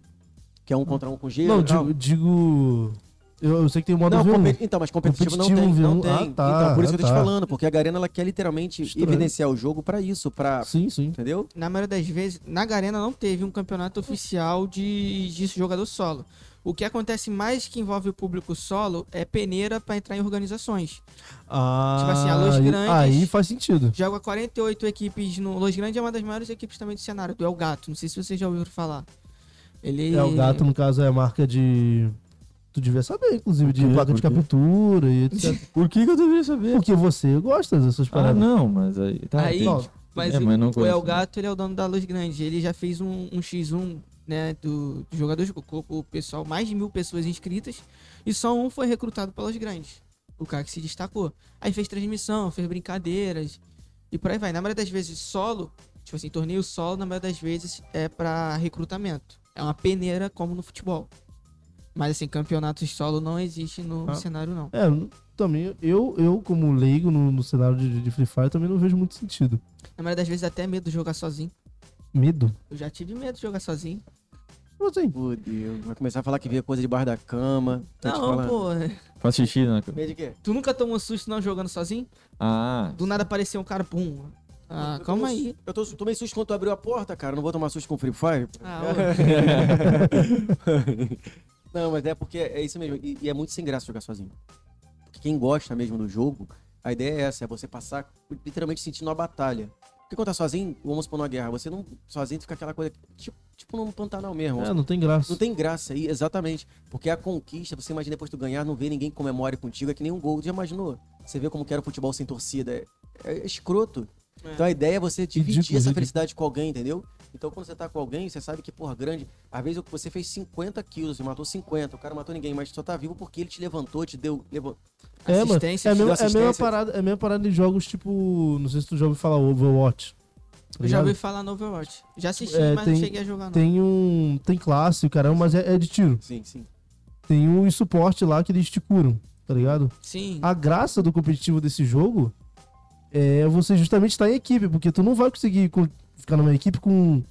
que é um contra um com gelo. não, digo. digo eu, eu sei que tem o modo Não, V1. competi- então, mas competitivo, não tem, não tem. Ah, tá, então, por isso que eu tô ah, te tá. falando, porque a Garena ela quer literalmente Estranho. evidenciar o jogo pra isso, pra, Sim, sim. entendeu? Na maioria das vezes, na Garena não teve um campeonato oficial de, de jogador solo. O que acontece mais que envolve o público solo é peneira pra entrar em organizações. Ah, Tipo assim, a Los Grandes- Aí faz sentido. Joga 48 equipes no. Los Grande é uma das maiores equipes também do cenário, do El Gato. Não sei se vocês já ouviram falar. Ele É o gato, no caso, é a marca de. Tu devia saber, inclusive, de placa de captura e <laughs> etc. Por que, que eu deveria saber? Porque você gosta dessas Ah, paradas. não, mas aí. Tá, Aí, Mas, É, mas não o conheço, El né? Gato, ele é o dono da Luz Grande. Ele já fez um, um X1, né, do, do jogador de cocô, o pessoal, mais de mil pessoas inscritas, e só um foi recrutado Luz Grandes. O cara que se destacou. Aí fez transmissão, fez brincadeiras, e por aí vai. Na maioria das vezes, solo, tipo assim, torneio solo, na maioria das vezes é para recrutamento. É uma peneira como no futebol. Mas assim, campeonatos solo não existe no Ah. cenário, não. É, também, eu, eu como leigo no, no cenário de, de Free Fire, também não vejo muito sentido. Na maioria das vezes até medo de jogar sozinho. Medo? Eu já tive medo de jogar sozinho. Como assim? Meu Deus, vai começar a falar que via coisa debaixo da cama. Tô te Não, falando. pô. Faz xixi, né? Medo de quê? Tu nunca tomou susto não jogando sozinho? Ah, Do nada apareceu um cara, pum. Ah, Eu calma aí. Eu tô, tomei susto quando tu abriu a porta, cara. Eu não vou tomar susto com Free Fire. Ah, <laughs> não, mas é porque é isso mesmo. E, e é muito sem graça jogar sozinho. Porque quem gosta mesmo do jogo, a ideia é essa, é você passar literalmente sentindo uma batalha. Porque quando tá sozinho, vamos supor numa guerra, você não. Sozinho fica aquela coisa. Tipo, tipo num Pantanal mesmo. É, não tem graça. Não tem graça aí, exatamente. Porque a conquista, você imagina depois de tu ganhar, não vê ninguém que comemore contigo, é que nem um gol. Já imaginou? Você vê como que era o futebol sem torcida. É, é escroto. É. Então a ideia é você dividir Ridículo, essa ridículo. felicidade com alguém, entendeu? Então quando você tá com alguém, você sabe que, porra, grande. Às vezes você fez 50 quilos, você matou 50, o cara matou ninguém, mas só tá vivo porque ele te levantou, te deu. Levou... É, mano. Assistência, É a, mesma, é, a mesma parada, é a mesma parada de jogos tipo. Não sei se tu já ouviu falar Overwatch. Tá Eu já ligado? ouvi falar no Overwatch. Já assisti, É, mas tem- não cheguei a jogar não. Tem um. Tem classe, caramba, mas é, é de tiro. Sim, sim. Tem um suporte lá que eles te curam, tá ligado? Sim. A graça do competitivo desse jogo é você justamente estar em equipe, porque tu não vai conseguir co- ficar numa equipe com.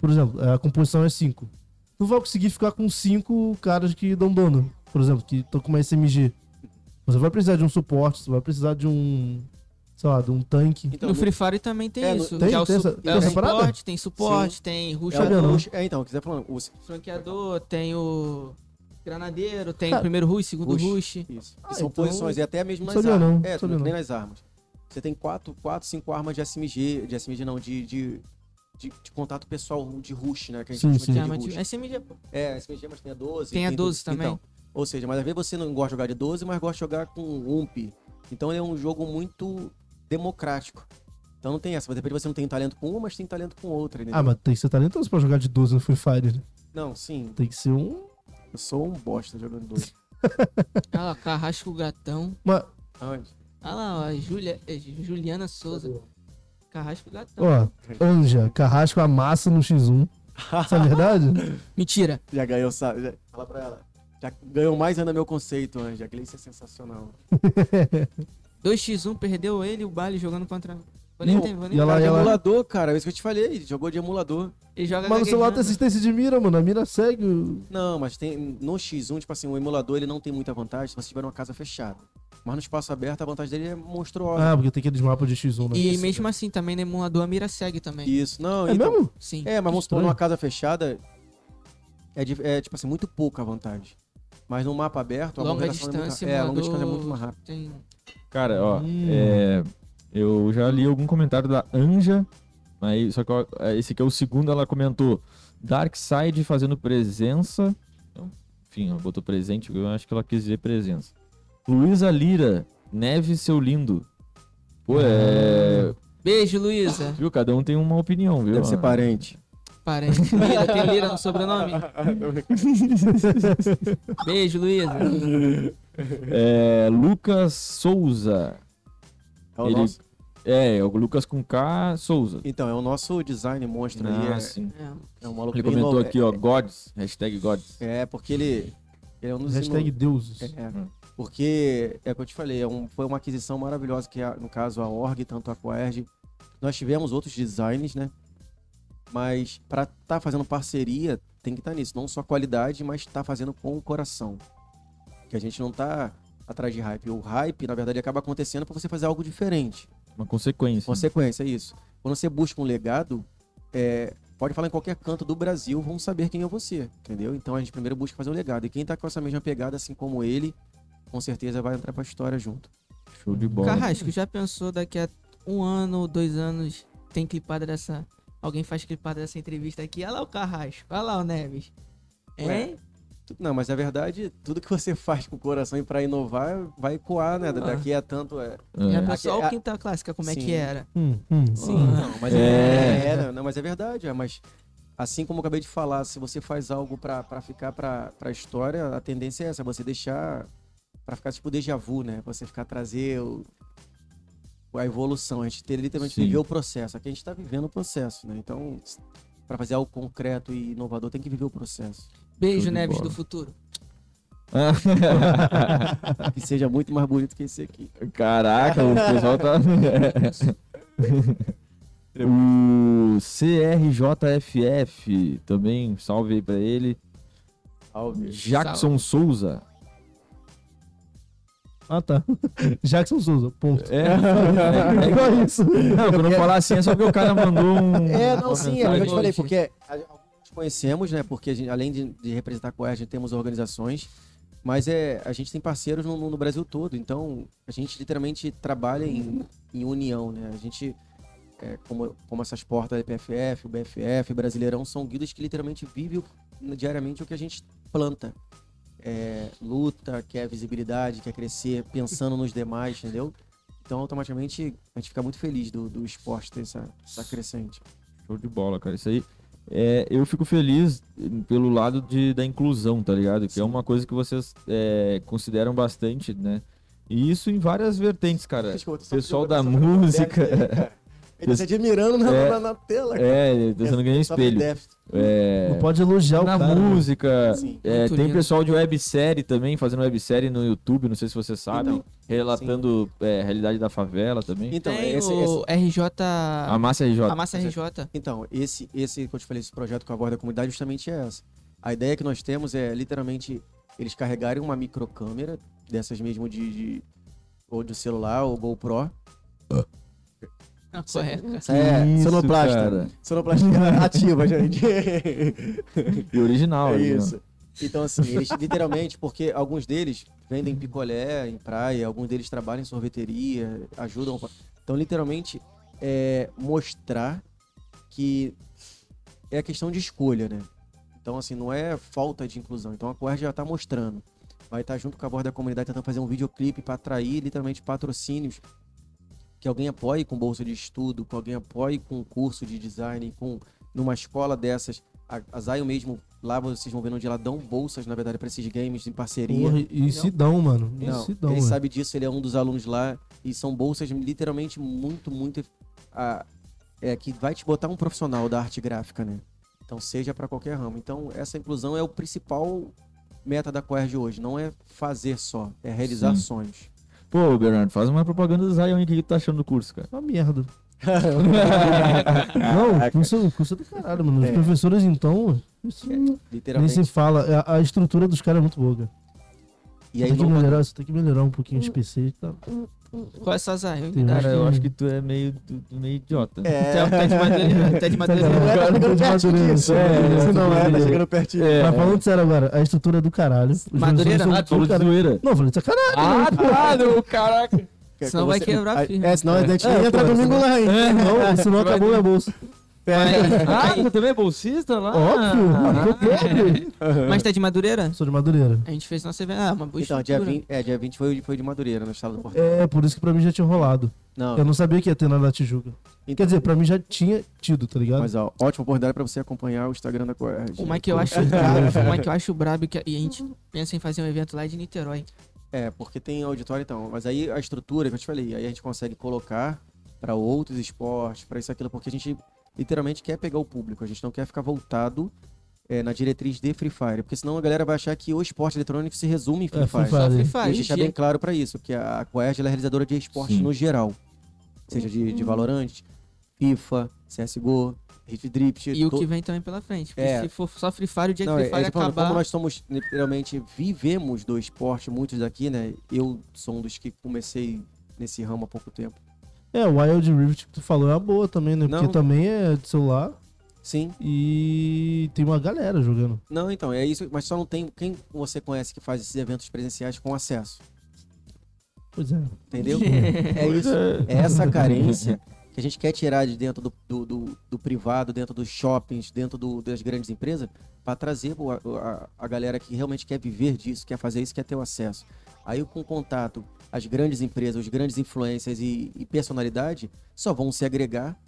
Por exemplo, a composição é 5. Tu não vai conseguir ficar com cinco caras que dão dano, por exemplo, que estão com uma SMG. Você vai precisar de um suporte, você vai precisar de um. Sei lá, de um tanque. Então, no Free Fire também tem É, no- isso. tem- que é o, tem essa- é tem suporte, tem suporte, tem rush é, o- é, então, quiser falando, o franqueador, tem o granadeiro, tem Cara, o primeiro rush, segundo rush. rush. Isso. Ah, são então- posições, e até mesmo nas armas. não, é, sabia nem nas armas. Você tem quatro, quatro, cinco armas de SMG, de SMG não, de, de, de, de contato pessoal, de rush, né? Que a gente Sim, chama sim. de, rush. de- SMG. É, SMG, mas tem a 12. Tem a 12 tudo. também. Então, ou seja, mas às vezes você não gosta de jogar de 12, mas gosta de jogar com UMP. Então é um jogo muito democrático. Então não tem essa, de repente você não tem talento com uma, mas tem talento com outra. entendeu? Ah, mas tem que ser talentoso pra jogar de 12 no Free Fire. né? Não, sim, Tem que ser um. eu sou um bosta jogando 12. <laughs> Olha lá, Carrasco Gatão. Uma... Aonde? Olha lá, ó, Julia, é, Juliana Souza. Carrasco Gatão. Ó, Anja, Carrasco amassa no X1. Isso é verdade? <laughs> Mentira. Já ganhou, sabe? Já... Fala pra ela. Já ganhou mais ainda meu conceito, Anja. Aquele isso é sensacional. <laughs> 2x1 perdeu ele e o Bali jogando contra. Vou nem Não, ter- vou nem e ela- Cara, ela- emulador, cara. É isso que eu te falei. ele Jogou de emulador. Ele joga Mas no celular tem assistência de mira, mano. A mira segue. o- Não, mas tem no X1, tipo assim, o emulador ele não tem muita vantagem se você tiver uma casa fechada. Mas no espaço aberto a vantagem dele é monstruosa. Ah, porque tem aqueles mapas de X1, né? E Isso, mesmo assim, também no emulador a mira segue também. Isso, não, É então- mesmo? Sim. É, mas vamos supor, numa casa fechada, é, de- é, tipo assim, muito pouca a vantagem. Mas no mapa aberto, a Longa distância, é, muito, é, a longa distância é muito mais rápido. Tem... Cara, ó, Hum. é, eu já li algum comentário da Anja, mas só que ó, esse aqui é o segundo, ela comentou Darkseid fazendo presença. Então, Enfim, ela botou presente, eu acho que ela quis dizer presença. Luísa Lira, Neve seu lindo. Pô, é. Beijo, Luísa. Viu? Cada um tem uma opinião, viu? Deve ser parente. Parente. <laughs> Lira, tem Lira no sobrenome? <laughs> Beijo, Luísa. É, Lucas Souza. É o Ele- nosso- É, é o Lucas com K Souza. Então, é o nosso design monstro aí. Ah, É, sim. É. é um maluco Ele comentou novo. aqui, ó, Gods, hashtag Gods. É, porque ele, ele é um dos Hashtag deuses. É, porque é o que eu te falei, é um- foi uma aquisição maravilhosa que, no caso, a Org, tanto a Coerg, nós tivemos outros designs, né? Mas para estar fazendo parceria, tem que estar nisso. Não só qualidade, mas estar fazendo com o coração. Que a gente não tá atrás de hype. O hype, na verdade, acaba acontecendo para você fazer algo diferente. Uma consequência. Consequência, é isso. Quando você busca um legado, é, pode falar em qualquer canto do Brasil, vão saber quem é você, entendeu? Então a gente primeiro busca fazer um legado. E quem tá com essa mesma pegada, assim como ele, com certeza vai entrar pra história junto. Show de bola. Carrasco, já pensou daqui a um ano ou dois anos tem clipada dessa. Alguém faz clipada dessa entrevista aqui? Olha lá o Carrasco, olha lá o Neves. Tu- Não, mas na verdade, tudo que você <laughs> faz com o coração e pra inovar vai ecoar, né? Daqui a tanto. É... A É. pessoa, Aqui- o quinta clássica, como é Sim. que era? Hum, hum. Sim. Não, mas é, É. é, não, mas é verdade, é, mas assim como eu acabei de falar, se você faz algo pra pra ficar pra, pra história, a tendência é essa, você deixar pra ficar tipo déjà vu, né? Você ficar trazer o- a evolução, a gente ter literalmente Sim. viver o processo. Aqui a gente tá vivendo o processo, né? Então, pra fazer algo concreto e inovador, tem que viver o processo. Beijo, Neves bola. do futuro. <laughs> Que seja muito mais bonito que esse aqui. Caraca, o pessoal tá. <laughs> o CRJFF, também, salve aí pra ele. Salve. Jackson Souza. Ah, tá. <laughs> Jackson Souza, ponto. É, <laughs> É igual isso. Não, quando eu falar assim é só porque o cara mandou um. É, não, sim, é o que eu te falei, porque alguns conhecemos, né? Porque a gente, além de, de representar a gente temos organizações, mas é, a gente tem parceiros no, no Brasil todo, então a gente literalmente trabalha em, em união, né? A gente, é, como, como essas portas da EPFF, o BFF, Brasileirão, são guidas que literalmente vivem diariamente o que a gente planta. É, luta, quer visibilidade, quer crescer, pensando nos demais, entendeu? Então, automaticamente, a gente fica muito feliz do, do esporte ter essa, essa crescente. Show de bola, cara. Isso aí. É, eu fico feliz pelo lado de, da inclusão, tá ligado? Que é uma coisa que vocês é, consideram bastante, né? E isso em várias vertentes, cara. Pessoal da música. Ele tá se admirando na, É. na, na tela. cara. É, tá sendo ganhando Só pra espelho. É, Não pode elogiar o na cara. né? música. Sim. é, tem lindo. pessoal de websérie também, fazendo websérie no YouTube, não sei se vocês sabem. Então, relatando é, a realidade da favela também. Então, Tem esse, o esse- RJ... A Massa RJ. A Massa RJ. então esse, esse que eu te falei, esse projeto com a voz da comunidade, justamente é essa. A ideia que nós temos é literalmente eles carregarem uma microcâmera, dessas mesmo de, de ou de celular ou GoPro. Ah, correto. é, isso, sonoplasta. cara? Sonoplasta <laughs> ativa, gente. E original. É original. isso. Então, assim, eles literalmente, porque alguns deles vendem picolé em praia, alguns deles trabalham em sorveteria, ajudam. Então, literalmente, é mostrar que é questão de escolha, né? Então, assim, não é falta de inclusão. Então, a Coerj já está mostrando. Vai estar junto com a voz da comunidade tentando fazer um videoclipe para atrair, literalmente, patrocínios que alguém apoie com bolsa de estudo, que alguém apoie com curso de design, com numa escola dessas. A, a Zion mesmo, lá vocês vão ver onde ela dão bolsas, na verdade, para esses games em parceria. Porra, e se dão, mano. E Não, se dão, ele velho. sabe disso, ele é um dos alunos lá. E são bolsas literalmente muito, muito. ah, é, que vai te botar um profissional da arte gráfica, né? Então, seja para qualquer ramo. Então, essa inclusão é o principal meta da Coerj hoje. Não é fazer só, é realizar Sim. sonhos. Pô, Bernardo, faz uma propaganda do Zion aí. O que que tu tá achando do curso, cara? Uma merda. <laughs> Não, o curso, curso é do caralho, mano. Os É. professores, então, isso nem Literalmente. se fala. A, a estrutura dos caras é muito boa, cara. E aí, tem que melhorar, você tem que melhorar um pouquinho os PC e tal. Qual é essa Zion? Tem Cara, eu acho que tu é meio, tu- tu meio idiota. É, de madeira. Tá de madeira. não é, tá chegando Madureira, disso. é, É, é, não é, tá é. chegando pertinho. É, Mas falando sério agora, a estrutura é do caralho. Madureira? Ah, tu falou de caralho. zoeira. Não, eu falei de sacanagem. Ah, tá, não, caraca. Senão vai quebrar a firma. É, senão a gente É, nem entra domingo lá, hein? Não, senão acabou minha bolsa. <laughs> Ah, você também é bolsista lá? Óbvio, Ah, pobre. Mas tá de Madureira? Sou de Madureira. A gente fez nossa evento. Ah, uma boa Então, dia estrutura. 20, é, dia 20 foi, foi de Madureira, no estado do Porto. É, por isso que pra mim já tinha rolado. Não, Eu não sabia que ia ter nada na Tijuca. então- Quer dizer, pra mim já tinha tido, tá ligado? Mas, ó, ótima oportunidade pra você acompanhar o Instagram da Coerj. Uma que eu acho brabo, uma que eu acho brabo que a- e a gente pensa em fazer um evento lá de Niterói. É, porque tem auditório então. Mas aí a estrutura que eu te falei, aí a gente consegue colocar pra outros esportes, pra isso e aquilo, porque a gente literalmente quer pegar o público. A gente não quer ficar voltado é, na diretriz de Free Fire. Porque senão a galera vai achar que o esporte eletrônico se resume em Free É, Fire. Free Fire. Só Free E Fire. a gente é bem claro pra isso, porque a Coerj ela é realizadora de esportes Sim. no geral. Seja de, de Valorant, FIFA, CSGO, Rift Drift. E o to- que vem também pela frente. Porque É. se for só Free Fire, o dia que Não, Free é, Fire é, falando, acabar. como nós somos, literalmente, vivemos do esporte, muitos daqui, né? Eu sou um dos que comecei nesse ramo há pouco tempo. É, o Wild Rift que tu falou é uma boa também, né? Não. Porque também é de celular Sim. e tem uma galera jogando. Não, então, é isso, mas só não tem quem você conhece que faz esses eventos presenciais com acesso. Pois é. Entendeu? <laughs> é isso. É essa carência que a gente quer tirar de dentro do, do, do- do privado, dentro dos shoppings, dentro do- das grandes empresas, para trazer a, a- a galera que realmente quer viver disso, quer fazer isso, quer ter o acesso. Aí com o contato, as grandes empresas, os grandes influências e, e personalidade só vão se agregar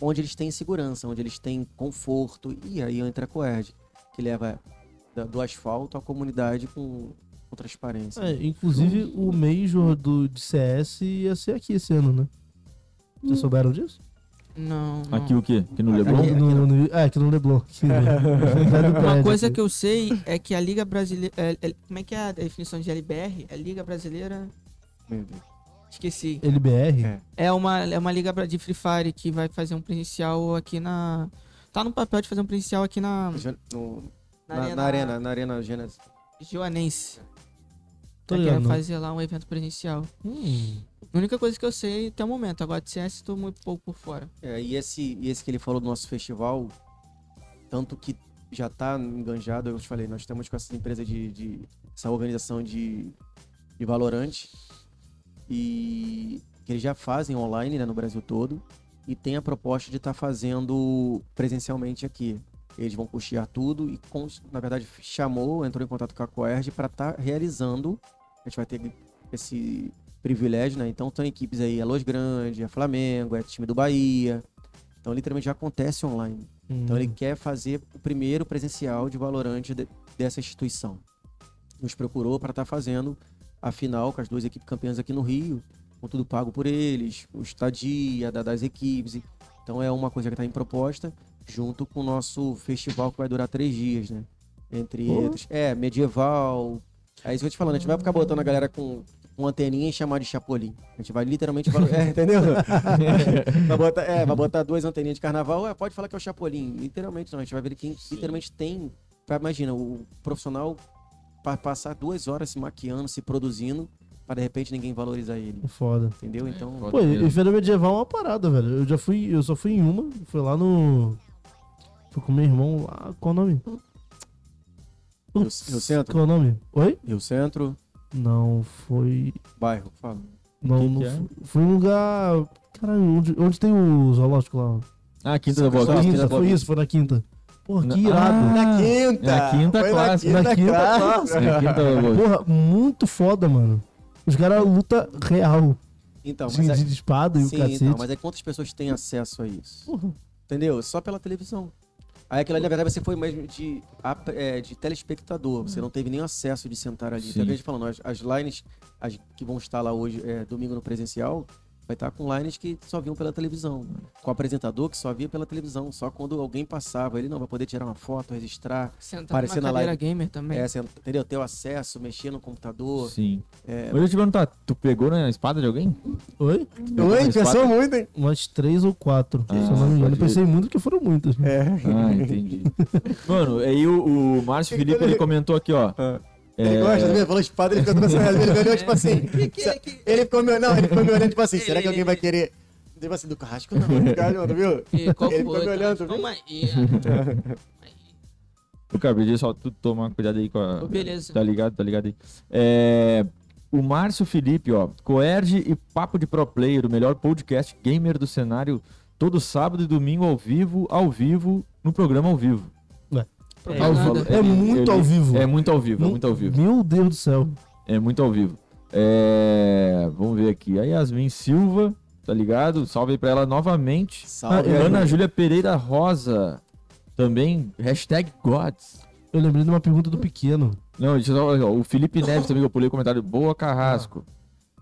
onde eles têm segurança, onde eles têm conforto. E aí entra a Coerd, que leva do asfalto à comunidade com, com transparência. É, inclusive, o Major do, de CS ia ser aqui esse ano, né? Vocês souberam disso? Não, não. Aqui o quê? Aqui no Aqui- Leblon? aqui no, no, é, aqui no Leblon. Aqui, <laughs> né? Uma coisa que eu sei é que a Liga Brasileira. é- é- como é que é a definição de LBR? É Liga Brasileira. Meu Deus. Esqueci. LBR? É. É uma, é uma liga de Free Fire que vai fazer um presencial aqui na. Tá no papel de fazer um presencial aqui na. No- Na na, arena- na arena, na arena Gênesis. Joanense. Tô Tá querendo fazer lá um evento presencial. Hum, A única coisa que eu sei até o momento. Agora de CS tô muito pouco por fora. É, e, esse, e esse que ele falou do nosso festival, tanto que já tá enganjado, eu te falei, nós estamos com essa empresa de. de- essa organização de, de Valorante. E que eles já fazem online né, no Brasil todo. E tem a proposta de estar fazendo presencialmente aqui. Eles vão custear tudo e, na verdade, chamou, entrou em contato com a Coerge para estar realizando. A gente vai ter esse privilégio, né? Então, tem equipes aí, a Los Grande, a Flamengo, é time do Bahia. Então, literalmente já acontece online. Então, ele hum. quer fazer o primeiro presencial de Valorante de- dessa instituição. Nos procurou para estar fazendo a final com as duas equipes campeãs aqui no Rio, com tudo pago por eles, o estadia da- das equipes. Então, é uma coisa que está em proposta, junto com o nosso festival que vai durar três dias, né? Entre Pô. outros. É, medieval. É isso que eu te falando, a gente vai ficar botando a galera com uma anteninha e chamar de Chapolin. A gente vai literalmente. valo- <laughs> É, entendeu? <laughs> vai, botar, é, vai botar duas anteninhas de carnaval, é, pode falar que é o Chapolin. Literalmente não, a gente vai ver quem literalmente tem. Imagina, o profissional para passar duas horas se maquiando, se produzindo, para de repente ninguém valorizar ele. Foda. Entendeu? Então. Foda. Pô, e mesmo. e feira medieval é uma parada, velho. Eu já fui, eu só fui em uma, foi lá no. Fui com meu irmão lá. Qual o nome? Rio- Rio Centro? Qual o nome? Oi? Rio Centro, Não, foi. bairro, fala. Não, Que não que é? foi, foi um lugar. Caralho, onde, onde tem o zoológico lá? Ah, Quinta da Boa Vista. Foi isso, foi na quinta. Porra, que irado. Ah, Na quinta! na quinta clássica. Na quinta clássica. Quinta Vista. Porra, muito foda, mano. Os caras luta real. Então, de, mas é, de espada e o sim, cacete. então, mas é quantas pessoas têm acesso a isso? Porra. Entendeu? Só pela televisão. Aí aquilo ali, na verdade, você foi mesmo de, é, de telespectador. Você não teve nem acesso de sentar ali. Sim. Então, a gente falando, as, as lines as que vão estar lá hoje, é, domingo no presencial, vai estar com lines que só viam pela televisão. Com o apresentador que só via pela televisão. Só quando alguém passava, ele não vai poder tirar uma foto, registrar. Sentar Parecer numa na live. gamer também. É, entendeu? Ter o acesso, mexer no computador. Sim. É, Mas eu te perguntar, tu pegou na espada de alguém? Oi? Oi, pensou muito, hein? Umas três ou quatro. Ah, se eu não me engano. Eu pode pensei muito porque foram muitas. É. Ah, entendi. <laughs> Mano, aí o, o Márcio Felipe, ele comentou aqui, ó. Ele É, gosta, ele falou espada, ele ficou essa ele olhou tipo assim. Ele ficou me não, ele ficou me olhando tipo assim, será que alguém vai querer? Tipo assim, do carrasco não, do carrasco não, viu? E qual Ele foi? ficou me olhando, viu? Calma aí. <laughs> Gabriel, só tu tomar cuidado aí com a. Ô, beleza. Tá ligado, tá ligado aí. É, o Márcio Felipe, ó. Coerge e Papo de Pro Player, o melhor podcast gamer do cenário, todo sábado e domingo ao vivo, ao vivo, no programa ao vivo. É, Ao nada. vivo. É muito ao vivo. É muito ao vivo, é muito ao vivo. Meu Deus do céu. É muito ao vivo. É, vamos ver aqui. A Yasmin Silva, tá ligado? Salve aí pra ela novamente. Salve, Ah, Ana Júlia Pereira Rosa. Também, hashtag Gods. Eu lembrei de uma pergunta do pequeno. Não, deixa eu só- o Felipe Neves também, eu pulei o comentário. Boa Carrasco.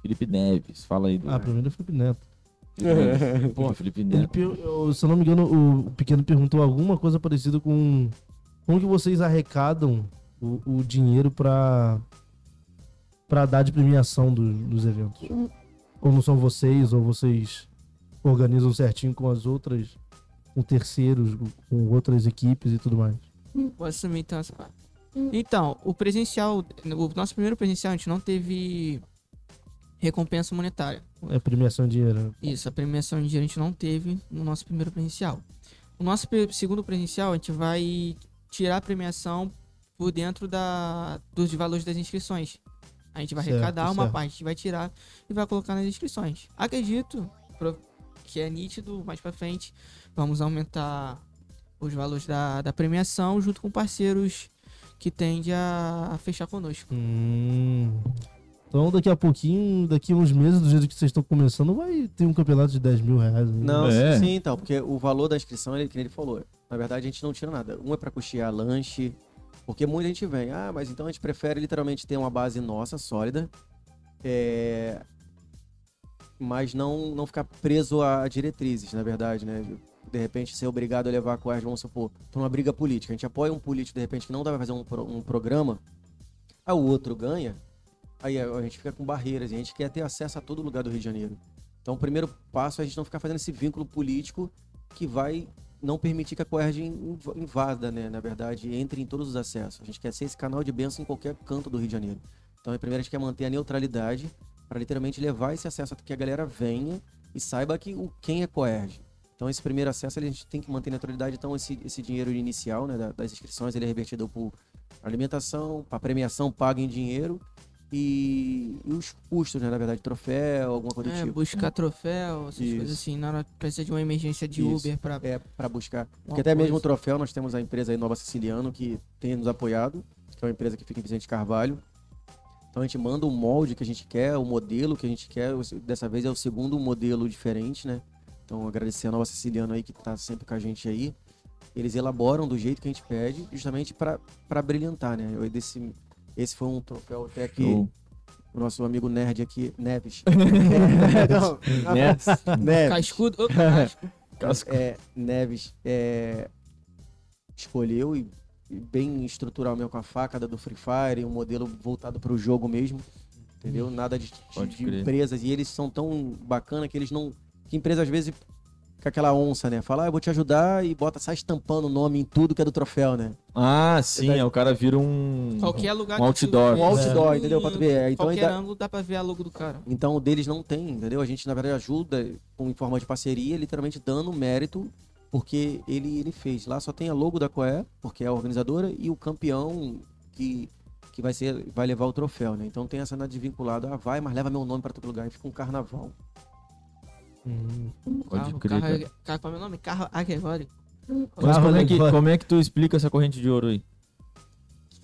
Felipe Neves, fala aí do. Ah, pra mim era Felipe Neto. Pô, Felipe Ele, Neves. per- eu- se eu não me engano, o, o pequeno perguntou alguma coisa parecida com como que vocês arrecadam o, o dinheiro pra, pra dar de premiação do- dos eventos. Ou não são vocês, ou vocês organizam certinho com as outras, com terceiros, com outras equipes e tudo mais. Vou assumir então essa parte. Então, o presencial, o nosso primeiro presencial, a gente não teve recompensa monetária. É premiação em dinheiro. né? Isso, a premiação em dinheiro a gente não teve no nosso primeiro presencial. O nosso segundo presencial, a gente vai tirar a premiação por dentro da, dos valores das inscrições. A gente vai Certo, arrecadar uma certo. parte, a gente vai tirar e vai colocar nas inscrições. Acredito que é nítido, mais pra frente vamos aumentar os valores da, da premiação junto com parceiros que tendem a, a fechar conosco. Hum. Então daqui a pouquinho, daqui a uns meses, do jeito que vocês estão começando, vai ter um campeonato de 10 mil reais. né? Não, É. sim, então, porque o valor da inscrição, ele, que nem ele falou, na verdade a gente não tira nada. Um é pra custear lanche, porque muita gente vem, ah, mas então a gente prefere literalmente ter uma base nossa, sólida, é, mas não, não ficar preso a diretrizes, na verdade, né? De repente ser obrigado a levar a coerja, vamos supor, pra uma briga política. A gente apoia um político, de repente, que não dá pra fazer um, pro- um programa, aí o outro ganha, aí a gente fica com barreiras, a gente quer ter acesso a todo lugar do Rio de Janeiro. Então, o primeiro passo é a gente não ficar fazendo esse vínculo político que vai não permitir que a Coerge inv- invada, né? Na verdade, entre em todos os acessos. A gente quer ser esse canal de bênção em qualquer canto do Rio de Janeiro. Então, primeiro a gente quer manter a neutralidade para literalmente levar esse acesso a que a galera venha e saiba que o quem é Coerge. Então, esse primeiro acesso a gente tem que manter a neutralidade. Então, esse, esse dinheiro inicial né, da- das inscrições ele é revertido para alimentação, para premiação paga em dinheiro e, e os custos, né? Na verdade, troféu, alguma coisa do É, tipo. buscar troféu, essas Isso. coisas assim, na hora que precisa de uma emergência de Isso. Uber pra. É, para buscar. Porque até mesmo o coisa. troféu, nós temos a empresa aí Nova Siciliano que tem nos apoiado, que é uma empresa que fica em Vicente Carvalho. Então a gente manda o molde que a gente quer, o modelo que a gente quer. Dessa vez é o segundo modelo diferente, né? Então agradecer a Nova Siciliano aí que tá sempre com a gente aí. Eles elaboram do jeito que a gente pede, justamente para brilhantar, né? Eu, desse, esse foi um troféu até que Show. o nosso amigo nerd aqui, Neves. <laughs> Não, não, Neves. Neves. Cascudo. Casco. <laughs> é, Neves é, escolheu e, e bem estrutural mesmo com a faca da do Free Fire, um modelo voltado para o jogo mesmo, entendeu? Nada de, de- de empresas e eles são tão bacana que eles não, que empresa às vezes com aquela onça, né? Fala, ah, eu vou te ajudar e bota, sai estampando o nome em tudo que é do troféu, né? Ah, sim, aí o cara vira um. Qualquer lugar Um tu outdoor. Um outdoor, em entendeu? Pra tu ver. Então qualquer ainda- ângulo dá pra ver a logo do cara. Então o deles não tem, entendeu? A gente, na verdade, ajuda com em forma de parceria, literalmente dando mérito, porque ele, ele fez. Lá só tem a logo da Coé, porque é a organizadora, e o campeão que, que vai, ser, vai levar o troféu, né? Então tem essa nada de vinculado, ah, vai, mas leva meu nome pra todo lugar, e fica um carnaval. Hum. Pode carro, crer. carro, cara. qual é o meu nome? Carro alegórico. Mas Carro como é, que, alegórico. como é que tu explica essa corrente de ouro aí?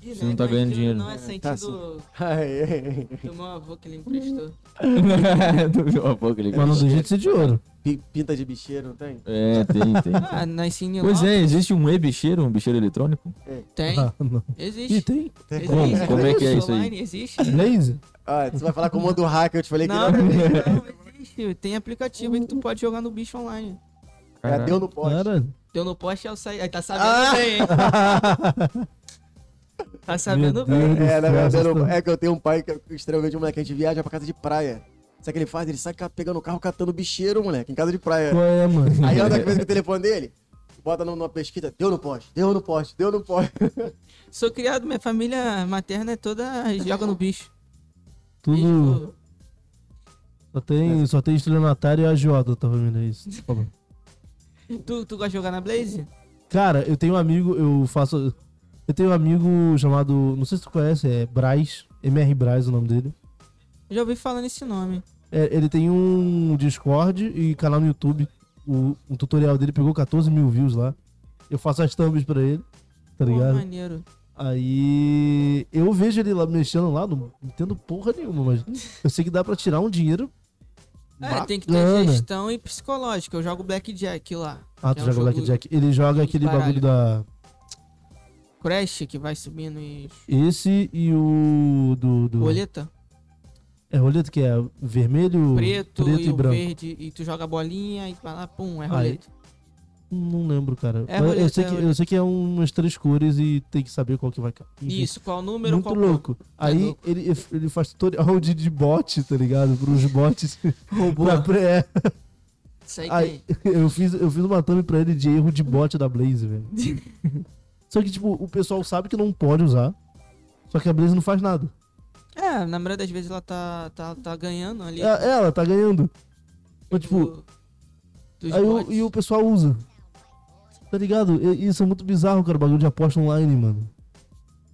Ih, Você não tá ganhando dinheiro. Não é É, sentido tá do meu avô que ele emprestou. <laughs> Do meu avô que ele Mas não do jeito de ser de ouro. Pi- Pinta de bicheiro, não tem? É, tem, tem. Ah, nasci em Pois é, existe um e-bicheiro, um bicheiro eletrônico? Tem. Ah. Existe. Ih, tem? Existe. Como? Como é que é isso aí? Online, existe. Blaze? Ah, você vai falar com o modo hacker, eu te falei que Não, não. não, não <laughs> existe. Tem aplicativo aí que tu pode jogar no bicho online. É, deu no poste. Cara, Deu no poste, eu saí. Aí tá sabendo Ah! <laughs> bem, hein? Tá sabendo bem. É, na verdade, não- tão- é que eu tenho um pai que é extremamente moleque, a gente viaja pra casa de praia. Sabe o que ele faz? Ele sai pegando o carro catando bicheiro, moleque, em casa de praia. qual é, mano? Aí anda com o telefone dele, bota numa pesquisa, deu no poste, deu no poste, deu no poste. Sou criado, minha família materna é toda joga no bicho. Tudo. Bicho, Só tem, só tem estelionatário e agiota, tá vendo isso? Por favor. <laughs> Tu, tu gosta de jogar na Blaze? Cara, eu tenho um amigo, eu faço. Eu tenho um amigo chamado. Não sei se tu conhece, é Braz. MR Braz o nome dele. Eu já ouvi falar nesse nome. É, ele tem um Discord e canal no YouTube. O, o tutorial dele pegou 14 mil views lá. Eu faço as thumbs pra ele, tá Pô, ligado? maneiro. Aí eu vejo ele lá mexendo lá, não entendo porra nenhuma, mas eu sei que dá pra tirar um dinheiro. É, tem que ter gestão e psicológica. Eu jogo Blackjack lá. Ah, tu é um joga jogo Blackjack. Ele joga aquele baralho. bagulho da. Crash, que vai subindo e... Esse e o. Do, do... Roleta, É roleta que é vermelho, preto, preto e, e, branco. verde. E tu joga a bolinha e vai lá, pum, é roleta. Não lembro, cara. É roleta, eu, sei é que, eu sei que é umas três cores e tem que saber qual que vai cair. Isso, qual número, Muito qual louco. Aí louco. Ele, ele faz tutorial de, de bot, tá ligado? Pros bots. <laughs> Robô. pra pré. é. Isso aí eu, fiz, eu fiz uma thumb pra ele de erro de bot da Blaze, velho. <laughs> Só que, tipo, o pessoal sabe que não pode usar. Só que a Blaze não faz nada. É, na maioria das vezes ela tá, tá, tá ganhando ali. É- Ela tá ganhando. Mas, tipo, do- dos aí o, e o pessoal usa. Tá ligado? E- Isso é muito bizarro, cara. O bagulho de aposta online, mano.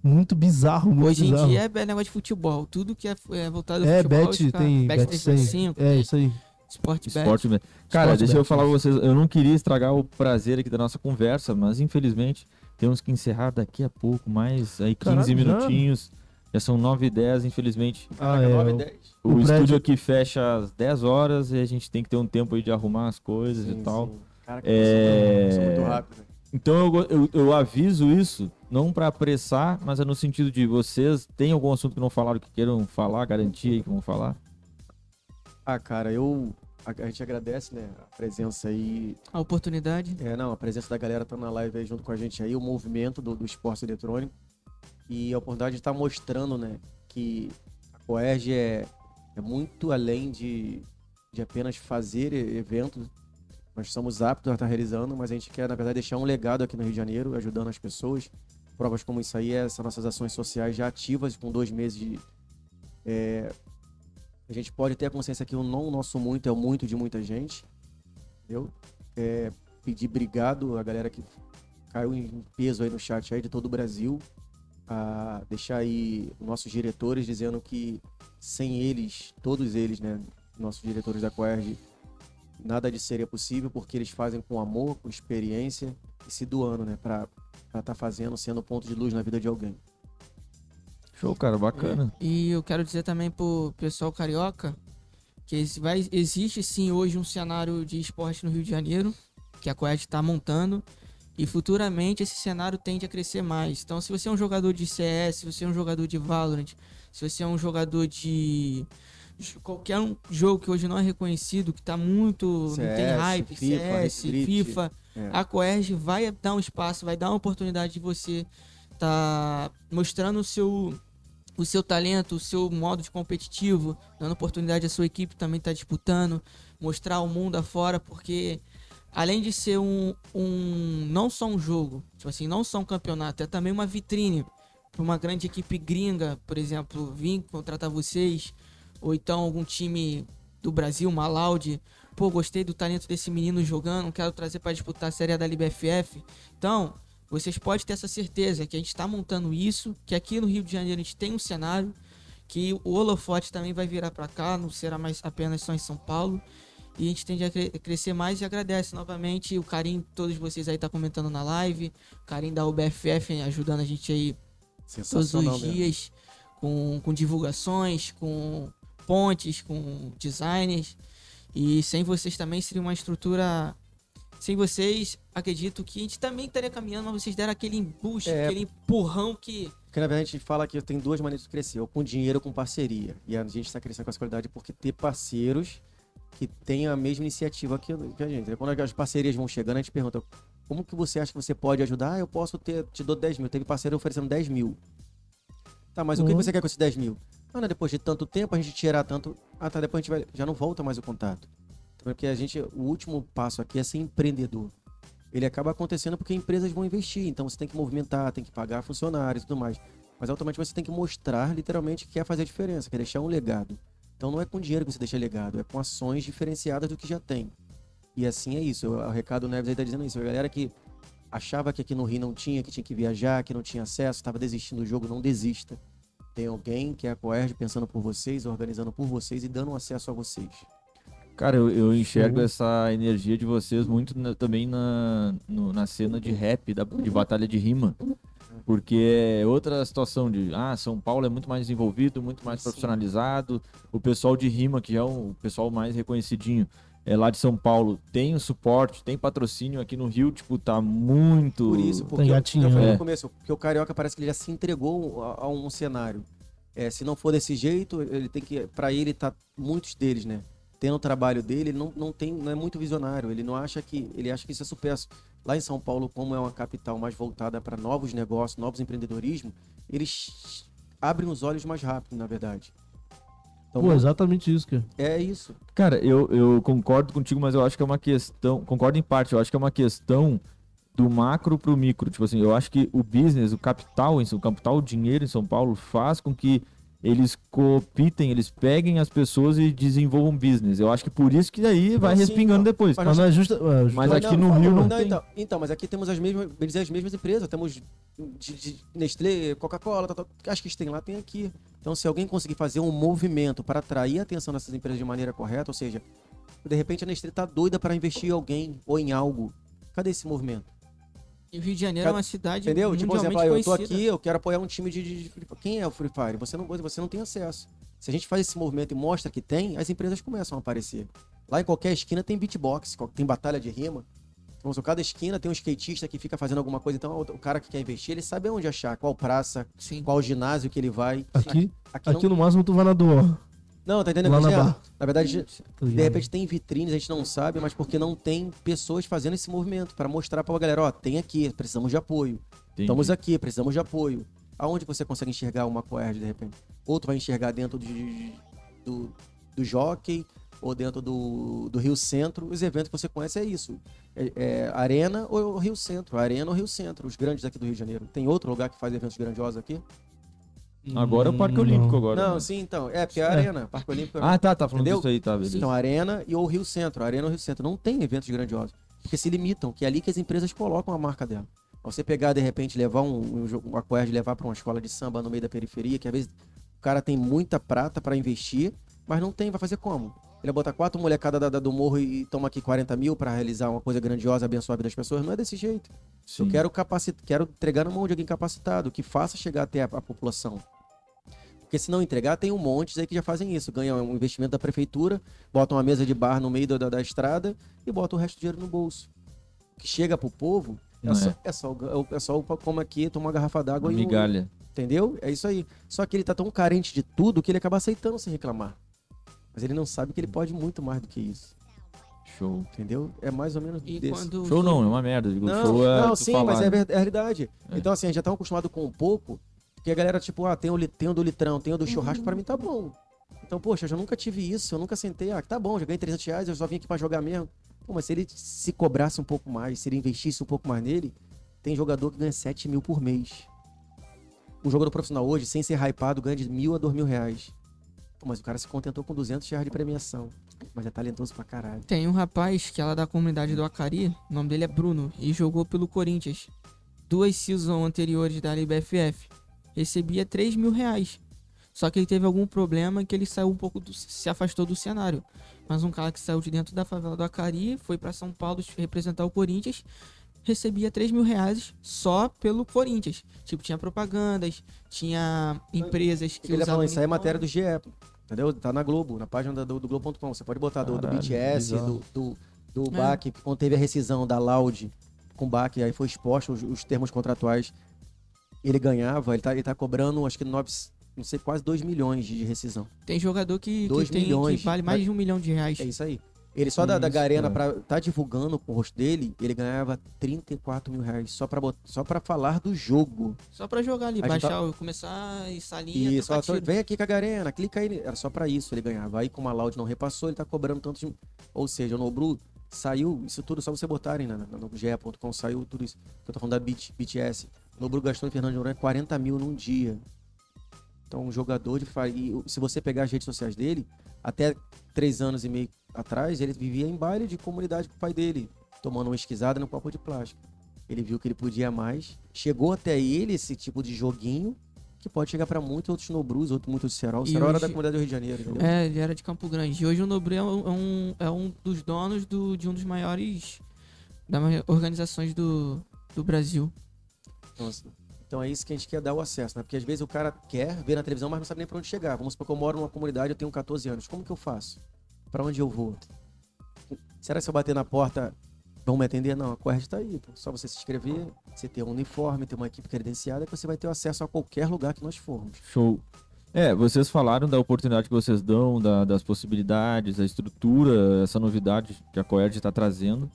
Muito bizarro, muito Hoje em bizarro. dia é negócio de futebol. Tudo que é, é voltado ao É, futebol. bet, os caras- tem bet bet 100. 365. É, isso aí. Sport Bet. Esporte Bet. Cara, Sport deixa eu Bet, falar pra vocês, eu não queria estragar o prazer aqui da nossa conversa, mas infelizmente temos que encerrar daqui a pouco, mais aí 15 Caralho, minutinhos. Já são 9 e 10, infelizmente. Ah, Caraca, é. 9 e o- 10. O, O prédio- estúdio aqui fecha às 10 horas e a gente tem que ter um tempo aí de arrumar as coisas e Sim, tal. sim. Caraca, É- sou muito rápido. Então eu, eu, eu aviso isso, não pra apressar, mas é no sentido de vocês têm algum assunto que não falaram que queiram falar, garantir aí que vão falar. Ah, cara, eu. A, a gente agradece, né? A presença aí. A oportunidade. É, não, a presença da galera tá na live aí junto com a gente aí, o movimento do, do esporte eletrônico. E a oportunidade de estar mostrando, né, que a Coerge é, é muito além de, de apenas fazer eventos. Nós somos aptos a estar realizando, mas a gente quer, na verdade, deixar um legado aqui no Rio de Janeiro, ajudando as pessoas. Provas como isso aí, são nossas ações sociais já ativas, com dois meses de. é, a gente pode ter a consciência que o não nosso muito é o muito de muita gente. Entendeu? É, pedir obrigado a galera que caiu em peso aí no chat aí de todo o Brasil. A deixar aí os nossos diretores dizendo que sem eles, todos eles, né, nossos diretores da Coerg, nada disso seria possível porque eles fazem com amor, com experiência e se doando, né, para estar fazendo, sendo ponto de luz na vida de alguém. Show, cara, bacana. E eu quero dizer também pro pessoal carioca que vai, existe sim hoje um cenário de esporte no Rio de Janeiro, que a Coed está montando, e futuramente esse cenário tende a crescer mais. Então, se você é um jogador de CS, se você é um jogador de Valorant, se você é um jogador de de qualquer um jogo que hoje não é reconhecido, que tá muito. não tem CS, hype, FIFA, CS. FIFA, É. a Coerge vai dar um espaço, vai dar uma oportunidade de você tá mostrando o seu o seu talento, o seu modo de competitivo, dando oportunidade à sua equipe também estar disputando, mostrar o mundo afora, porque além de ser um, um não só um jogo, tipo assim, não só um campeonato, é também uma vitrine para uma grande equipe gringa, por exemplo, vir contratar vocês, ou então algum time do Brasil, uma Loud, pô, gostei do talento desse menino jogando, quero trazer para disputar a Série A da LBFF. Então, vocês podem ter essa certeza que a gente está montando isso, que aqui no Rio de Janeiro a gente tem um cenário, que o holofote também vai virar para cá, não será mais apenas só em São Paulo. E a gente tende a cre- crescer mais e agradece novamente o carinho de todos vocês aí tá comentando na live, o carinho da UBFF ajudando a gente aí todos os mesmo. dias com, com divulgações, com pontes, com designers. E sem vocês também seria uma estrutura. Sem vocês, acredito que a gente também estaria caminhando, mas vocês deram aquele boost, É. aquele empurrão que. Porque na verdade a gente fala que tem duas maneiras de crescer, ou com dinheiro ou com parceria. E a gente está crescendo com essa qualidade porque ter parceiros que tenham a mesma iniciativa que, a gente. Quando as parcerias vão chegando, a gente pergunta, como que você acha que você pode ajudar? Ah, eu posso ter, te dou 10 mil. Teve parceiro oferecendo 10 mil. Tá, mas o que Uhum. você quer com esses 10 mil? Não, depois de tanto tempo a gente tirar tanto. Ah, tá, depois a gente vai. Já não volta mais o contato. Porque a gente, o último passo aqui é ser empreendedor. Ele acaba acontecendo porque empresas vão investir, então você tem que movimentar, tem que pagar funcionários e tudo mais. Mas automaticamente você tem que mostrar literalmente que quer fazer a diferença, quer deixar um legado. Então não é com dinheiro que você deixa legado, é com ações diferenciadas do que já tem. E assim é isso. O recado Neves aí tá dizendo isso. A galera que achava que aqui no Rio não tinha, que tinha que viajar, que não tinha acesso, estava desistindo do jogo, não desista. Tem alguém que é a Coerge pensando por vocês, organizando por vocês e dando acesso a vocês. Cara, eu, eu enxergo Show. essa energia de vocês muito na- também na, no- na cena de rap, da, de batalha de rima. Porque é outra situação de, ah, São Paulo é muito mais desenvolvido, muito mais Sim. profissionalizado. O pessoal de rima, que é o pessoal mais reconhecidinho, é lá de São Paulo, tem o suporte, tem patrocínio aqui no Rio, tipo, tá muito. Por isso, porque eu, gatinho, eu falei é. no começo, porque o Carioca parece que ele já se entregou a, a um cenário. É, se não for desse jeito, ele tem que. Pra ele, tá. Muitos deles, né? Tendo o trabalho dele, ele não, não, tem, não é muito visionário. Ele não acha que. Ele acha que isso é supérfluo. Lá em São Paulo, como é uma capital mais voltada para novos negócios, novos empreendedorismo, eles abrem os olhos mais rápido, na verdade. Então, Pô, exatamente isso, cara. é isso. Cara, eu, eu concordo contigo, mas eu acho que é uma questão. Concordo em parte, eu acho que é uma questão do macro pro micro. Tipo assim, eu acho que o business, o capital, o capital, o dinheiro em São Paulo faz com que eles copitem, eles peguem as pessoas e desenvolvam business. Eu acho que por isso que daí vai respingando não. depois. Mas Mas não é justa. é, justa- Mas Não, aqui não, no Rio não tem. Então, então, mas aqui temos as mesmas, as mesmas empresas. Temos de, de Nestlé, Coca-Cola, acho que tem lá, tem aqui. Então, se alguém conseguir fazer um movimento para atrair a atenção dessas empresas de maneira correta, ou seja, De repente a Nestlé tá doida para investir em alguém ou em algo. Cadê esse movimento? E o Rio de Janeiro é uma cidade Entendeu? Tipo, por exemplo, ah, eu tô conhecida. aqui, eu quero apoiar um time de, de, de Free Fire. Quem é o Free Fire? Você não, você não tem acesso. Se a gente faz esse movimento e mostra que tem, as empresas começam a aparecer. Lá em qualquer esquina tem beatbox, tem batalha de rima. Vamos supor, cada esquina tem um skatista que fica fazendo alguma coisa. Então, o o cara que quer investir, ele sabe onde achar, qual praça, Sim. qual ginásio que ele vai. Aqui, Aqui, aqui não... no máximo tu vai na do. Não, tá entendendo? Lá o que eu na barra. Na verdade, de repente tem vitrines, a gente não sabe, mas porque não tem pessoas fazendo esse movimento para mostrar pra galera, ó, tem aqui, precisamos de apoio. Entendi. Estamos aqui, precisamos de apoio. Aonde você consegue enxergar uma coerd de repente? Ou tu vai enxergar dentro de- do, do Jockey, ou dentro do, do Rio Centro. Os eventos que você conhece é isso. É, é Arena ou Rio Centro. Arena ou Rio Centro, os grandes aqui do Rio de Janeiro. Tem outro lugar que faz eventos grandiosos aqui? Agora é o Parque Olímpico não. agora. Não, né? sim, então. É, porque é a É. Arena, Parque Olímpico. Ah, tá, tá falando Entendeu? disso aí, tá, beleza. Então, Arena e ou Rio Centro. Arena ou Rio Centro. Não tem eventos grandiosos. Porque se limitam, que é ali que as empresas colocam a marca dela. Você pegar, de repente, levar um, um, coerd levar para uma escola de samba no meio da periferia, que às vezes o cara tem muita prata para investir, mas não tem, vai fazer como? Ele vai botar quatro molecadas da, da- do morro e, e toma aqui 40 mil para realizar uma coisa grandiosa, abençoar a vida das pessoas. Não é desse jeito. Sim. Eu quero capacitar, quero entregar na mão de alguém capacitado, que faça chegar até a, a população. Porque se não entregar, tem um monte aí que já fazem isso. Ganham um investimento da prefeitura, botam uma mesa de bar no meio da, da, da estrada e botam o resto do dinheiro no bolso. O que chega pro povo é, Não só, é. é. só, o- é só como aqui, tomar uma garrafa d'água e um- migalha. Entendeu? É isso aí. Só que ele tá tão carente de tudo que ele acaba aceitando sem reclamar. Mas ele não sabe que ele pode muito mais do que isso. Show. Entendeu? É mais ou menos E desse. quando Show não, é uma merda. Digo, Não, show é. não sim, falar, mas é, ver- é a realidade. É. Então, assim, a gente já tá acostumado com um pouco, porque a galera, tipo, ah, tem o, li- tem o do litrão, tem o do churrasco, pra mim tá bom. Então, poxa, eu já nunca tive isso, eu nunca sentei, ah, tá bom, já ganhei 300 reais, eu só vim aqui pra jogar mesmo. Pô, mas se ele se cobrasse um pouco mais, se ele investisse um pouco mais nele, tem jogador que ganha 7 mil por mês. Um jogador profissional hoje, sem ser hypado, ganha de mil a dois mil reais. Mas o cara se contentou com 200 reais de premiação. Mas é talentoso pra caralho. Tem um rapaz que ela é da comunidade do Acari, o nome dele é Bruno, e jogou pelo Corinthians. Duas seasons anteriores da LBFF. Recebia 3 mil reais. Só que ele teve algum problema que ele saiu um pouco do, se afastou do cenário. Mas um cara que saiu de dentro da favela do Acari, foi pra São Paulo representar o Corinthians, recebia 3 mil reais só pelo Corinthians. Tipo, tinha propagandas, tinha empresas que Ele usavam falando, isso aí é matéria do GE, entendeu? Tá na Globo, na página do, do Globo.com. Você pode botar do, do Caralho, BTS, bizarro. do, do, do É. BAC, quando teve a rescisão da Loud com o BAC, aí foi exposto os, os termos contratuais. Ele ganhava, ele tá, ele tá cobrando, acho que nove, não sei, quase 2 milhões de rescisão. Tem jogador que, que, Dois tem, que milhões. vale mais de um milhão de reais. É isso aí. Ele só da, da Garena cara. pra tá divulgando o rosto dele, ele ganhava 34 mil reais só pra, bot- só pra falar do jogo. Só pra jogar ali, A gente tá baixar, começar e salinha, Isso, trocar ó, tô- tiro. vem aqui com a Garena, clica aí. Era só pra isso ele ganhava. Aí, como a Loud não repassou, ele tá cobrando tantos. de- Ou seja, o Nobru saiu, isso tudo só você botarem na, na, no ge.com, saiu tudo isso. Eu tô falando da BT, BTS. O Nobru gastou em Fernando de Noronha 40 mil num dia. Então, um jogador de. E se você pegar as redes sociais dele, até três anos e meio atrás, ele vivia em baile de comunidade com o pai dele, tomando uma esquisada no copo de plástico. Ele viu que ele podia mais. Chegou até ele esse tipo de joguinho que pode chegar pra muitos outros Nobrus, outros muitos Serol. O Serol era da hoje- comunidade do Rio de Janeiro, entendeu? É, ele era de Campo Grande. E hoje o Nobre é um, é um, é dos donos do, de um dos maiores das organizações do, do Brasil. Assim, então é isso que a gente quer dar o acesso, né? Porque às vezes o cara quer ver na televisão, mas não sabe nem pra onde chegar. Vamos supor que eu moro numa comunidade, eu tenho 14 anos. Como que eu faço? Pra onde eu vou? Será que se eu bater na porta, vão me atender? Não, a Querd tá aí. Só você se inscrever, você ter um uniforme, ter uma equipe credenciada, que você vai ter acesso a qualquer lugar que nós formos. Show. É, vocês falaram da oportunidade que vocês dão, da- das possibilidades, a estrutura, essa novidade que a Coerd está trazendo.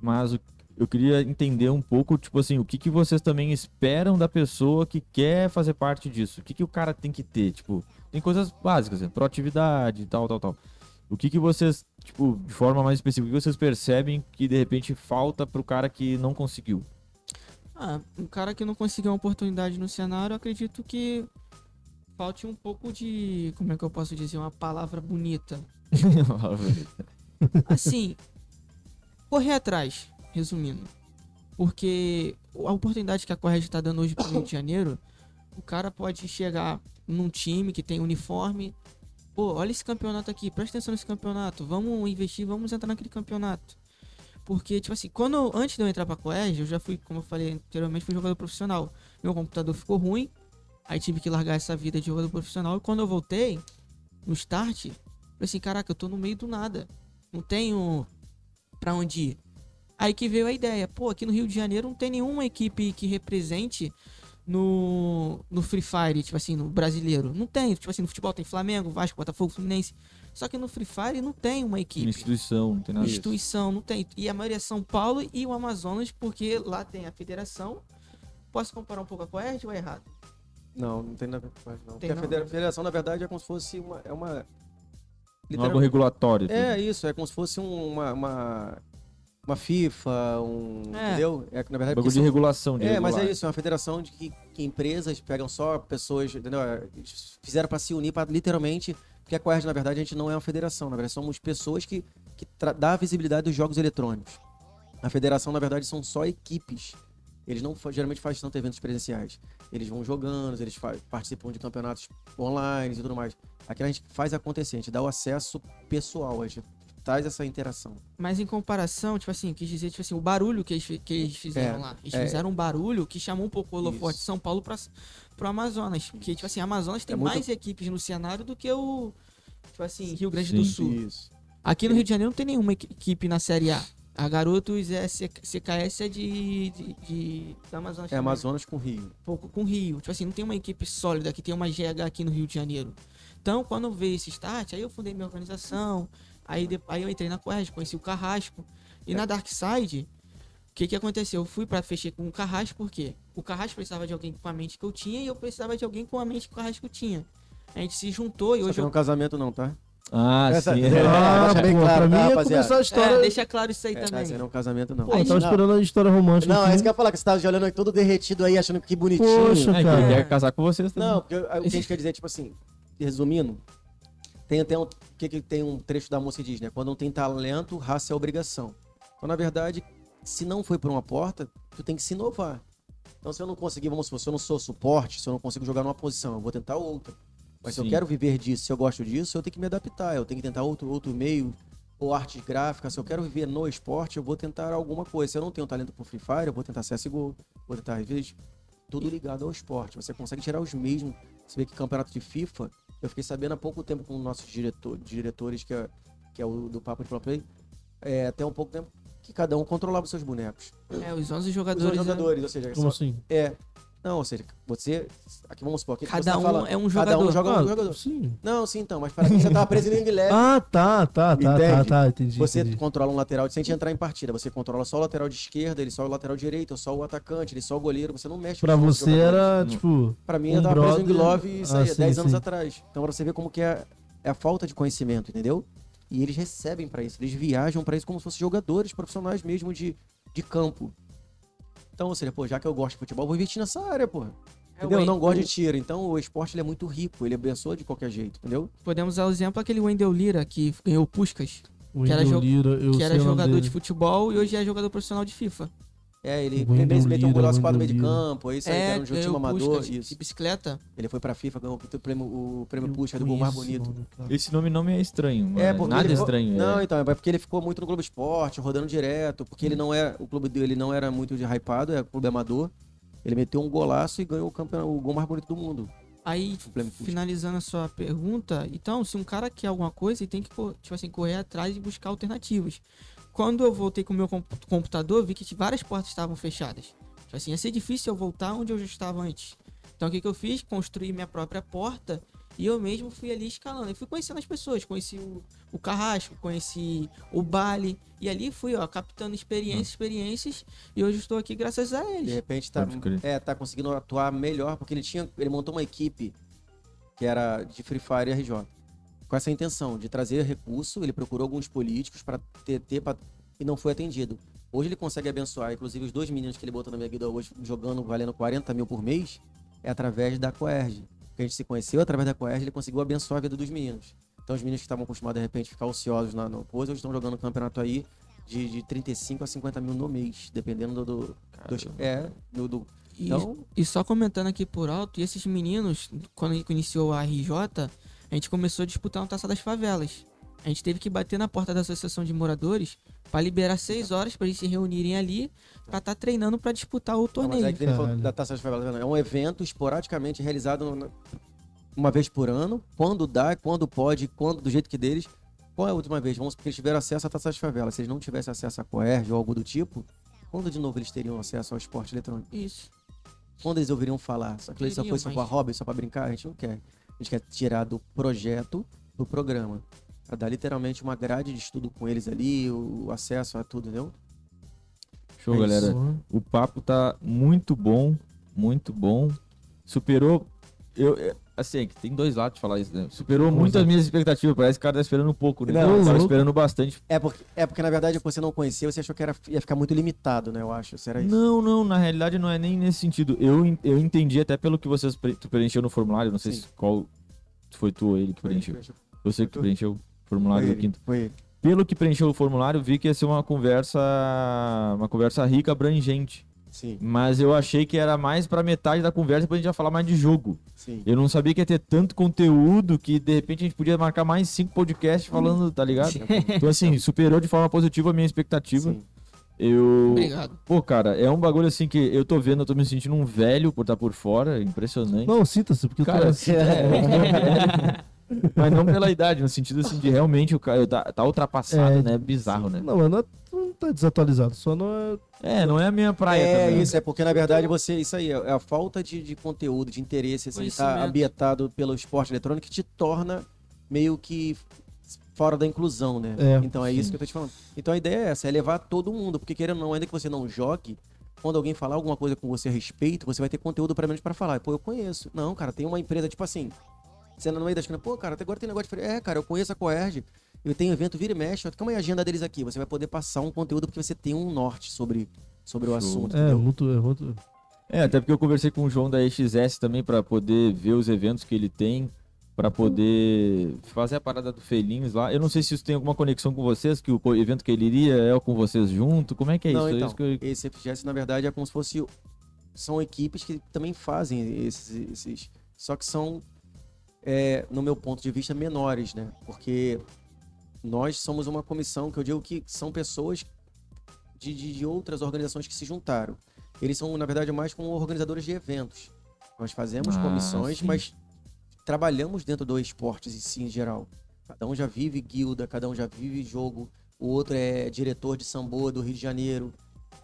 Mas o- eu queria entender um pouco, tipo assim, o que, que vocês também esperam da pessoa que quer fazer parte disso? O que, que o cara tem que ter? Tipo, tem coisas básicas, né? proatividade, tal, tal, tal. O que, que vocês, tipo, de forma mais específica, o que vocês percebem que de repente falta pro cara que não conseguiu? Ah, um cara que não conseguiu uma oportunidade no cenário, eu acredito que falte um pouco de. Como é que eu posso dizer? Uma palavra bonita. <laughs> Assim, correr atrás, resumindo. Porque a oportunidade que a Correia está dando hoje pro Rio de <coughs> Janeiro, o cara pode chegar num time que tem uniforme, Pô, olha esse campeonato aqui, presta atenção nesse campeonato, vamos investir, vamos entrar naquele campeonato. Porque, tipo assim, quando antes de eu entrar pra Coérgio, eu já fui, como eu falei anteriormente, fui jogador profissional. Meu computador ficou ruim, aí tive que largar essa vida de jogador profissional. E quando eu voltei, no start, falei assim, caraca, eu tô no meio do nada. Não tenho pra onde ir. Aí que veio a ideia, pô, aqui no Rio de Janeiro não tem nenhuma equipe que represente no, no Free Fire, tipo assim, no brasileiro. Não tem, tipo assim, no futebol tem Flamengo, Vasco, Botafogo, Fluminense. Só que no Free Fire não tem uma Uma equipe. instituição, não tem nada. Instituição, não tem. E a maioria é São Paulo e o Amazonas, porque lá tem a federação. Posso comparar um pouco com a Coerd ou é errado? Não, não tem nada a ver não. Porque Tem a não, né? federação, na verdade, é como se fosse uma. É uma. Um órgão literalmente- regulatório. assim. É isso, é como se fosse um- uma. uma... uma FIFA, um. É. Entendeu? É, que, na verdade, Bagulho de são- regulação. De É, mas é regular. isso, é uma federação de que, que empresas pegam só pessoas, entendeu? É, Fizeram pra se unir, para literalmente. Porque a Coerge, na verdade, a gente não é uma federação, na verdade, somos pessoas que, que dá a visibilidade dos jogos eletrônicos. A federação, na verdade, são só equipes. Eles não geralmente fazem tanto eventos presenciais. Eles vão jogando, eles participam de campeonatos online e tudo mais. Aqui a gente faz acontecer, a gente dá o acesso pessoal, a gente traz essa interação. Mas em comparação, tipo assim, quis dizer, tipo assim, o barulho que eles, que eles fizeram É, lá. Eles é. fizeram um barulho que chamou um pouco o holofote de. São Paulo pra, pro Amazonas. Porque, tipo assim, Amazonas tem É muito- mais equipes no cenário do que o. Tipo assim, Rio Grande Sim. do Sul. Isso. Aqui no Rio de Janeiro não tem nenhuma equi- equipe na Série A. A Garotos é CKS é de, de, de- da Amazonas. É. Amazonas com Rio. pouco com Rio. Tipo assim, não tem uma equipe sólida que tem uma GH aqui no Rio de Janeiro. Então, quando veio esse start, aí eu fundei minha organização. Aí, de- aí eu entrei na Quest, conheci o Carrasco. E na Dark Side, o que que aconteceu? Eu fui pra fechar com o Carrasco, por quê? O Carrasco precisava de alguém com a mente que eu tinha e eu precisava de alguém com a mente que o Carrasco tinha. A gente se juntou e Só hoje não é eu... um casamento não, tá? Ah, Essa- sim. É, <laughs> Ah, bem pô, claro, pra mim tá, rapaziada? começar a história. É, deixa claro isso aí É, também. não é um casamento não. Pô, eu tava não. esperando a história romântica. Não, é isso que eu ia falar, que você tava de olhando aí todo derretido aí, achando que bonitinho. Poxa, É, cara. ele quer casar com vocês também. Não, porque eu- o que a gente quer dizer, tipo assim, resumindo, tem até um. O que, que tem um trecho da música que diz, né? Quando não tem talento, raça é obrigação. Então, na verdade, se não foi por uma porta, tu tem que se inovar. Então, se eu não conseguir, vamos supor, se eu não sou suporte, se eu não consigo jogar numa posição, eu vou tentar outra. Mas se eu Sim. quero viver disso, se eu gosto disso, eu tenho que me adaptar, eu tenho que tentar outro, outro meio, ou artes gráficas. Se eu quero viver no esporte, eu vou tentar alguma coisa. Se eu não tenho talento pro Free Fire, eu vou tentar CSGO, vou tentar revista. Tudo ligado ao esporte. Você consegue tirar os mesmos. Você vê que campeonato de FIFA, eu fiquei sabendo há pouco tempo com nossos diretor, diretores, que é, que é o do Papo de Play, é, até um pouco tempo, que cada um controlava os seus bonecos. É, os 11 Os jogadores... jogadores, ou seja, Como só- assim? é. Não, ou seja, você. Aqui vamos supor. aqui que Cada você tá um falando, é um Cada um jogador. joga Ah, um jogador. Sim. Não, sim, então, mas para que você tava preso em leve. <laughs> Ah, tá, tá, tá, tá, tá, entendi. Você entendi. controla um lateral, sem te entrar em partida, você controla só o lateral de esquerda, ele só o lateral direito, só o atacante, ele só o goleiro, você não mexe Pra os você era, tipo. Pra mim, um eu tava preso em brother- Glove isso Ah, aí, sim, 10 anos sim. atrás. Então, pra você ver como que é, é a falta de conhecimento, entendeu? E eles recebem pra isso, eles viajam pra isso como se fossem jogadores profissionais mesmo de, de campo. Então, ou seja, pô, já que eu gosto de futebol, vou investir nessa área, pô. Entendeu? Eu não gosto de tiro. Então, o esporte ele é muito rico, ele abençoa de qualquer jeito, entendeu? Podemos usar o exemplo aquele Wendel Lira, que ganhou o Puskas, O Que era Lira, eu que era jogador dele. de futebol e hoje é jogador profissional de FIFA. É, ele meteu um golaço para no meio de campo, é isso aí, que era um time amador, de isso. bicicleta. Ele foi pra FIFA, ganhou o prêmio, o prêmio Puxa do gol mais bonito. Esse nome não me é estranho. É, nada ficou- estranho. Não, é. então, é porque ele ficou muito no Globo Esporte, rodando direto, porque ele não é, o clube dele não era muito de hypado, é clube amador. Ele meteu um golaço e ganhou o, campeão, o gol mais bonito do mundo. Aí, finalizando a sua pergunta, então, se um cara quer alguma coisa, ele tem que, tipo assim, correr atrás e buscar alternativas. Quando eu voltei com o meu compu- computador, vi que várias portas estavam fechadas. Tipo assim, ia ser difícil eu voltar onde eu já estava antes. Então, o que, que eu fiz? Construí minha própria porta e eu mesmo fui ali escalando. Eu fui conhecendo as pessoas, conheci o, o Carrasco, conheci o Bali, e ali fui, ó, captando experiências, experiências, e hoje estou aqui graças a De eles. repente tá, é, tá conseguindo atuar melhor, porque ele tinha. Ele montou uma equipe que era de Free Fire e RJ. Com essa intenção de trazer recurso, ele procurou alguns políticos para ter, ter pra- e não foi atendido. Hoje ele consegue abençoar, inclusive os dois meninos que ele botou na minha vida hoje jogando, valendo 40 mil por mês, é através da Coerge. Porque a gente se conheceu através da Coerge, ele conseguiu abençoar a vida dos meninos. Então os meninos que estavam acostumados de repente ficar ociosos na, no coisa, hoje estão jogando um campeonato aí de, de 35 a 50 mil no mês, dependendo do. do, do- é, do, do- E, então, e só comentando aqui por alto, e esses meninos, quando iniciou a RJ, a gente começou a disputar uma taça das favelas. A gente teve que bater na porta da associação de moradores pra liberar seis horas pra eles se reunirem ali pra estar treinando pra disputar o Não, mas torneio. é que ele falou Caralho. da Taça das Favelas. É um evento esporadicamente realizado no- uma vez por ano, quando dá, quando pode, quando do jeito que deles. Qual é a última vez? Vamos supor que eles tiveram acesso à Taça das Favelas. Se eles não tivessem acesso à Coerge ou algo do tipo, quando de novo eles teriam acesso ao esporte eletrônico? Isso. Quando eles ouviriam falar? Só que eles só foi só pra hobby, só pra brincar? A gente não quer. A gente quer tirar do projeto do programa. Pra dar literalmente uma grade de estudo com eles ali, o acesso a tudo, entendeu? Show, É galera. Porra. O papo tá muito bom, muito bom. Superou. Eu, eu- assim, é que tem dois lados de falar isso, né? Superou Como muito as assim? minhas expectativas. Parece que o cara tá esperando um pouco, né? Não, tava louco. esperando bastante. É porque, é porque na verdade, você não conhecia, você achou que era, ia ficar muito limitado, né? Eu acho. Será isso? Não, não, na realidade não é nem nesse sentido. Eu, eu entendi até pelo que vocês pre- tu preencheu no formulário, não sei se qual foi tu ou ele que preencheu. Eu sei que tu preencheu o formulário Foi do ele, quinto. foi ele. Pelo que preencheu o formulário, vi que ia ser uma conversa, uma conversa rica, abrangente. Sim, Mas eu achei que era mais pra metade da conversa, depois a gente ia falar mais de jogo. sim. Eu não sabia que ia ter tanto conteúdo que de repente a gente podia marcar mais cinco podcasts falando, tá ligado? <laughs> Então, assim, superou de forma positiva a minha expectativa. sim. Eu. Obrigado. Pô, cara, é um bagulho assim que eu tô vendo, eu tô me sentindo um velho por estar por fora, impressionante. Não, sinta-se, porque Cara, eu tô... <laughs> é, <laughs> mas não pela idade, no sentido assim de realmente o cara tá, tá ultrapassado, É, né? Bizarro, né? Não, não, é, não tá desatualizado, só não é... É, não é a minha praia É também. isso, é porque na verdade você. Isso aí, é a falta de, de conteúdo, de interesse, assim, tá ambientado pelo esporte eletrônico que te torna meio que fora da inclusão, né? É, então é isso que eu tô te falando. Então a ideia é essa, é levar todo mundo, porque querendo ou não, ainda que você não jogue, quando alguém falar alguma coisa com você a respeito, você vai ter conteúdo para menos para falar. Pô, eu conheço. Não, cara, tem uma empresa tipo assim, você anda no meio da esquina, pô, cara, até agora tem negócio diferente. É, cara, eu conheço a Coerge, eu tenho evento vira e mexe, calma aí a agenda deles aqui. Você vai poder passar um conteúdo porque você tem um norte sobre, sobre o assunto. É, muito, é muito... É, até porque eu conversei com o João da EXS também pra poder ver os eventos que ele tem, pra poder fazer a parada do Felinhos lá. Eu não sei se isso tem alguma conexão com vocês, que o evento que ele iria é com vocês junto. Como é que é Não, isso? É então, isso que eu- esse FGS, na verdade, é como se fosse. São equipes que também fazem esses. esses só que são, é, no meu ponto de vista, menores, né? Porque nós somos uma comissão que eu digo que são pessoas de, de, de outras organizações que se juntaram. Eles são, na verdade, mais como organizadores de eventos. Nós fazemos Ah, comissões, sim. mas trabalhamos dentro do esportes em si, em geral. Cada um já vive guilda, cada um já vive jogo. O outro é diretor de sambo do Rio de Janeiro.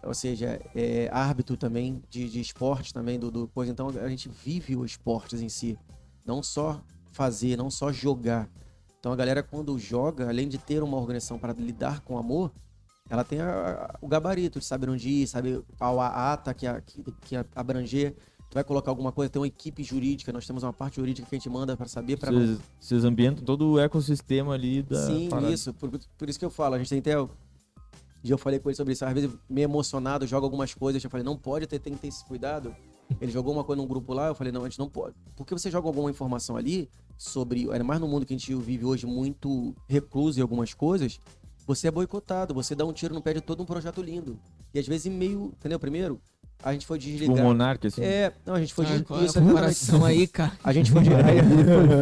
Ou seja, é árbitro também de, de esportes também do, do coisa. Então a gente vive os esportes em si. Não só fazer, não só jogar. Então a galera quando joga, além de ter uma organização para lidar com amor, ela tem a- a- o gabarito de saber onde ir, sabe a, a ata que, a- que, que abranger. Tu vai colocar alguma coisa, tem uma equipe jurídica, nós temos uma parte jurídica que a gente manda para saber, para Vocês, vocês ambientam todo o ecossistema ali da. Sim, parada. isso. Por, por isso que eu falo. A gente tem até. Eu falei com ele sobre isso. Às vezes, meio emocionado, joga algumas coisas. Eu falei, não pode ter, tem que ter esse cuidado. Ele jogou uma coisa num grupo lá. Eu falei, não, a gente não pode. Porque você joga alguma informação ali sobre. Ainda mais no mundo que a gente vive hoje, muito recluso em algumas coisas. Você é boicotado. Você dá um tiro no pé de todo um projeto lindo. E às vezes, meio. Entendeu? Primeiro, a gente foi Tipo desligar. um monarca, assim. É, não, a gente foi Ah, des- qual é a isso, comparação aí, cara? A gente foi. de-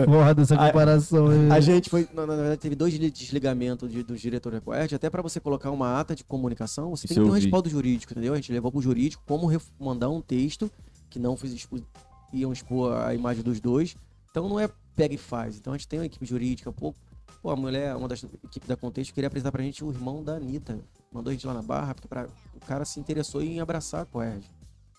Foda <laughs> essa A- comparação aí. A gente foi, na, na verdade, teve dois desli- desligamentos de, dos diretores da até para você colocar uma ata de comunicação, você Isso tem que ter um vi. respaldo jurídico, entendeu? A gente levou pro jurídico como mandar um texto que não expo- iam expor a imagem dos dois. Então não é pega e faz. Então a gente tem uma equipe jurídica, pô, pô a mulher, uma das equipes da Contexto queria apresentar pra gente o irmão da Anitta. Mandou a gente lá na barra, porque pra, o cara se interessou em abraçar a Coerd.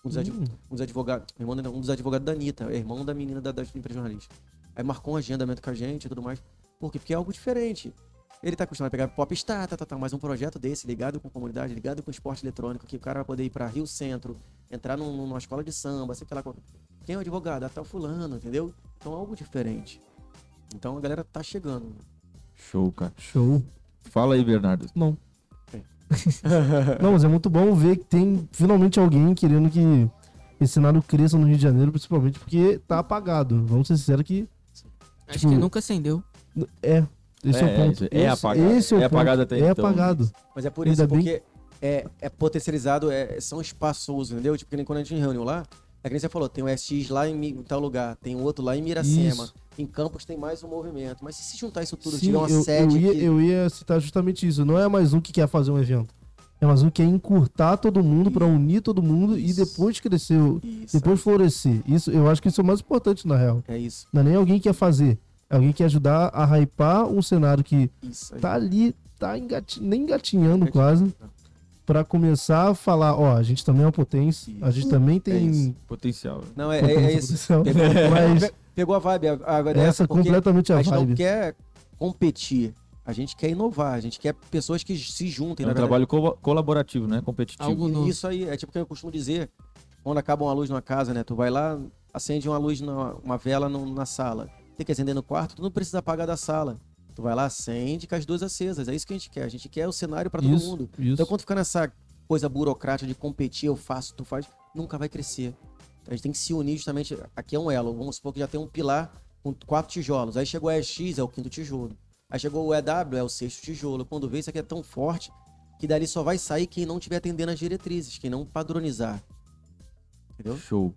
Um dos, adv- Hum. um dos advogados, irmão, da- um dos advogados da Anitta, é irmão da menina da, da empresa jornalista. Aí marcou um agendamento com a gente e tudo mais. Por quê? Porque é algo diferente. Ele tá acostumado a pegar popstar, tá, tá, tá, mas um projeto desse, ligado com comunidade, ligado com o esporte eletrônico, que o cara vai poder ir pra Rio Centro, entrar num- numa escola de samba, sei lá. Quem é o advogado? Ah, tá o fulano, entendeu? Então é algo diferente. Então a galera tá chegando. Show, cara. Show. Fala aí, Bernardo. Não. <laughs> Não, mas é muito bom ver que tem finalmente alguém querendo que esse cenário cresça no Rio de Janeiro, principalmente porque tá apagado. Vamos ser sinceros que Acho Tipo, que nunca acendeu. é. Esse é, É, o ponto. é Esse- apagado. Esse é, o É ponto. apagado até É então. apagado. Mas é por Ainda isso, bem- porque é, é potencializado, é, são espaçosos, entendeu? Tipo, que nem quando a gente reuniu lá, é que nem você falou, tem o SX lá em, em tal lugar, tem o outro lá em Miracema. Isso. Em Campos tem mais um movimento. Mas se se juntar isso tudo, Sim, tiver uma eu, sede eu, ia, que- eu ia citar justamente isso. Não é mais um que quer fazer um evento. É mais um que quer encurtar todo mundo pra unir todo mundo e Isso. depois crescer, Isso, depois florescer. Isso, eu acho que isso é o mais importante, na real. é isso. Não é nem alguém que quer fazer. É alguém que quer ajudar a hypar um cenário que tá ali, tá nem engatinhando Engatinhando. Pra começar a falar, ó, a gente também é uma potência, a gente também É tem isso. Potencial. Não, é, é, é isso. Pegou, <laughs> Mas pe- pegou a vibe. A, a, essa essa é completamente a a gente não vibe. quer competir. A gente quer inovar. A gente quer pessoas que se juntem. É um trabalho co- colaborativo, né? Competitivo. Algo. Isso aí, é tipo o que eu costumo dizer, quando acaba uma luz numa casa, né? Tu vai lá, acende uma luz, na, uma vela no- na sala. Tem que acender no quarto, tu não precisa apagar da sala. Tu vai lá, acende com as duas acesas. É isso que a gente quer. A gente quer o cenário para todo Isso, mundo. isso. Então, quando ficar nessa coisa burocrática de competir, eu faço, tu faz, nunca vai crescer. Então, a gente tem que se unir justamente. Aqui é um elo. Vamos supor que já tem um pilar com quatro tijolos. Aí chegou a EX, é o quinto tijolo. Aí chegou o EW, é o sexto tijolo. Quando vê, isso aqui é tão forte que dali só vai sair quem não estiver atendendo as diretrizes, quem não padronizar. Entendeu? Show.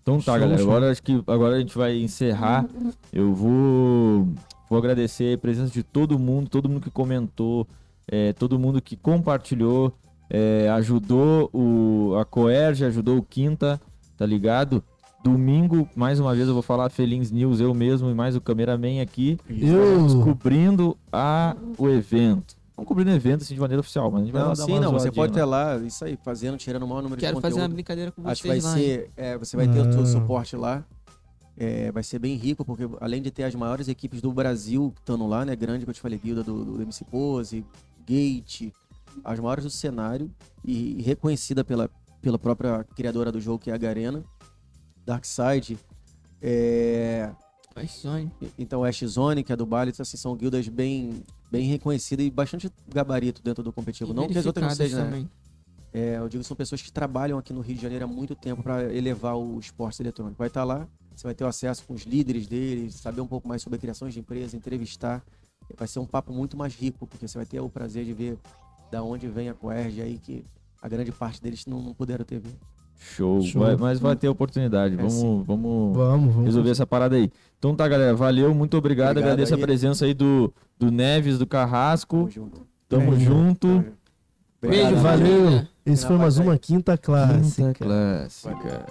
Então tá, Show, galera. show. Agora acho que agora a gente vai encerrar. Eu vou, vou agradecer a presença de todo mundo, todo mundo que comentou, é, todo mundo que compartilhou, é, ajudou o, a Coerge, ajudou o Quinta, tá ligado? Domingo, mais uma vez, eu vou falar Felins News, eu mesmo e mais o cameraman aqui, Eu, cobrindo a, o evento. Não cobrindo o evento assim de maneira oficial, mas a gente vai Não, lá dar sim, uma não. Você pode ter lá. isso aí, fazendo, tirando o maior número Quero de fazer uma conteúdo. brincadeira com Acho que vai vocês lá. ser. é, você vai ter o Ah. seu suporte lá. É, vai ser bem rico, porque além de ter as maiores equipes do Brasil estando lá, né? Grande, que eu te falei, guilda do, do MC Pose, Gate, as maiores do cenário e, e reconhecida pela, pela própria criadora do jogo, que é a Garena, Darkseid. É, Vai, Sony. e- então, Ash Zone, que é do Bali, então, assim, são guildas bem, bem reconhecidas e bastante gabarito dentro do competitivo. Não que as outras não sejam, né? também. É, eu digo que são pessoas que trabalham aqui no Rio de Janeiro há muito tempo para elevar o esporte eletrônico. Vai estar lá, você vai ter o acesso com os líderes deles, saber um pouco mais sobre criações de empresa, entrevistar. Vai ser um papo muito mais rico, porque você vai ter o prazer de ver da onde vem a Coerge aí, que a grande parte deles não, não puderam ter visto. Show. Show. Vai- mas vai ter oportunidade. É, vamos, sim. vamos vamos, vamos. resolver essa parada aí. Então tá, galera. Valeu, muito obrigado. Obrigado Agradeço a aí. presença aí do, do Neves, do Carrasco. Tamo junto. Tamo É. junto. Beijo, Valeu. Esse foi mais uma quinta clássica. Quinta clássica.